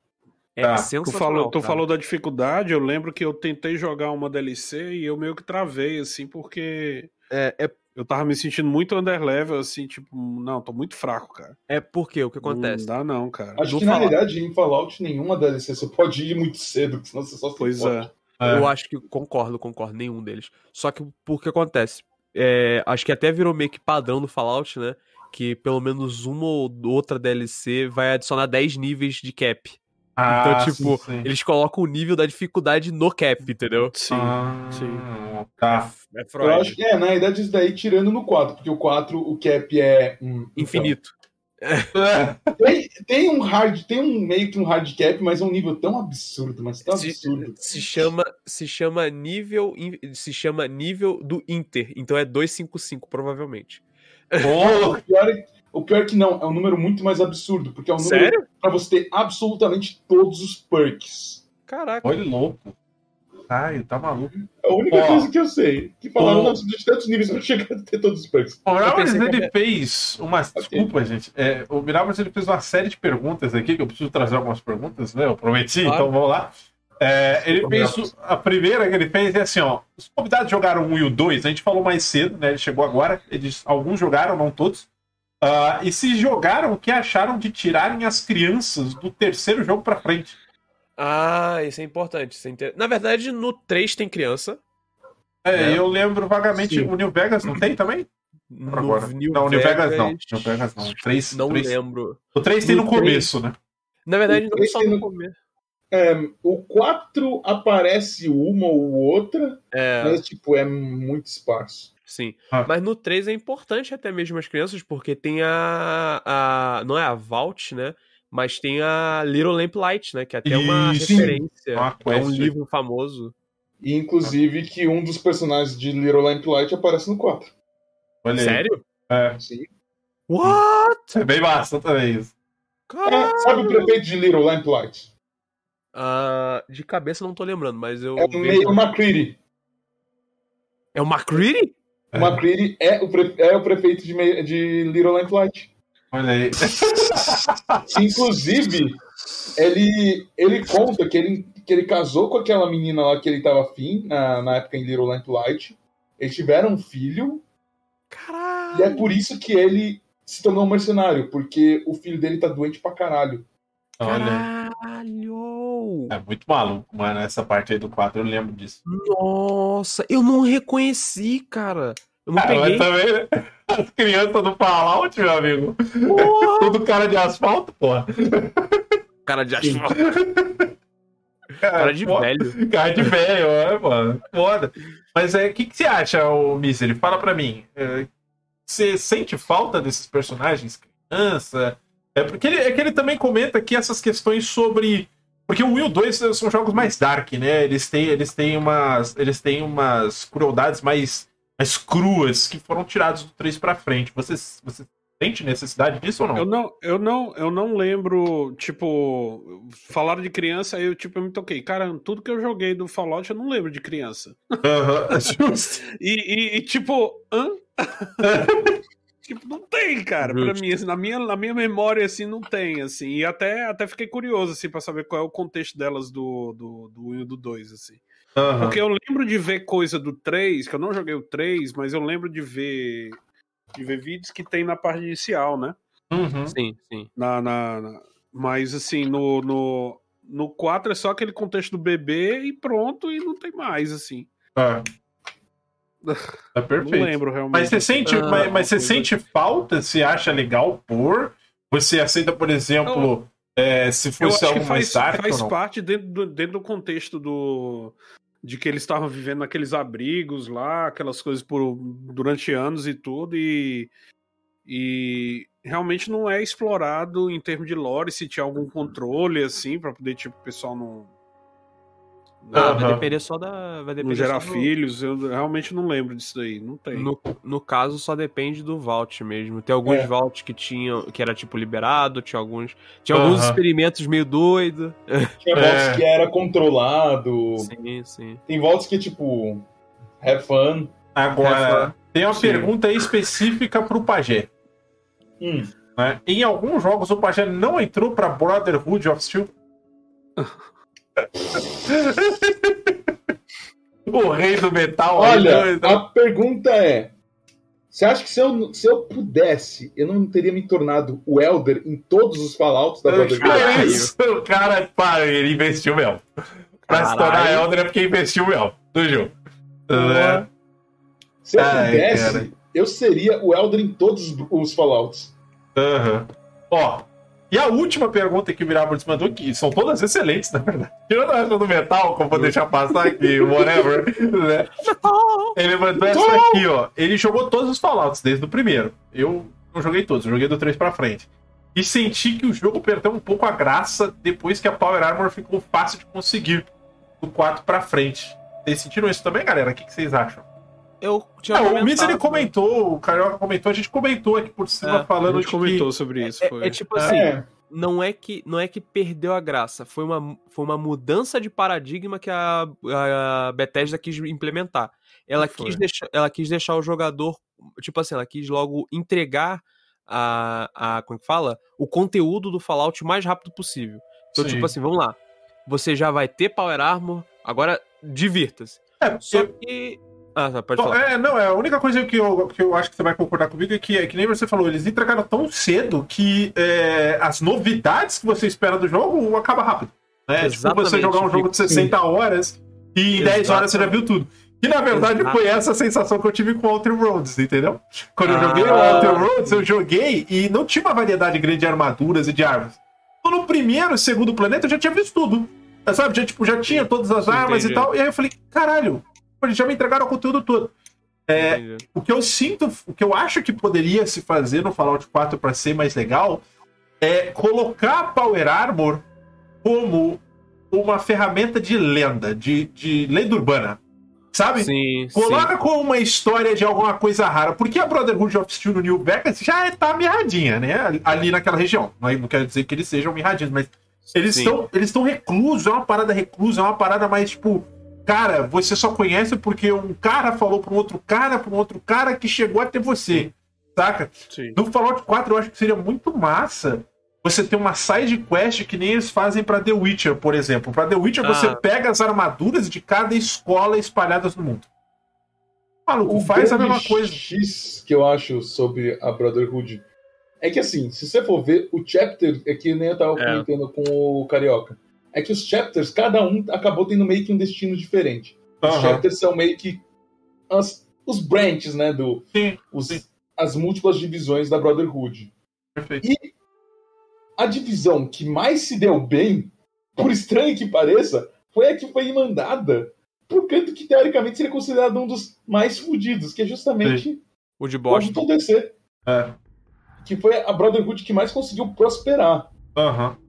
É Tá. Tu falou, tu falou da dificuldade, eu lembro que eu tentei jogar uma DLC e eu meio que travei, assim, porque É, é, eu tava me sentindo muito underlevel, assim, tipo, não, tô muito fraco, cara. é porque o que acontece? Não dá não, cara. Acho Do que na Fallout. realidade em Fallout nenhuma DLC você pode ir muito cedo, porque senão você só se Pois é. É. Eu acho que concordo, concordo, nenhum deles. Só que por que acontece? É, acho que até virou meio que padrão no Fallout, né? Que pelo menos uma ou outra DLC vai adicionar 10 níveis de cap. Ah, então, tipo, sim, sim. Eles colocam o nível da dificuldade no cap, entendeu? Sim, Ah, sim. Tá. É Eu Freud. acho que é, na realidade, isso daí tirando no 4, porque o 4, o cap é. hum, Infinito. Tem, tem um hard, tem um meio que um hard cap, mas é um nível tão absurdo, mas tão Se, absurdo. se chama se chama nível se chama nível do Inter, então é 255 provavelmente. Ô, [LAUGHS] O pior, é, o pior é que não, é um número muito mais absurdo, porque é um número pra você ter absolutamente todos os perks. Caraca. olha louco. Ai, tá maluco. É a única Ó. coisa que eu sei. Que falaram, precisa de tantos níveis pra chegar a ter todos os perks. O Mirabas, pensei que ele fez uma. Desculpa, gente. É, o Mirabas ele fez uma série de perguntas aqui, que eu preciso trazer algumas perguntas, né? Eu prometi, Claro. então vamos lá. É, ele fez. o- A primeira que ele fez é assim, ó. Os convidados jogaram um e o dois, a gente falou mais cedo, né? Ele chegou agora. Eles, alguns jogaram, não todos. Ah, e se jogaram, o que acharam de tirarem as crianças do terceiro jogo pra frente? Ah, isso é importante. Isso é inter- Na verdade, no 3 tem criança. É, É. eu lembro vagamente. Sim. O New Vegas não tem também? No Agora. New não, o New Vegas, não. New Vegas não. O 3, Não o 3, lembro. o 3 tem No no começo, né? Na verdade, não só tem no no- começo. É, o 4 aparece uma ou outra, É, mas tipo, é muito esparso. sim. Ah. Mas no 3 é importante até mesmo as crianças, porque tem a, a. Não é a Vault, né? Mas tem a Little Lamplight, né? Que é até uma Isso. referência. Uma é um livro famoso. E inclusive que um dos personagens de Little Lamplight aparece no 4. Olha. Sério? É, Sim. What? é bem massa também isso. É, sabe o prefeito de Little Lamplight? Ah, de cabeça não tô lembrando, mas eu. É o vejo- Mayor McCready. É o McCready? O McCready é o, pre- é o prefeito de, Me- de Little Lamplight. Olha aí. [LAUGHS] Inclusive, ele, ele conta que ele, que ele casou com aquela menina lá que ele tava afim, na, na época em Little Lamplight. Eles tiveram um filho, Caralho! e é por isso que ele se tornou um mercenário, porque o filho dele tá doente pra caralho. Olha. Caralho! É muito maluco, mano. Essa parte aí do 4, eu lembro disso. Nossa, eu não reconheci, cara. Eu não Ah, peguei. mas também, né? As crianças do Fallout, meu amigo. Porra! [LAUGHS] Tudo cara de asfalto, porra. Cara de asfalto. [LAUGHS] Cara de Foda. velho. Cara de velho, é, mano. Foda. Mas é, o que, que você acha, ô Misery? Fala pra mim. É, Você sente falta desses personagens criança? É porque ele, é que ele também comenta aqui essas questões sobre. Porque o Will 2 são jogos mais dark, né? Eles têm, eles têm umas. Eles têm umas crueldades mais, mais cruas que foram tiradas do 3 pra frente. Você, você sente necessidade disso ou não? Eu não, eu não, eu não lembro, tipo, falaram de criança, aí eu tipo eu me toquei. Cara, tudo que eu joguei do Fallout eu não lembro de criança. [LAUGHS] Justo. E, e- e, tipo, hã? [LAUGHS] tipo, não tem, cara, pra Justo. mim, assim, na minha, na minha memória, assim, não tem, assim, e até, até fiquei curioso, assim, pra saber qual é o contexto delas do, do, do 1 e do 2, assim. Aham. Porque eu lembro de ver coisa do 3, que eu não joguei o 3, mas eu lembro de ver, de ver vídeos que tem na parte inicial, né? Uhum. Sim, sim. Na, na, na- Mas assim, no, no, no 4 é só aquele contexto do bebê e pronto, e não tem mais, assim. Tá. Tá [LAUGHS] perfeito. Não lembro realmente. Mas você sente, Ah, mas, mas você sente falta? Você acha legal por? Você aceita, por exemplo, é, se Eu fosse algo mais faz, dark faz ou não? parte dentro do, dentro do contexto do. De que eles estavam vivendo naqueles abrigos lá, aquelas coisas por, durante anos e tudo, e, e realmente não é explorado em termos de lore, se tinha algum controle, assim, pra poder, tipo, o pessoal não, Ah, vai depender só da. Vai não depender gerar só do- filhos. Eu realmente não lembro disso daí, não tem. No, no caso, só depende do vault mesmo. Tem alguns É. vaults que tinham, que era tipo liberado, tinha alguns. Tinha alguns experimentos meio doidos. Tinha É. volts que era controlado. Sim, sim. Tem volts que, tipo, have fun. Agora, tem uma Sim. pergunta específica pro Pajé. Hum. né? Em alguns jogos o Pajé não entrou pra Brotherhood of Steel. [LAUGHS] o rei do metal. Olha, né? a pergunta é: você acha que se eu, se eu pudesse, eu não teria me tornado o Elder em todos os Fallouts da Brotherhood? Caralho. isso? O cara, pá, ele investiu mesmo. Pra se tornar Caralho. Elder é porque investiu mesmo do jogo. Né? Se eu Ai, pudesse, cara. eu seria o Elder em todos os- os Fallouts. Aham. Ó, e a última pergunta que o Mirabolts mandou, que são todas excelentes, na verdade. Tirando essa do metal, como vou deixar passar aqui, [LAUGHS] whatever. né? Ele mandou essa aqui, ó. Ele jogou todos os Fallouts, desde o primeiro. Eu não joguei todos, joguei do 3 pra frente. E senti que o jogo perdeu um pouco a graça depois que a Power Armor ficou fácil de conseguir do 4 pra frente. Vocês sentiram isso também, galera? O que, que vocês acham? Eu tinha Ah, o Miz ele comentou, o Carioca comentou, a gente comentou aqui por cima É, falando a gente de comentou que... sobre isso. É, foi. é tipo assim, É, não é que não é que perdeu a graça, foi uma, foi uma mudança de paradigma que a, a Bethesda quis implementar. Ela Foi. quis, deixar, ela quis deixar o jogador, tipo assim, ela quis logo entregar a, a como é que fala? O conteúdo do Fallout o mais rápido possível. Então, Sim. tipo assim, vamos lá. Você já vai ter Power Armor, agora divirta-se. É, Só eu- que Ah, tá, pode falar. é, não, é, a única coisa que eu, que eu acho que você vai concordar comigo é que, é que nem você falou, eles entregaram tão cedo que é, as novidades que você espera do jogo acaba rápido. Né? Tipo, você Exatamente, jogar um jogo de 60 horas e em 10 horas você já viu tudo. E na verdade Exato. foi essa a sensação que eu tive com Outer Roads, entendeu? Quando eu Ah. joguei o Outer Roads, eu joguei e não tinha uma variedade grande de armaduras e de armas. Então, no primeiro e segundo planeta eu já tinha visto tudo. Sabe? Já, tipo, já tinha todas as armas e Entendi. tal. E aí eu falei, caralho, eles já me entregaram o conteúdo todo. É, o que eu sinto, o que eu acho que poderia se fazer no Fallout 4 para ser mais legal é colocar a Power Armor como uma ferramenta de lenda, de, de lenda urbana. Sabe? Sim, Coloca sim. como uma história de alguma coisa rara. Porque a Brotherhood of Steel no New Vegas já tá mirradinha, né? Ali naquela região. Não quero dizer que eles sejam mirradinhos, mas eles estão eles estão reclusos. É uma parada reclusa, é uma parada mais tipo. Cara, você só conhece porque um cara falou pra um outro cara, pra um outro cara que chegou até você. Saca? Sim. No Fallout 4, eu acho que seria muito massa você ter uma side quest que nem eles fazem pra The Witcher, por exemplo. Pra The Witcher, você Ah. pega as armaduras de cada escola espalhadas no mundo. Maluco, O faz a mesma coisa. X que eu acho sobre a Brotherhood é que assim, se você for ver o chapter, é que nem eu tava É. comentando com o Carioca, é que os chapters, cada um acabou tendo meio que um destino diferente. Os chapters são meio que as- os branches, né, do Sim, os- Sim. as múltiplas divisões da Brotherhood. perfeito. E a divisão que mais se deu bem, por estranho que pareça, foi a que foi mandada pro canto que teoricamente seria considerado um dos mais fudidos, que é justamente O de Washington Boston. DC. É. Que foi a Brotherhood que mais conseguiu prosperar. Aham. E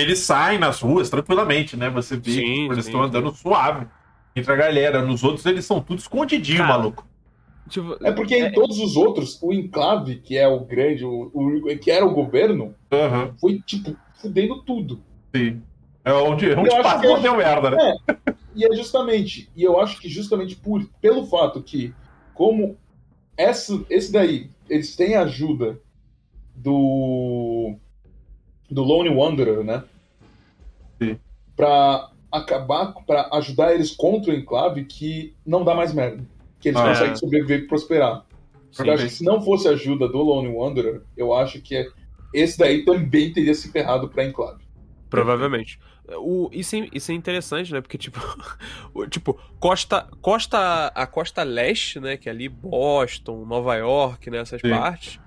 Eles saem nas ruas tranquilamente, né? Você vê Sim, que eles sim, estão andando suave entre a galera. Nos outros, eles são tudo escondidinho, Cara, maluco. Tipo, É porque em todos os outros, o enclave, que é o grande, o, o- que era o governo, Aham, foi, tipo, fudendo tudo. sim. É onde, onde acho passa que é- deu merda, né? E é justamente, e eu acho que justamente por, pelo fato que, como essa, esse daí, eles têm a ajuda do do Lone Wanderer, né? Sim. Pra acabar, pra ajudar eles contra o enclave que não dá mais merda. Que eles Ah, conseguem é. sobreviver e prosperar. sim. Eu acho que se não fosse a ajuda do Lone Wanderer, eu acho que esse daí também teria se ferrado pra enclave. Provavelmente. O, isso, é, isso é interessante, né? Porque, tipo, [LAUGHS] o- tipo costa, costa, a costa leste, né? Que é ali Boston, Nova York, né? Essas Sim. partes.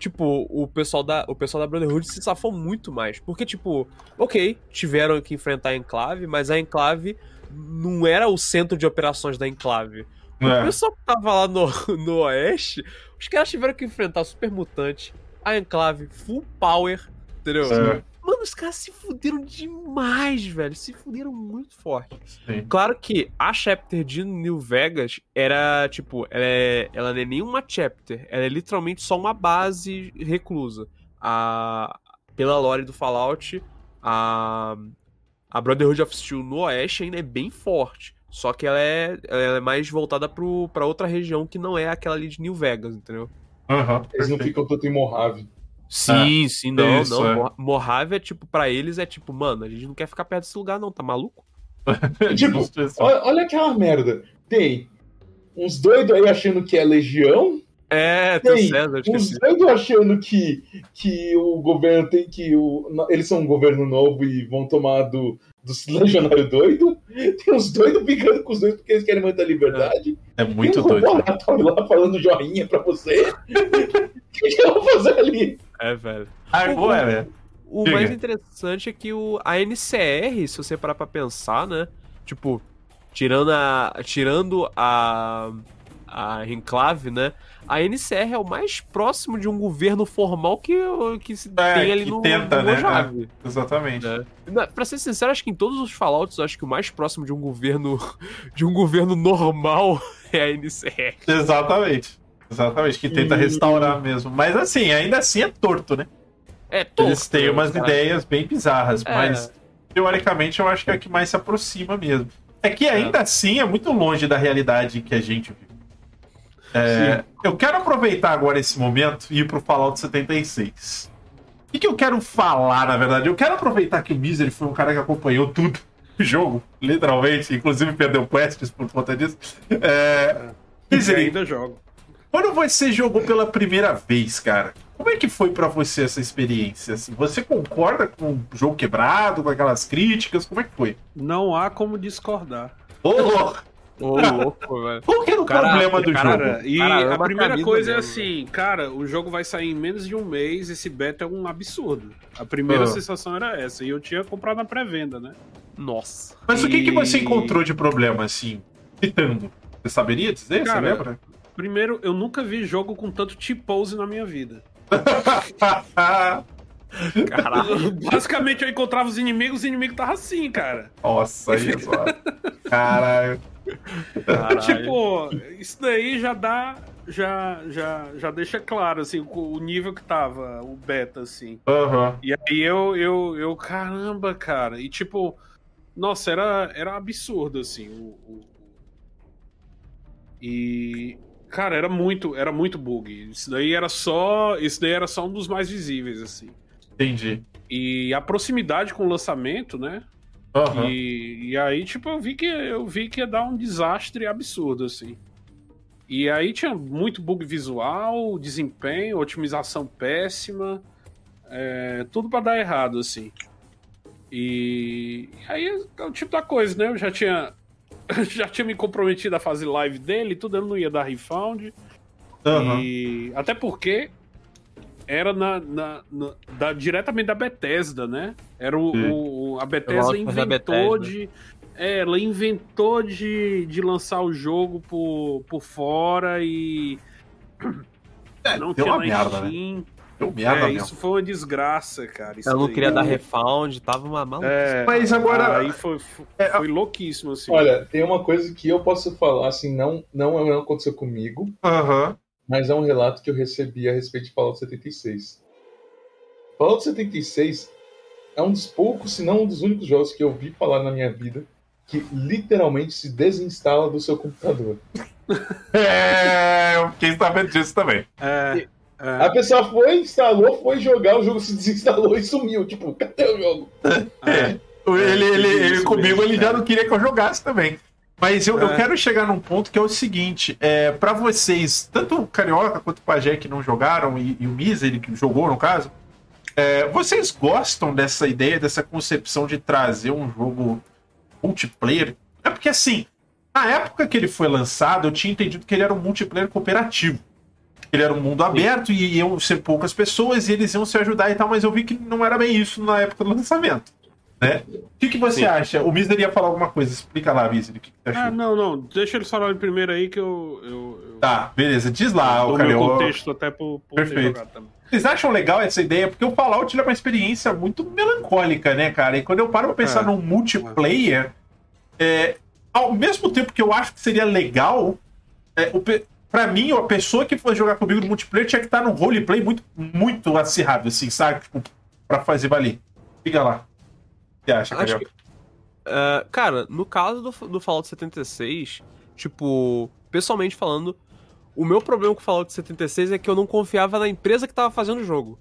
Tipo, o pessoal, da, o pessoal da Brotherhood se safou muito mais. Porque, tipo, ok, tiveram que enfrentar a Enclave, mas a Enclave não era o centro de operações da Enclave. O É. pessoal que tava lá no, [LAUGHS] no oeste, os caras tiveram que enfrentar Super Mutante, a Enclave, Full Power, entendeu? É. Mano, os caras se fuderam demais, velho. Se fuderam muito forte. Sim. Claro que a chapter de New Vegas era, tipo, ela, é, ela não é nenhuma chapter. Ela é literalmente só uma base reclusa. A, pela lore do Fallout, a, a Brotherhood of Steel no oeste ainda é bem forte. Só que ela é, ela é mais voltada pro, pra outra região que não é aquela ali de New Vegas, entendeu? Aham, Eles não ficam tanto em Mojave. Sim, sim, não, isso, não. é. Mo- Mojave é tipo, pra eles é tipo, mano, a gente não quer ficar perto desse lugar, não, tá maluco? [LAUGHS] Tipo, isso. Olha, olha aquela merda. Tem uns doidos aí achando que é legião, É, tem o Tem, César, eu uns doidos achando que, que o governo tem que. O, eles são um governo novo e vão tomar do, dos legionários doidos. Tem uns doidos brigando com os dois porque eles querem manter a liberdade. É muito Tem um doido. lá falando joinha pra você. [LAUGHS] O que, que eu vou fazer ali? É, velho. Agora, né? O Diga. mais interessante é que o, a NCR, se você parar pra pensar, né? Tipo, tirando a. Tirando a. A Enclave, né? A NCR é o mais próximo de um governo formal que, que se É, tem ali que no, tenta, no né? Mojave. Exatamente. né? Na- Pra ser sincero, acho que em todos os Fallouts, acho que o mais próximo de um governo. [LAUGHS] de um governo normal [LAUGHS] é a NCR. Exatamente. Exatamente, que tenta E- restaurar mesmo. Mas assim, ainda assim é torto, né? É, torto, Eles têm umas cara? ideias bem bizarras, É. mas teoricamente eu acho que é a que mais se aproxima mesmo. É que ainda assim é muito longe da realidade que a gente vive. É, eu quero aproveitar agora esse momento e ir pro Fallout 76. O que, que eu quero falar, na verdade? Eu quero aproveitar que o Misery foi um cara que acompanhou tudo o jogo, literalmente, inclusive perdeu quests por conta disso. É, Misery, ainda jogo. Quando você jogou pela primeira vez, cara, como é que foi pra você essa experiência? Assim, você concorda com o jogo quebrado, com aquelas críticas? Como é que foi? Não há como discordar. Ô, [LAUGHS] louco! Ô, louco, velho. Qual que era o Cara, problema do Cara, jogo? e Cara, a a primeira coisa é mesmo. assim, cara, o jogo vai sair em menos de um mês, esse beta é um absurdo. A primeira Ah. sensação era essa, e eu tinha comprado na pré-venda, né? Nossa. Mas o que, que você e- encontrou de problema, assim, citando? Você saberia dizer? Cara, você lembra? Primeiro, eu nunca vi jogo com tanto T-pose na minha vida. [LAUGHS] Caralho. Basicamente, eu encontrava os inimigos, os inimigos estavam assim, cara. Nossa, isso. Caralho. Caralho. Tipo, isso daí já dá. Já, já, já deixa claro, assim, o nível que tava, o beta, assim. Uhum. E aí eu, eu, eu, caramba, cara. E tipo, nossa, era, era absurdo, assim, o, o... E. Cara, era muito, era muito bug. Isso daí era só. Isso daí era só um dos mais visíveis, assim. Entendi. E a proximidade com o lançamento, né? Uhum. E, e aí, tipo, eu vi que eu vi que ia dar um desastre absurdo, assim. E aí tinha muito bug visual, desempenho, otimização péssima, é, tudo para dar errado, assim. E, e aí é o tipo da coisa, né? Eu já tinha [LAUGHS] já tinha me comprometido a fazer live dele, tudo eu não ia dar refund. Uhum. E até porque era na, na, na da, diretamente da Bethesda, né? Era o, o a Bethesda inventou Bethesda. de é, ela inventou de, de lançar o jogo por, por fora e é, não tinha uma merda, Steam. Né? Deu merda é, isso foi uma desgraça, cara. Isso eu não queria dar refund, tava uma maluca. É, Mas agora. Aí foi, foi, é, foi, louquíssimo, assim. Olha, tem uma coisa que eu posso falar, assim, não, não, não aconteceu comigo. Aham. Mas é um relato que eu recebi a respeito de Fallout 76. Fallout 76 é um dos poucos, se não um dos únicos jogos que eu vi falar na minha vida que literalmente se desinstala do seu computador. [LAUGHS] é, eu fiquei sabendo disso também. É, é. A pessoa foi, instalou, foi jogar, o jogo se desinstalou e sumiu. Tipo, cadê o jogo? É. Ele, ele, ele comigo ele já não queria que eu jogasse também. Mas eu, é. eu quero chegar num ponto que é o seguinte: é, para vocês, tanto o Carioca quanto o Pajé que não jogaram, e, e o Misery que jogou no caso, é, vocês gostam dessa ideia, dessa concepção de trazer um jogo multiplayer? É porque assim, na época que ele foi lançado, eu tinha entendido que ele era um multiplayer cooperativo. Ele era um mundo aberto e iam ser poucas pessoas e eles iam se ajudar e tal, mas eu vi que não era bem isso na época do lançamento. Né? O que, que você Sim. acha? O Miser ia falar alguma coisa. Explica lá, Miser, o que, que você achou? Ah, não, não. Deixa eles falarem primeiro aí que eu. eu, eu... Tá, beleza. Diz lá, o meu contexto até por, por Perfeito. Vocês acham legal essa ideia? Porque o Fallout é uma experiência muito melancólica, né, cara? E quando eu paro pra pensar é. num multiplayer, é, ao mesmo tempo que eu acho que seria legal, é, o, pra mim, a pessoa que for jogar comigo no multiplayer tinha que estar num roleplay muito, muito acirrado, assim, sabe? Tipo, pra fazer valer. Fica lá você acha, Acho que, uh, Cara, no caso do, do Fallout 76, tipo, pessoalmente falando, o meu problema com o Fallout 76 é que eu não confiava na empresa que tava fazendo o jogo.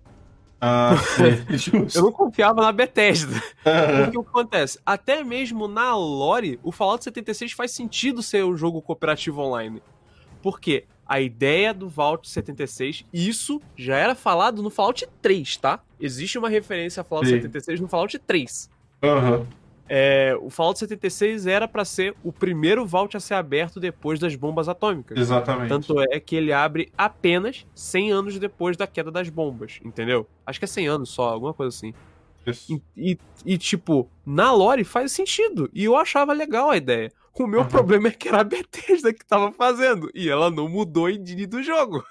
Ah, [LAUGHS] eu não confiava na Bethesda. Uhum. Porque o que acontece? Até mesmo na lore, o Fallout 76 faz sentido ser um jogo cooperativo online. Porque a ideia do Vault 76, isso já era falado no Fallout 3, tá? Existe uma referência a Fallout Sim. 76 no Fallout 3. Uhum. É, o Fallout 76 era para ser o primeiro vault a ser aberto depois das bombas atômicas. Exatamente. Tanto é que ele abre apenas 100 anos depois da queda das bombas, entendeu? Acho que é 100 anos só, alguma coisa assim. E, e, e, tipo, na lore faz sentido. E eu achava legal a ideia. O meu uhum. problema é que era a Bethesda que tava fazendo. E ela não mudou a engine do jogo.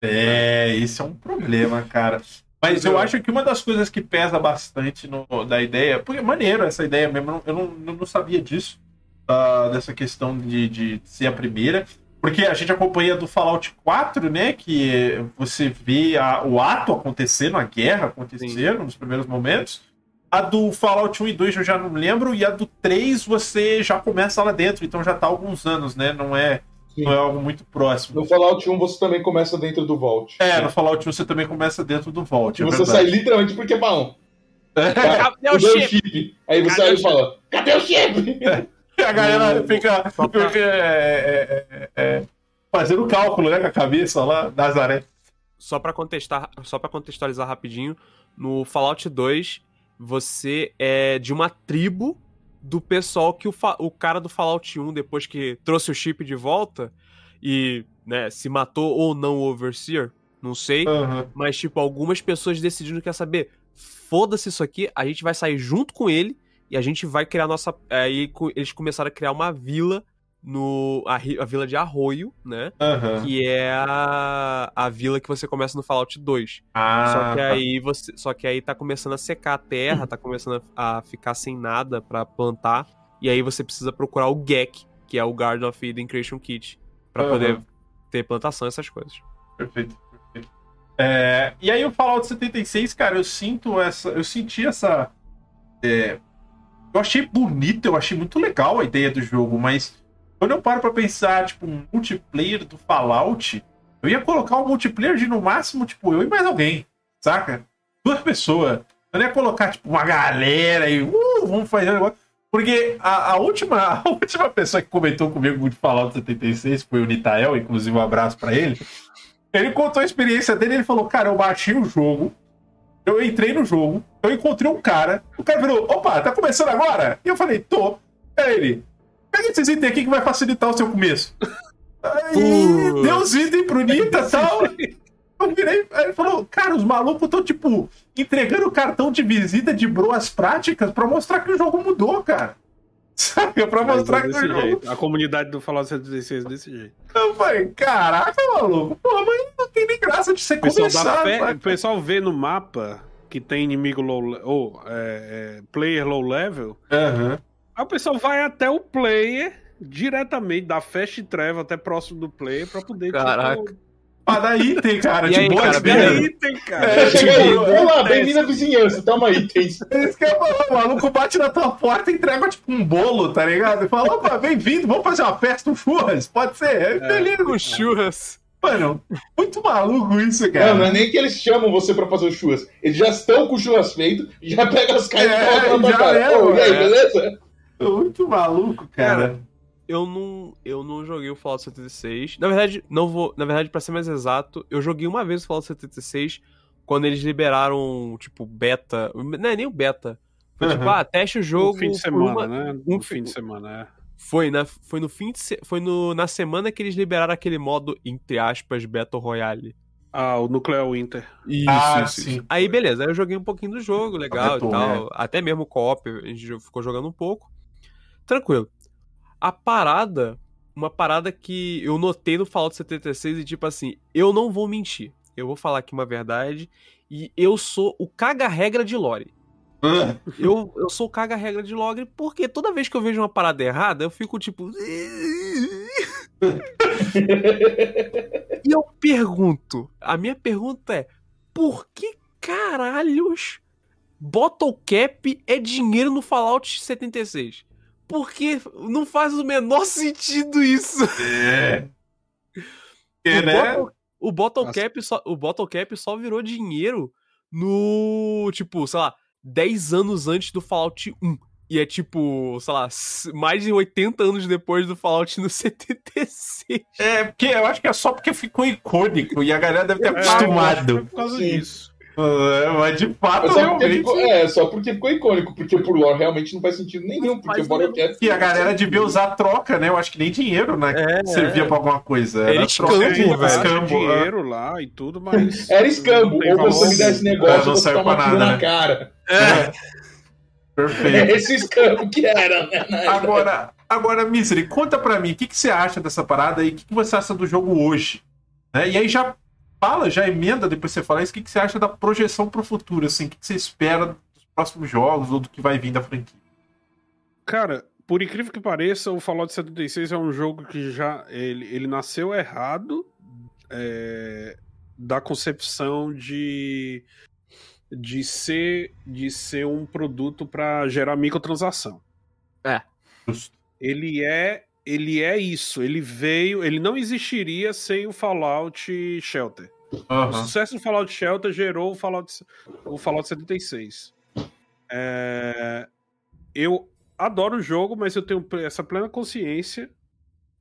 É, isso é um problema, cara. Mas eu acho que uma das coisas que pesa bastante no, da ideia, porque é maneiro essa ideia mesmo, eu não, eu não sabia disso, uh, dessa questão de, de ser a primeira, porque a gente acompanha do Fallout 4, né, que você vê a, o ato acontecendo, a guerra acontecendo Sim. nos primeiros momentos. A do Fallout 1 e 2 eu já não lembro, e a do 3 você já começa lá dentro, então já tá há alguns anos, né, não é Sim. Não é algo muito próximo. No Fallout 1 você também começa dentro do Vault. É, no Fallout 1 você também começa dentro do Vault. E é você sai literalmente porque é bom. É. Cadê o chip? chip? Aí você aí fala: Cadê o chip? É. A galera fica, fica é, é, é, fazendo cálculo né, com a cabeça lá, Nazaré. Só pra, contestar, só pra contextualizar rapidinho, no Fallout 2 você é de uma tribo do pessoal que o, o cara do Fallout 1, depois que trouxe o chip de volta e, né, se matou ou não o Overseer, não sei. Uhum. Mas, tipo, algumas pessoas decidiram quer saber, foda-se isso aqui, a gente vai sair junto com ele e a gente vai criar nossa. Aí eles começaram a criar uma vila no a, a vila de Arroio, né? Aham. Que é a, a vila que você começa no Fallout 2. Ah, só que tá. aí você, só que aí tá começando a secar a terra, tá começando a, a ficar sem nada pra plantar, e aí você precisa procurar o GEC, que é o Garden of Eden Creation Kit, pra Aham. poder ter plantação essas coisas. Perfeito, perfeito. É, e aí o Fallout 76, cara, eu sinto essa. Eu senti essa. é, eu achei bonito, eu achei muito legal a ideia do jogo, mas quando eu paro pra pensar, tipo, um multiplayer do Fallout, eu ia colocar um multiplayer de no máximo, tipo, eu e mais alguém, saca? Duas pessoas. Eu ia colocar, tipo, uma galera e uh, vamos fazer um negócio. Porque a, a última, [LAUGHS] a última pessoa que comentou comigo de Fallout 76 foi o Nitael, inclusive um abraço pra ele. Ele contou a experiência dele, ele falou, cara, eu baixei o jogo, eu entrei no jogo, eu encontrei um cara, o cara virou, opa, tá começando agora? E eu falei, tô. Aí ele, pega esses itens aqui que vai facilitar o seu começo. Aí Putz. deu os itens pro Nita e tal. Eu virei, aí ele falou, cara, os malucos estão, tipo, entregando cartão de visita de boas práticas pra mostrar que o jogo mudou, cara. [LAUGHS] Saca? Pra Mas mostrar é que o jogo jeito. A comunidade do Fallout 76 é desse jeito. eu falei, caraca, maluco. Pô, mas não tem nem graça de você O começar. o pessoal vê no mapa que tem inimigo low ou é, é, player low level. Aham. Aí o pessoal vai até o player diretamente da fast travel até próximo do player pra poder Caraca. tipo, Pra dar item, cara, E de aí, boa cara, beleza. item, cara. É, Chega aí, tipo, olá, bem-vindo à vizinhança, toma itens. [LAUGHS] É isso que eu falo, o maluco bate na tua porta e entrega tipo um bolo, tá ligado? E fala, opa, bem-vindo, vamos fazer uma festa, um churras, pode ser? É, beleza. Com churras. Mano, muito maluco isso, Não, cara. não é nem que eles chamam você pra fazer os churras. Eles já estão com o churras feito, já pega as caixas É, e já cara. é, Ô, e aí, é. Beleza? Muito maluco, cara. Eu não, eu não joguei o Fallout 76. Na verdade, não vou, na verdade, para ser mais exato, eu joguei uma vez o Fallout 76 quando eles liberaram, tipo, beta, não é nem o beta. Foi tipo, Aham. ah, teste o jogo no fim de semana, uma- né? um No fi- fim de semana, é. Foi, na, foi no fim de se- foi no, na semana que eles liberaram aquele modo entre aspas Battle Royale. Ah, o Nuclear Winter. Isso, Ah, isso, sim. isso. Aí beleza, aí eu joguei um pouquinho do jogo, legal e Battle tal, até mesmo o co-op, a gente ficou jogando um pouco. Tranquilo. A parada, uma parada que eu notei no Fallout 76 e tipo assim, eu não vou mentir. Eu vou falar aqui uma verdade e eu sou o caga-regra de lore. Ah, Eu, eu sou o caga-regra de lore porque toda vez que eu vejo uma parada errada, eu fico tipo. e eu pergunto: a minha pergunta é: por que caralhos Bottle Cap é dinheiro no Fallout 76? Porque não faz o menor sentido isso. É. É, o, né? Bottle, o, Bottle Nossa. Cap só, o Bottle Cap só virou dinheiro no. Tipo, sei lá, 10 anos antes do Fallout 1. E é tipo, sei lá, mais de 80 anos depois do Fallout no [LAUGHS] 76. É, porque eu acho que é só porque ficou icônico e a galera deve ter É, acostumado. foi por causa Sim. disso. É, mas de fato, só porque realmente. ficou, é, só porque ficou icônico, porque por lore realmente não faz sentido nenhum, Não porque o. E a galera devia usar troca, né? Eu acho que nem dinheiro, né? É, servia é. pra alguma coisa. Era Era escambo, troca de velho. escambo. dinheiro lá e tudo, mas. Era escambo, ou você me dá esse negócio, É, não você tiro nada, na né? cara. É. Perfeito. É esse escambo que era, né? Agora, agora Misery, conta pra mim, o que, que você acha dessa parada e o que, que você acha do jogo hoje? Né? E aí já fala, já emenda, depois você fala isso, o que, que você acha da projeção pro futuro, assim, o que, que você espera dos próximos jogos ou do que vai vir da franquia? Cara, por incrível que pareça, o Fallout 76 é um jogo que já. Ele, ele nasceu errado é, da concepção de. De ser, de ser um produto para gerar microtransação. Justo. Ele é, ele é isso. Ele veio, ele não existiria sem o Fallout Shelter. O Aham. sucesso do Fallout Shelter gerou o Fallout, o Fallout 76. É, eu adoro o jogo, mas eu tenho essa plena consciência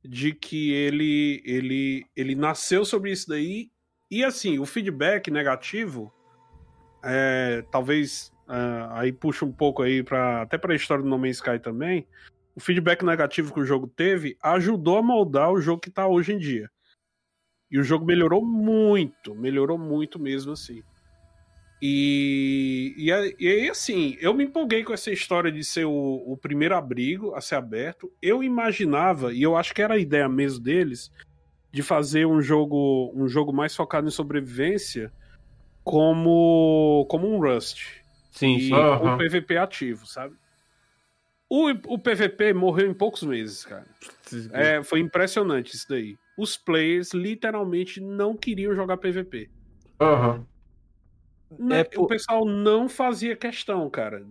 de que ele, ele, ele nasceu sobre isso daí. E assim, o feedback negativo, é, talvez é, aí puxa um pouco aí para até para a história do No Man's Sky também. O feedback negativo que o jogo teve ajudou a moldar o jogo que tá hoje em dia. E o jogo melhorou muito, melhorou muito mesmo assim. E, e, e aí, assim, eu me empolguei com essa história de ser o, o primeiro abrigo a ser aberto. Eu imaginava, e eu acho que era a ideia mesmo deles, de fazer um jogo, um jogo mais focado em sobrevivência como, como um Rust. Sim, e sim. Aham. um PVP ativo, sabe? O, o PVP morreu em poucos meses, cara. É, foi impressionante isso daí. Os players literalmente não queriam jogar PVP. Aham. É, O pessoal não fazia questão, cara.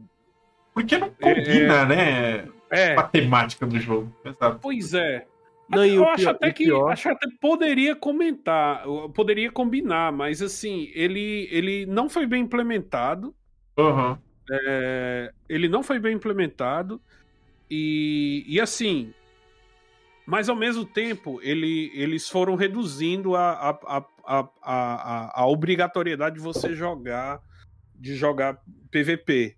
Porque não combina, né? É, A temática do jogo. Exato. pois é. Não, eu acho pior- até que pior- acho até poderia comentar, poderia combinar, mas assim, ele, ele não foi bem implementado. Aham. É, ele não foi bem implementado e, e assim, mas ao mesmo tempo ele, eles foram reduzindo a, a, a, a, a, obrigatoriedade de você jogar de jogar PVP.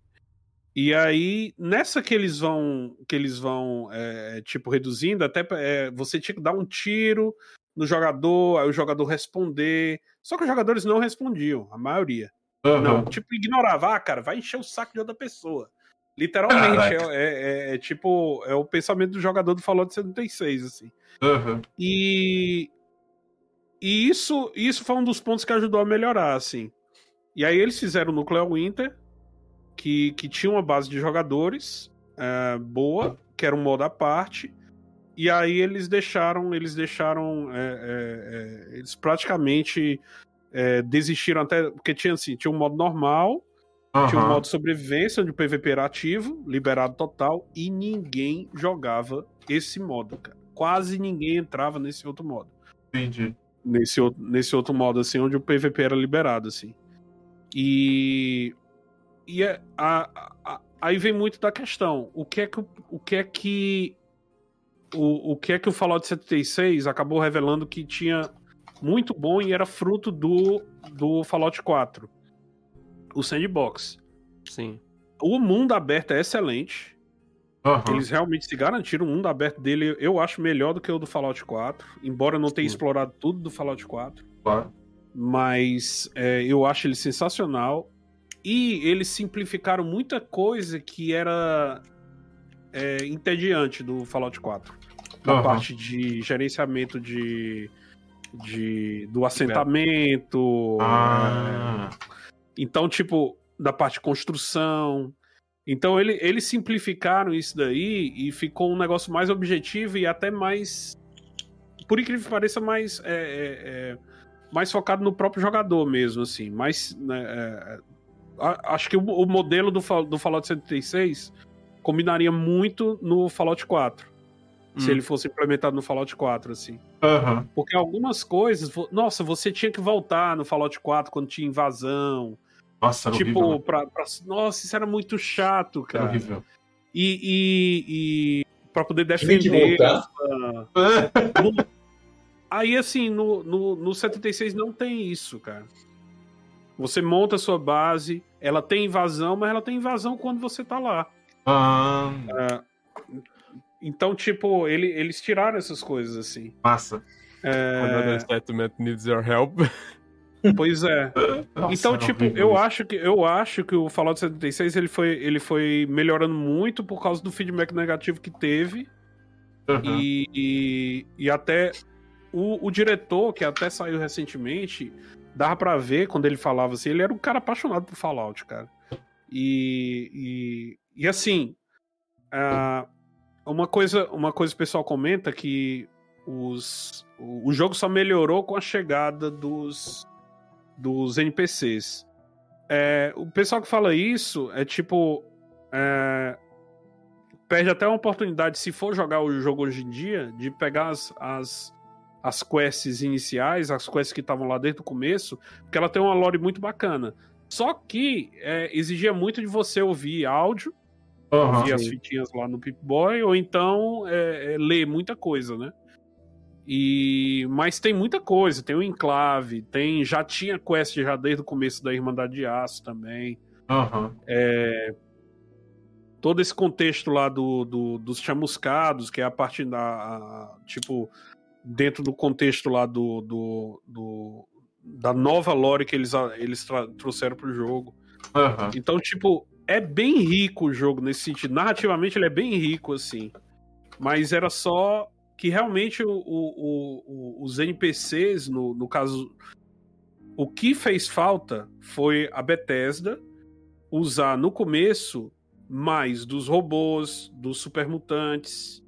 E aí nessa que eles vão que eles vão é, tipo reduzindo até é, você tinha que dar um tiro no jogador, aí o jogador responder. Só que os jogadores não respondiam, a maioria. Aham. Não, tipo, ignorava, ah, cara, vai encher o saco de outra pessoa. Literalmente, é, é- é- é tipo, é o pensamento do jogador do Fallout 76, assim. Aham. E, e isso, isso foi um dos pontos que ajudou a melhorar, assim. E aí eles fizeram o Nuclear Winter, que, que tinha uma base de jogadores é, boa, que era um modo à parte. E aí eles deixaram, eles deixaram, é, é, eles praticamente é, desistiram até, porque tinha assim, tinha um modo normal, tinha um modo sobrevivência, onde o PVP era ativo, liberado total, e ninguém jogava esse modo, cara. Quase ninguém entrava nesse outro modo. Entendi. Nesse, outro- nesse outro modo, assim, onde o PVP era liberado, assim. E. E é- a- a- a- aí vem muito da questão. O que é que o, o que é que. O, o que é que o Fallout 76 acabou revelando que tinha muito bom e era fruto do, do Fallout 4. O sandbox. Sim. O mundo aberto é excelente. Aham. Eles realmente se garantiram. O mundo aberto dele eu acho melhor do que o do Fallout 4. Embora eu não tenha Sim. explorado tudo do Fallout 4. Claro. Mas é, eu acho ele sensacional. E eles simplificaram muita coisa que era é, entediante do Fallout 4. Na Aham. parte de gerenciamento de, de do assentamento. Ah. Então, tipo, da parte de construção. Então, ele, eles simplificaram isso daí e ficou um negócio mais objetivo e até mais. Por incrível que pareça, mais. é, é, é, mais focado no próprio jogador mesmo, assim. Mais. né, é, a- acho que o, o modelo do, do Fallout 76 combinaria muito no Fallout 4. Se Hum. ele fosse implementado no Fallout 4, assim. Aham. Porque algumas coisas. Nossa, você tinha que voltar no Fallout 4 quando tinha invasão. Nossa, era tipo, horrível. né? pra, pra- Nossa, isso era muito chato, Era cara. horrível. E, e, e pra poder Tinha que defender. essa- Aí, assim, no, no, no 76 não tem isso, cara. Você monta a sua base, ela tem invasão, mas ela tem invasão quando você tá lá. Ah, Então, tipo, ele- eles tiraram essas coisas, assim. massa. É, Another settlement needs your help. [LAUGHS] pois é. Nossa, então, tipo, eu isso. acho que eu acho que o Fallout 76 ele foi, ele foi melhorando muito por causa do feedback negativo que teve Aham. e, e, e até o, o diretor que até saiu recentemente dava pra ver quando ele falava assim, ele era um cara apaixonado por Fallout, cara. E e, e assim, ah, uma coisa uma coisa que o pessoal comenta que os o, jogo só melhorou com a chegada dos dos NPCs. É, o pessoal que fala isso é tipo. é, perde até uma oportunidade, se for jogar o jogo hoje em dia, de pegar as, as, as quests iniciais, as quests que estavam lá desde o começo, porque ela tem uma lore muito bacana. Só que é, exigia muito de você ouvir áudio, Aham. ouvir as fitinhas lá no Pip-Boy, ou então é, é, ler muita coisa, né? E, mas tem muita coisa, tem o Enclave, tem já tinha quest já desde o começo da Irmandade de Aço também. Aham. Todo esse contexto lá do, do- dos chamuscados, que é a parte da. a- tipo, dentro do contexto lá do. do, do da nova lore que eles, eles trouxeram pro jogo. Aham. Então, tipo, é bem rico o jogo nesse sentido. Narrativamente, ele é bem rico, assim. Mas era só que realmente o- o- o- os NPCs, no, no caso. O que fez falta foi a Bethesda usar no começo mais dos robôs, dos supermutantes,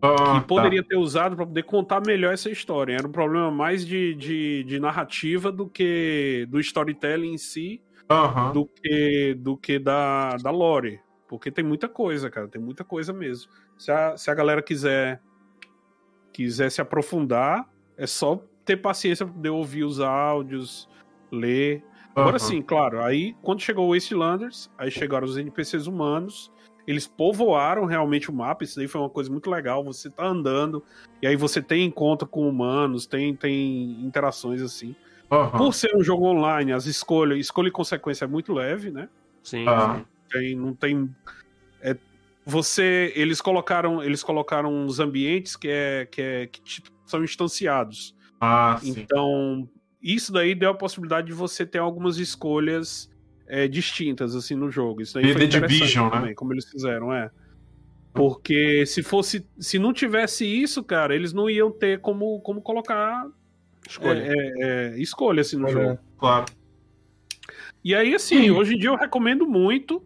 Ah, que poderia ter usado para poder contar melhor essa história. Era um problema mais de, de, de narrativa do que do storytelling em si Aham. do que do que da, da lore. Porque tem muita coisa, cara. Tem muita coisa mesmo. Se a, se a galera quiser quiser se aprofundar, é só ter paciência pra poder ouvir os áudios, ler. Agora sim, claro. Aí, quando chegou o Wastelanders, aí chegaram os NPCs humanos. Eles povoaram realmente o mapa. Isso daí foi uma coisa muito legal. Você tá andando, e aí você tem encontro com humanos, tem, tem interações assim. Aham. Por ser um jogo online, as escolhas, escolha e consequência é muito leve, né? Sim. Ah. Tem, não tem. é, você. Eles colocaram. Eles colocaram uns ambientes que é. que, é, que tipo, são instanciados. Ah, sim. Então, isso daí deu a possibilidade de você ter algumas escolhas é, distintas, assim, no jogo. Isso daí E foi The Division, né? também, como eles fizeram, é. Porque se fosse. Se não tivesse isso, cara, eles não iam ter como, como colocar Escolha. é, é, é, escolha assim, no Olha. jogo. Claro. E aí, assim, hoje em dia eu recomendo muito.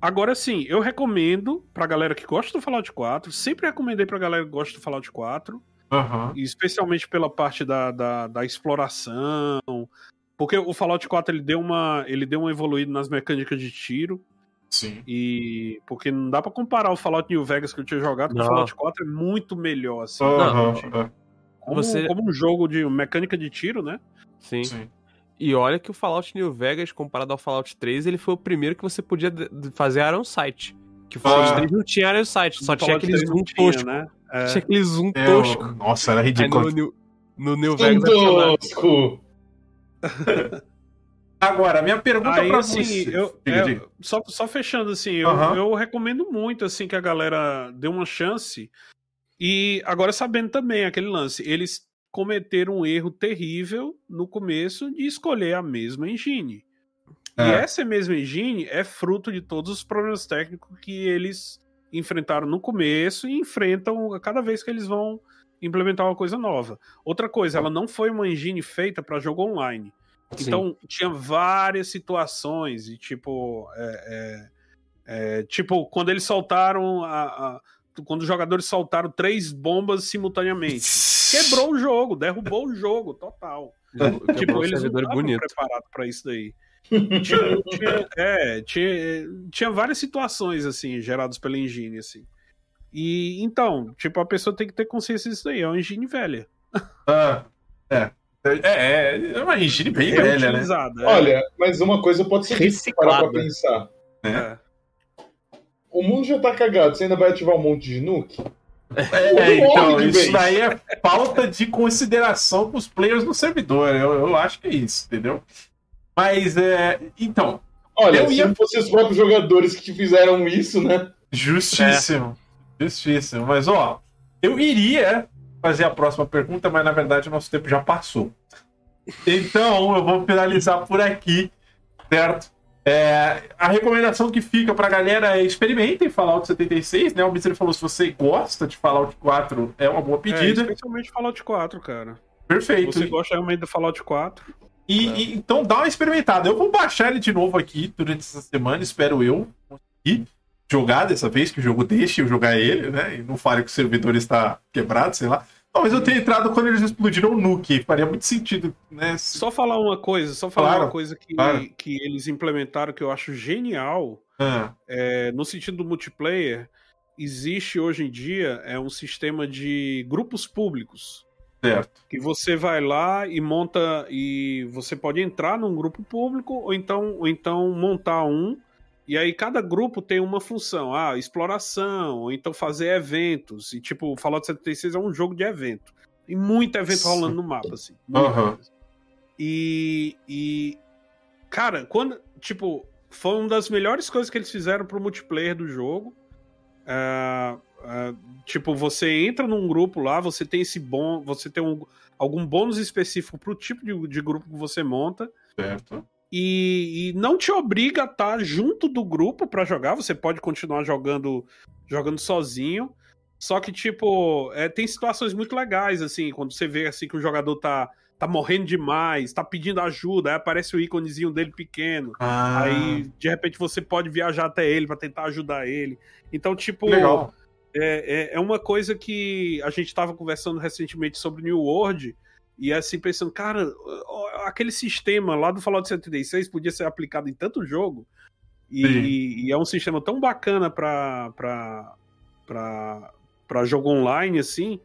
Agora sim, eu recomendo pra galera que gosta do Fallout 4. Sempre recomendei pra galera que gosta do Fallout 4. Aham. e Especialmente pela parte da, da, da exploração. Porque o Fallout 4 ele deu uma, ele deu uma evoluída nas mecânicas de tiro. Sim. E. Porque não dá pra comparar o Fallout New Vegas que eu tinha jogado com o. Fallout 4 é muito melhor, assim. Aham. Como, Você- como um jogo de mecânica de tiro, né? Sim. Sim. E olha que o Fallout New Vegas, comparado ao Fallout 3, ele foi o primeiro que você podia fazer Iron Sight. Que o Fallout Ah. 3 não tinha Iron Sight, só tinha aquele 3 zoom tinha, tosco. né? É. Tinha aquele zoom É, tosco. Nossa, era Aí ridículo. no, New- no New Vegas. Tosco! [LAUGHS] Agora, minha pergunta Aí, pra assim, você. eu, Diga, é, diga. Só, só fechando, assim, eu, eu recomendo muito, assim, que a galera dê uma chance. E agora sabendo também aquele lance, eles cometeram um erro terrível no começo de escolher a mesma engine. E É. essa mesma engine é fruto de todos os problemas técnicos que eles enfrentaram no começo e enfrentam a cada vez que eles vão implementar uma coisa nova. Outra coisa, ela não foi uma engine feita para jogo online. Sim. Então, tinha várias situações, e tipo. é, é, é, tipo, quando eles soltaram. A, a- quando os jogadores soltaram três bombas simultaneamente. Quebrou o jogo, derrubou o jogo, total. Quebrou Tipo, eles não estavam preparados pra isso daí. [LAUGHS] tinha, tinha- é, tinha, tinha várias situações, assim, geradas pela engine, assim. E, então, tipo, a pessoa tem que ter consciência disso daí, é uma engine velha. Ah, é. É, é uma engine bem velha, né? É. Olha, mas uma coisa pode ser se parar pra Reciclada. pensar. É. O mundo já tá cagado, você ainda vai ativar um monte de nuke? É, então, isso vez. daí é falta de consideração com os players no servidor. Eu, eu acho que é isso, entendeu? Mas, é. Então, Olha, Eu se ia- não fossem os próprios jogadores que fizeram isso, né? justíssimo. Justíssimo. Mas, ó, eu iria fazer a próxima pergunta, mas na verdade o nosso tempo já passou. Então, eu vou finalizar por aqui, certo? É, a recomendação que fica pra galera é experimentem Fallout 76, né? O Mister falou, se você gosta de Fallout 4, é uma boa É, pedida. especialmente Fallout 4, cara. Perfeito. Você gosta realmente do Fallout 4? E, e- então dá uma experimentada. Eu vou baixar ele de novo aqui durante essa semana, espero eu conseguir jogar dessa vez, que o jogo deixe eu jogar ele, né? E não fale que o servidor está quebrado, sei lá. Talvez eu tenha entrado quando eles explodiram o nuke, faria muito sentido, né? Se- Só falar uma coisa, só falar Claro, uma coisa que, claro. que eles implementaram que eu acho genial, Ah, é, no sentido do multiplayer, existe hoje em dia é um sistema de grupos públicos. certo. Que você vai lá e monta. E você pode entrar num grupo público, ou então, ou então montar um. E aí cada grupo tem uma função. Ah, exploração, ou então fazer eventos. E tipo, o Fallout 76 é um jogo de evento. Tem muito evento Sim. rolando no mapa, assim. coisa. E, e. Cara, quando. Tipo, foi uma das melhores coisas que eles fizeram pro multiplayer do jogo. Ah, uh, tipo, você entra num grupo lá, você tem esse bom. Você tem um, algum bônus específico pro tipo de, de grupo que você monta. Certo. E, e, não te obriga a estar junto do grupo para jogar. Você pode continuar jogando jogando sozinho. Só que, tipo, é, tem situações muito legais, assim, quando você vê assim que o jogador tá, tá morrendo demais, tá pedindo ajuda, aí aparece o íconezinho dele pequeno. Ah. Aí, de repente, você pode viajar até ele para tentar ajudar ele. Então, tipo. É, é, é, uma coisa que a gente tava conversando recentemente sobre New World. E assim, pensando, cara, aquele sistema lá do Fallout 76 podia ser aplicado em tanto jogo. E, e é um sistema tão bacana pra, pra, pra, pra jogo online, assim.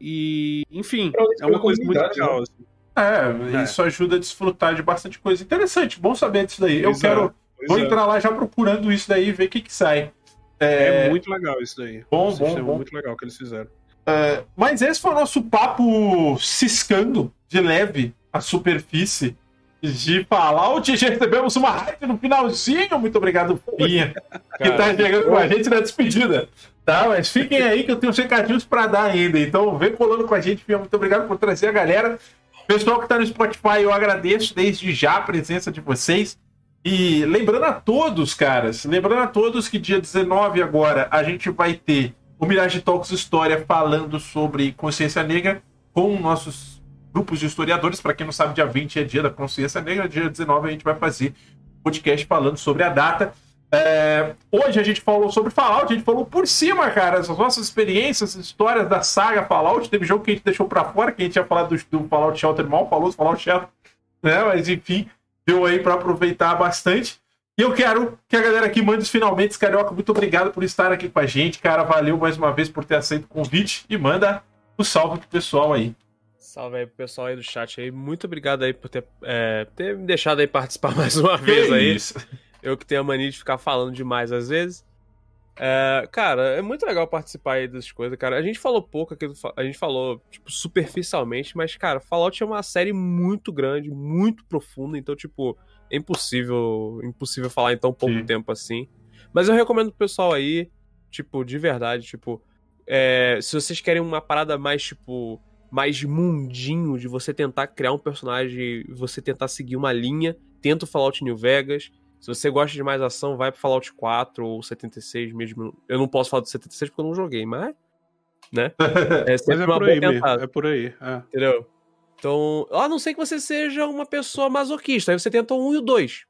E, enfim, é uma coisa muito legal. né? Assim. É, É. isso ajuda a desfrutar de bastante coisa. Interessante, bom saber disso daí. Pois eu é, quero. Vou é. entrar lá já procurando isso daí e ver o que, que sai. É, É, muito legal isso daí. Bom, um sistema bom, bom. muito legal que eles fizeram. É, mas esse foi o nosso papo ciscando de leve a superfície de Fallout. Já recebemos uma hype no finalzinho. Muito obrigado, Pinha, que tá chegando com a gente na despedida. Tá, mas fiquem aí que eu tenho uns recadinhos pra dar ainda. Então vem colando com a gente, Pinha. Muito obrigado por trazer a galera. Pessoal que tá no Spotify, eu agradeço desde já a presença de vocês. E lembrando a todos, caras, lembrando a todos que dia 19 agora a gente vai ter o Mirage Talks História falando sobre consciência negra com nossos grupos de historiadores. Para quem não sabe, dia 20 é dia da consciência negra, dia 19 a gente vai fazer podcast falando sobre a data. É, hoje a gente falou sobre Fallout, a gente falou por cima, cara, as nossas experiências, histórias da saga Fallout. Teve jogo que a gente deixou pra fora, que a gente ia falar do, do Fallout Shelter mal, falou do Fallout Shelter, né? Mas enfim, deu aí pra aproveitar bastante. E eu quero que a galera aqui mande os finalmente, Carioca. Muito obrigado por estar aqui com a gente, cara. Valeu mais uma vez por ter aceito o convite e manda o salve pro pessoal aí. Salve aí pro pessoal aí do chat aí. Muito obrigado aí por ter, é, ter me deixado aí participar [LAUGHS] mais uma vez Que aí. isso. Eu que tenho a mania de ficar falando demais às vezes. É, cara, é muito legal participar aí dessas coisas, cara. A gente falou pouco aqui, a gente falou, tipo, superficialmente, mas, cara, Fallout é uma série muito grande, muito profunda, então, tipo, é impossível, impossível falar em tão pouco Sim. tempo assim. Mas eu recomendo pro pessoal aí, tipo, de verdade, tipo, é, se vocês querem uma parada mais, tipo, mais mundinho, de você tentar criar um personagem, você tentar seguir uma linha, tenta o Fallout New Vegas. Se você gosta de mais ação, vai pro Fallout 4 ou 76 mesmo. Eu não posso falar do 76 porque eu não joguei, mas. Né? [LAUGHS] É sempre é uma boa aí tentada, É por aí. É. entendeu? Então, a não ser que você seja uma pessoa masoquista, aí você tenta o 1 e o 2.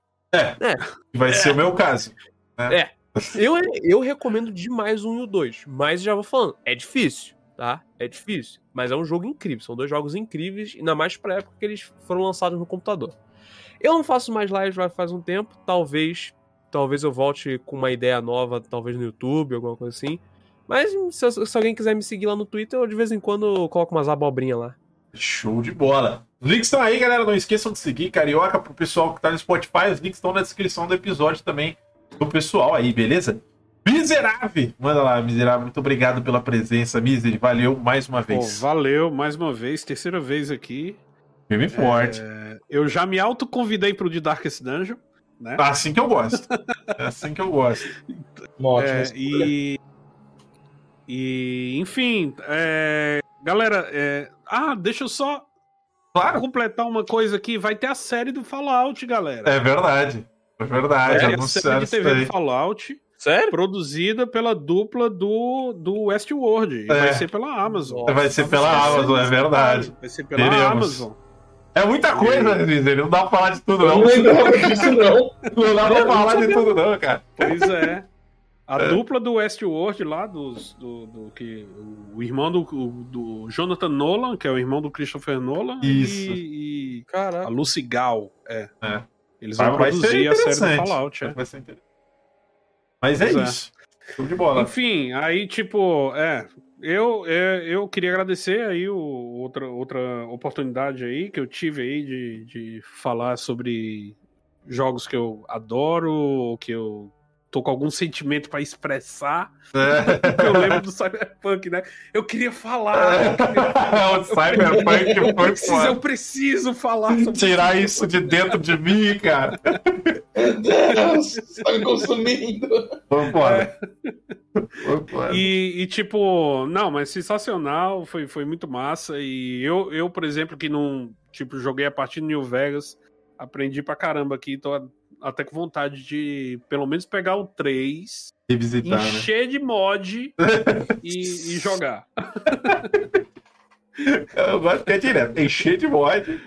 Vai ser o meu caso. É. Eu, eu recomendo demais o 1 e o 2, mas já vou falando, é difícil, tá? É difícil, mas é um jogo incrível, são dois jogos incríveis, ainda mais pra época que eles foram lançados no computador. Eu não faço mais live já faz um tempo, talvez talvez eu volte com uma ideia nova, talvez no YouTube, alguma coisa assim. Mas se, se alguém quiser me seguir lá no Twitter, eu de vez em quando coloco umas abobrinhas lá. Show de bola. Os links estão aí, galera. Não esqueçam de seguir Carioca pro pessoal que tá no Spotify. Os links estão na descrição do episódio também do pessoal aí, beleza? Miserável! Manda lá, Miserável. Muito obrigado pela presença, Miser. Valeu mais uma Pô, vez. valeu mais uma vez, terceira vez aqui. Firme e forte. Eu já me autoconvidei pro de Darkest Dungeon, né? Assim que eu gosto. É assim que eu gosto. Uma ótima É, e, e, enfim, é, galera, é, ah, deixa eu só Claro. completar uma coisa aqui. Vai ter a série do Fallout, galera. É verdade. É verdade. Ter a série de TV aí. do Fallout, Sério? produzida pela dupla do, do Westworld. E É. vai ser pela Amazon. Vai ser pela Amazon, é verdade. Vai ser pela Teremos. Amazon. É muita coisa, Miser. Não dá pra falar de tudo, não. não não. [LAUGHS] Não dá pra falar de tudo, não, cara. Pois é. A dupla do Westworld lá, dos, do, do que o irmão do, do Jonathan Nolan, que é o irmão do Christopher Nolan, Isso. e, e a Caraca. Lucy Gal. É. É. Eles vão vai produzir a série do. Fallout. É. Vai ser interessante. Mas é Pois é. isso. Show de bola. Enfim, aí, tipo, é. Eu, é, eu queria agradecer aí o, outra, outra oportunidade aí que eu tive aí de, de falar sobre jogos que eu adoro, ou que eu tô com algum sentimento pra expressar. É. [LAUGHS] Eu lembro do Cyberpunk, né? Eu queria falar. eu queria [LAUGHS] falar. o Cyberpunk foi Preciso, eu foda. preciso falar sobre Tirar isso de dentro de mim, cara. Meu Deus, tá me consumindo. Vambora. Vambora. E, e, tipo, não, mas sensacional, foi, foi muito massa. E eu, eu, por exemplo, que não, tipo, joguei a partir de New Vegas, aprendi pra caramba aqui, tô até com vontade de pelo menos pegar o 3, e visitar, né? encher né? de mod e, e [LAUGHS] jogar. Eu gosto de ter direto, encher de mod.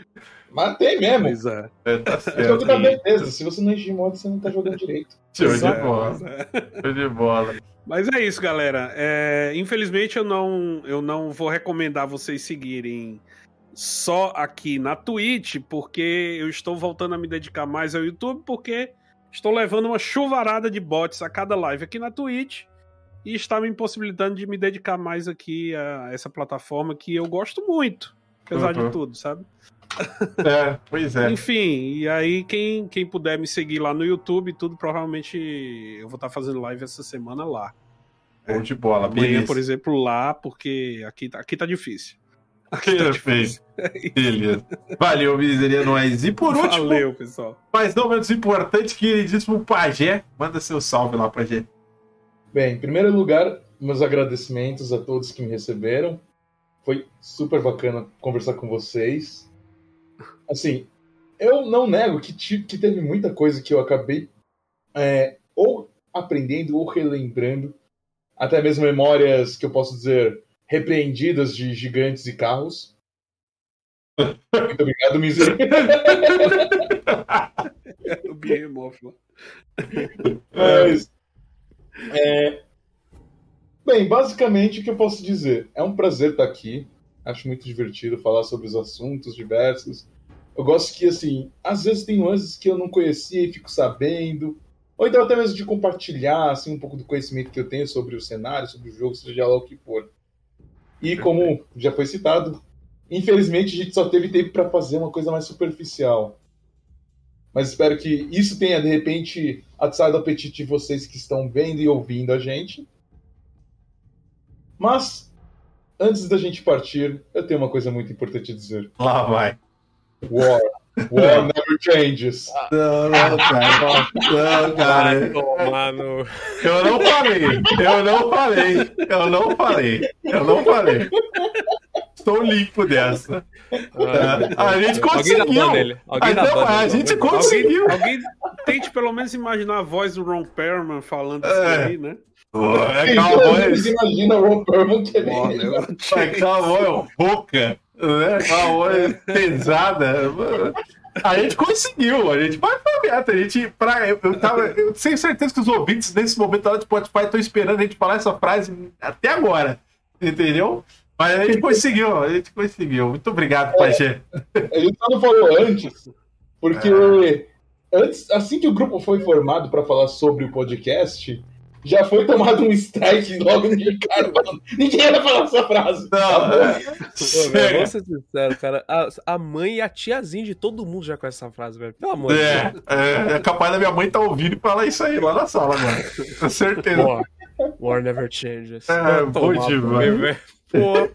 Mas tem mesmo. Pois é. é tá [LAUGHS] certo. É jogo da Bethesda. Se você não enche de mod, você não tá jogando direito. Show de bola. É. Show de bola. Mas é isso, galera. É, infelizmente eu não, eu não vou recomendar vocês seguirem só aqui na Twitch, porque eu estou voltando a me dedicar mais ao YouTube, porque estou levando uma chuvarada de bots a cada live aqui na Twitch e está me impossibilitando de me dedicar mais aqui a essa plataforma que eu gosto muito, apesar uhum. de tudo, sabe? É, pois é. Enfim, e aí quem, quem puder me seguir lá no YouTube, tudo provavelmente eu vou estar fazendo live essa semana lá. Bom de bola, Amanhã, beleza. por exemplo, lá, porque aqui, aqui tá difícil. Perfeito. [LAUGHS] Beleza. Valeu, miseria nós. E por último, Valeu, pessoal. mas não menos importante, queridíssimo Pajé, manda seu salve lá, Pajé. Bem, em primeiro lugar, meus agradecimentos a todos que me receberam. Foi super bacana conversar com vocês. Assim, eu não nego que, que teve muita coisa que eu acabei é, ou aprendendo ou relembrando. Até mesmo memórias que eu posso dizer repreendidas de gigantes e carros. Muito obrigado, Misery. [LAUGHS] o Behemoth. Mas, é... Bem, basicamente o que eu posso dizer? É um prazer estar aqui. Acho muito divertido falar sobre os assuntos diversos. Eu gosto que, assim, às vezes tem nuances que eu não conhecia e fico sabendo. Ou então até mesmo de compartilhar, assim, um pouco do conhecimento que eu tenho sobre o cenário, sobre o jogo, seja lá o que for. E como já foi citado, infelizmente a gente só teve tempo para fazer uma coisa mais superficial. Mas espero que isso tenha, de repente, atiçado o apetite de vocês que estão vendo e ouvindo a gente. Mas, antes da gente partir, eu tenho uma coisa muito importante a dizer. Lá vai. War. War never changes. Não, não, cara. Não, cara. Mano. Eu não falei. Eu não falei. Eu não falei. Eu não falei. Estou limpo dessa. Ah, a gente conseguiu. Alguém Alguém então, a gente conseguiu. Alguém, alguém, tente pelo menos imaginar a voz do Ron Perlman falando isso é. aí, né? Pô, é cowboy. Imagina o Ron Perlman querendo. É cowboy boca né? Uma voz pesada. A gente conseguiu, a gente vai meta. A gente, pra, eu, eu, tava, eu tenho certeza que os ouvintes nesse momento lá do Spotify estão esperando a gente falar essa frase até agora. Entendeu? Mas a gente conseguiu, a gente conseguiu. Muito obrigado, é, Pajé. A gente só não falou antes, porque é. antes, assim que o grupo foi formado para falar sobre o podcast, já foi tomado um strike logo no Ricardo falando. Ninguém vai falar essa frase. Não, tá é. Pô, velho, vamos ser sinceros, cara. A, a, mãe e a tiazinha de todo mundo já conhece essa frase, velho. Pelo amor de é, Deus. É, é capaz da minha mãe estar tá ouvindo e falar isso aí lá na sala, mano. Com certeza. War, War never changes. É, bom demais. Pô.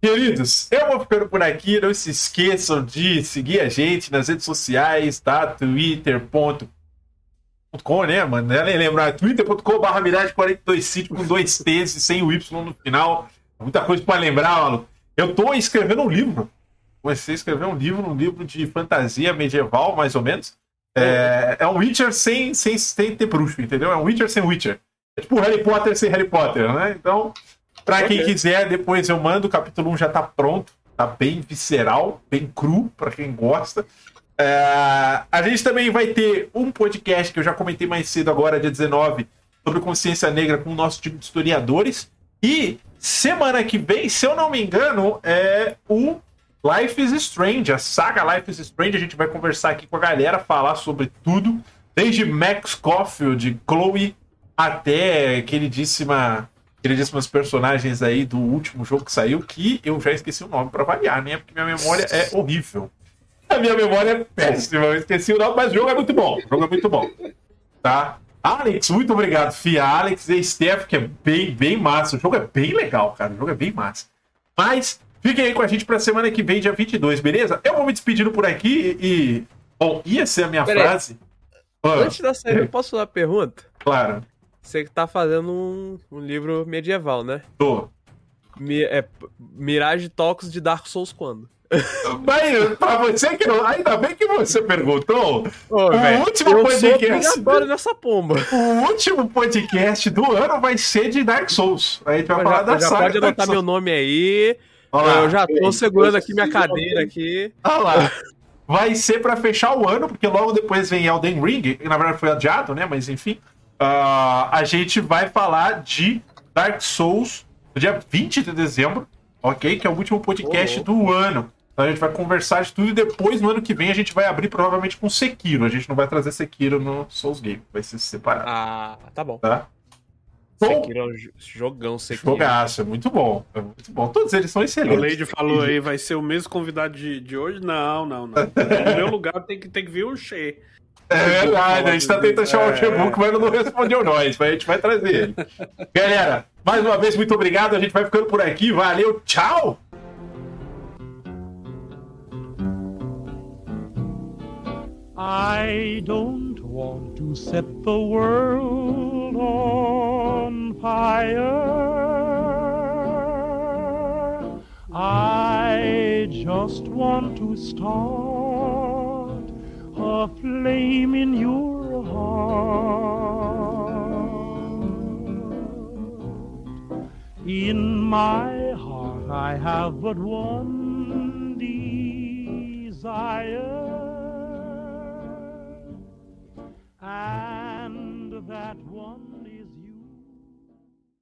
Queridos, eu vou ficando por aqui. Não se esqueçam de seguir a gente nas redes sociais, tá? Twitter.com com, né, mano? Nem lembrar. twitter.com.br mirage425 com dois T's sem o Y no final. Muita coisa para lembrar, mano. Eu tô escrevendo um livro. Comecei a escrever um livro, um livro de fantasia medieval, mais ou menos. É, é um Witcher sem, sem, sem ter bruxo, entendeu? É um Witcher sem Witcher. É tipo Harry Potter sem Harry Potter, né? Então, pra quem quiser, depois eu mando. O capítulo 1 já tá pronto. Tá bem visceral, bem cru, pra quem gosta. É, a gente também vai ter um podcast que eu já comentei mais cedo, agora, dia 19, sobre consciência negra com o nosso time de historiadores. E semana que vem, se eu não me engano, é o Life is Strange, a saga Life is Strange. A gente vai conversar aqui com a galera, falar sobre tudo, desde Max Caulfield, Chloe, até queridíssima, queridíssimas personagens aí do último jogo que saiu, que eu já esqueci o nome para variar, né? Porque minha memória é horrível. A minha memória é péssima, eu esqueci o nome, mas o jogo é muito bom. O jogo é muito bom. Tá? Alex, muito obrigado, Fia. Alex e Steph, que é bem, bem massa. O jogo é bem legal, cara. O jogo é bem massa. Mas fiquem aí com a gente pra semana que vem, dia 22, beleza? Eu vou me despedindo por aqui e Bom, ia ser a minha Pera frase. Ah, Antes da saída, eu posso fazer uma pergunta? Claro, Você que tá fazendo um, um livro medieval, né? tô. Mi, é, Mirage Talks de Dark Souls quando? [LAUGHS] Mas pra você que não. Ainda bem que você perguntou. Ô, velho, último eu podcast. obrigatório nessa pomba. O último podcast do ano vai ser de Dark Souls. A gente vai falar já da já saga pode Dark anotar meu nome aí. Olha lá, eu já tô segurando aqui minha cadeira aqui. olha lá. Vai ser pra fechar o ano, porque logo depois vem Elden Ring, que na verdade foi adiado, né? Mas enfim. Ah, a gente vai falar de Dark Souls no dia 20 de dezembro, ok? Que é o último podcast Ô, do ano. Então a gente vai conversar de tudo e depois, no ano que vem, a gente vai abrir provavelmente com Sekiro. A gente não vai trazer Sekiro no Souls Game, vai ser separado, Ah, tá bom. tá? Bom, Sekiro é um jo- jogão, Sekiro. jogaço, é muito bom. É muito bom. Todos eles são excelentes. Lady falou aí, vai ser o mesmo convidado de, de hoje? Não, não, não. No meu lugar tem que, tem que vir o Shea. É verdade, a gente tá tentando chamar o É. Chebook, mas ele não respondeu nós, mas a gente vai trazer ele. Galera, mais uma vez, muito obrigado. A gente vai ficando por aqui. Valeu, tchau! I don't want to set the world on fire. I just want to start a flame in your heart. In my heart, I have but one desire and that one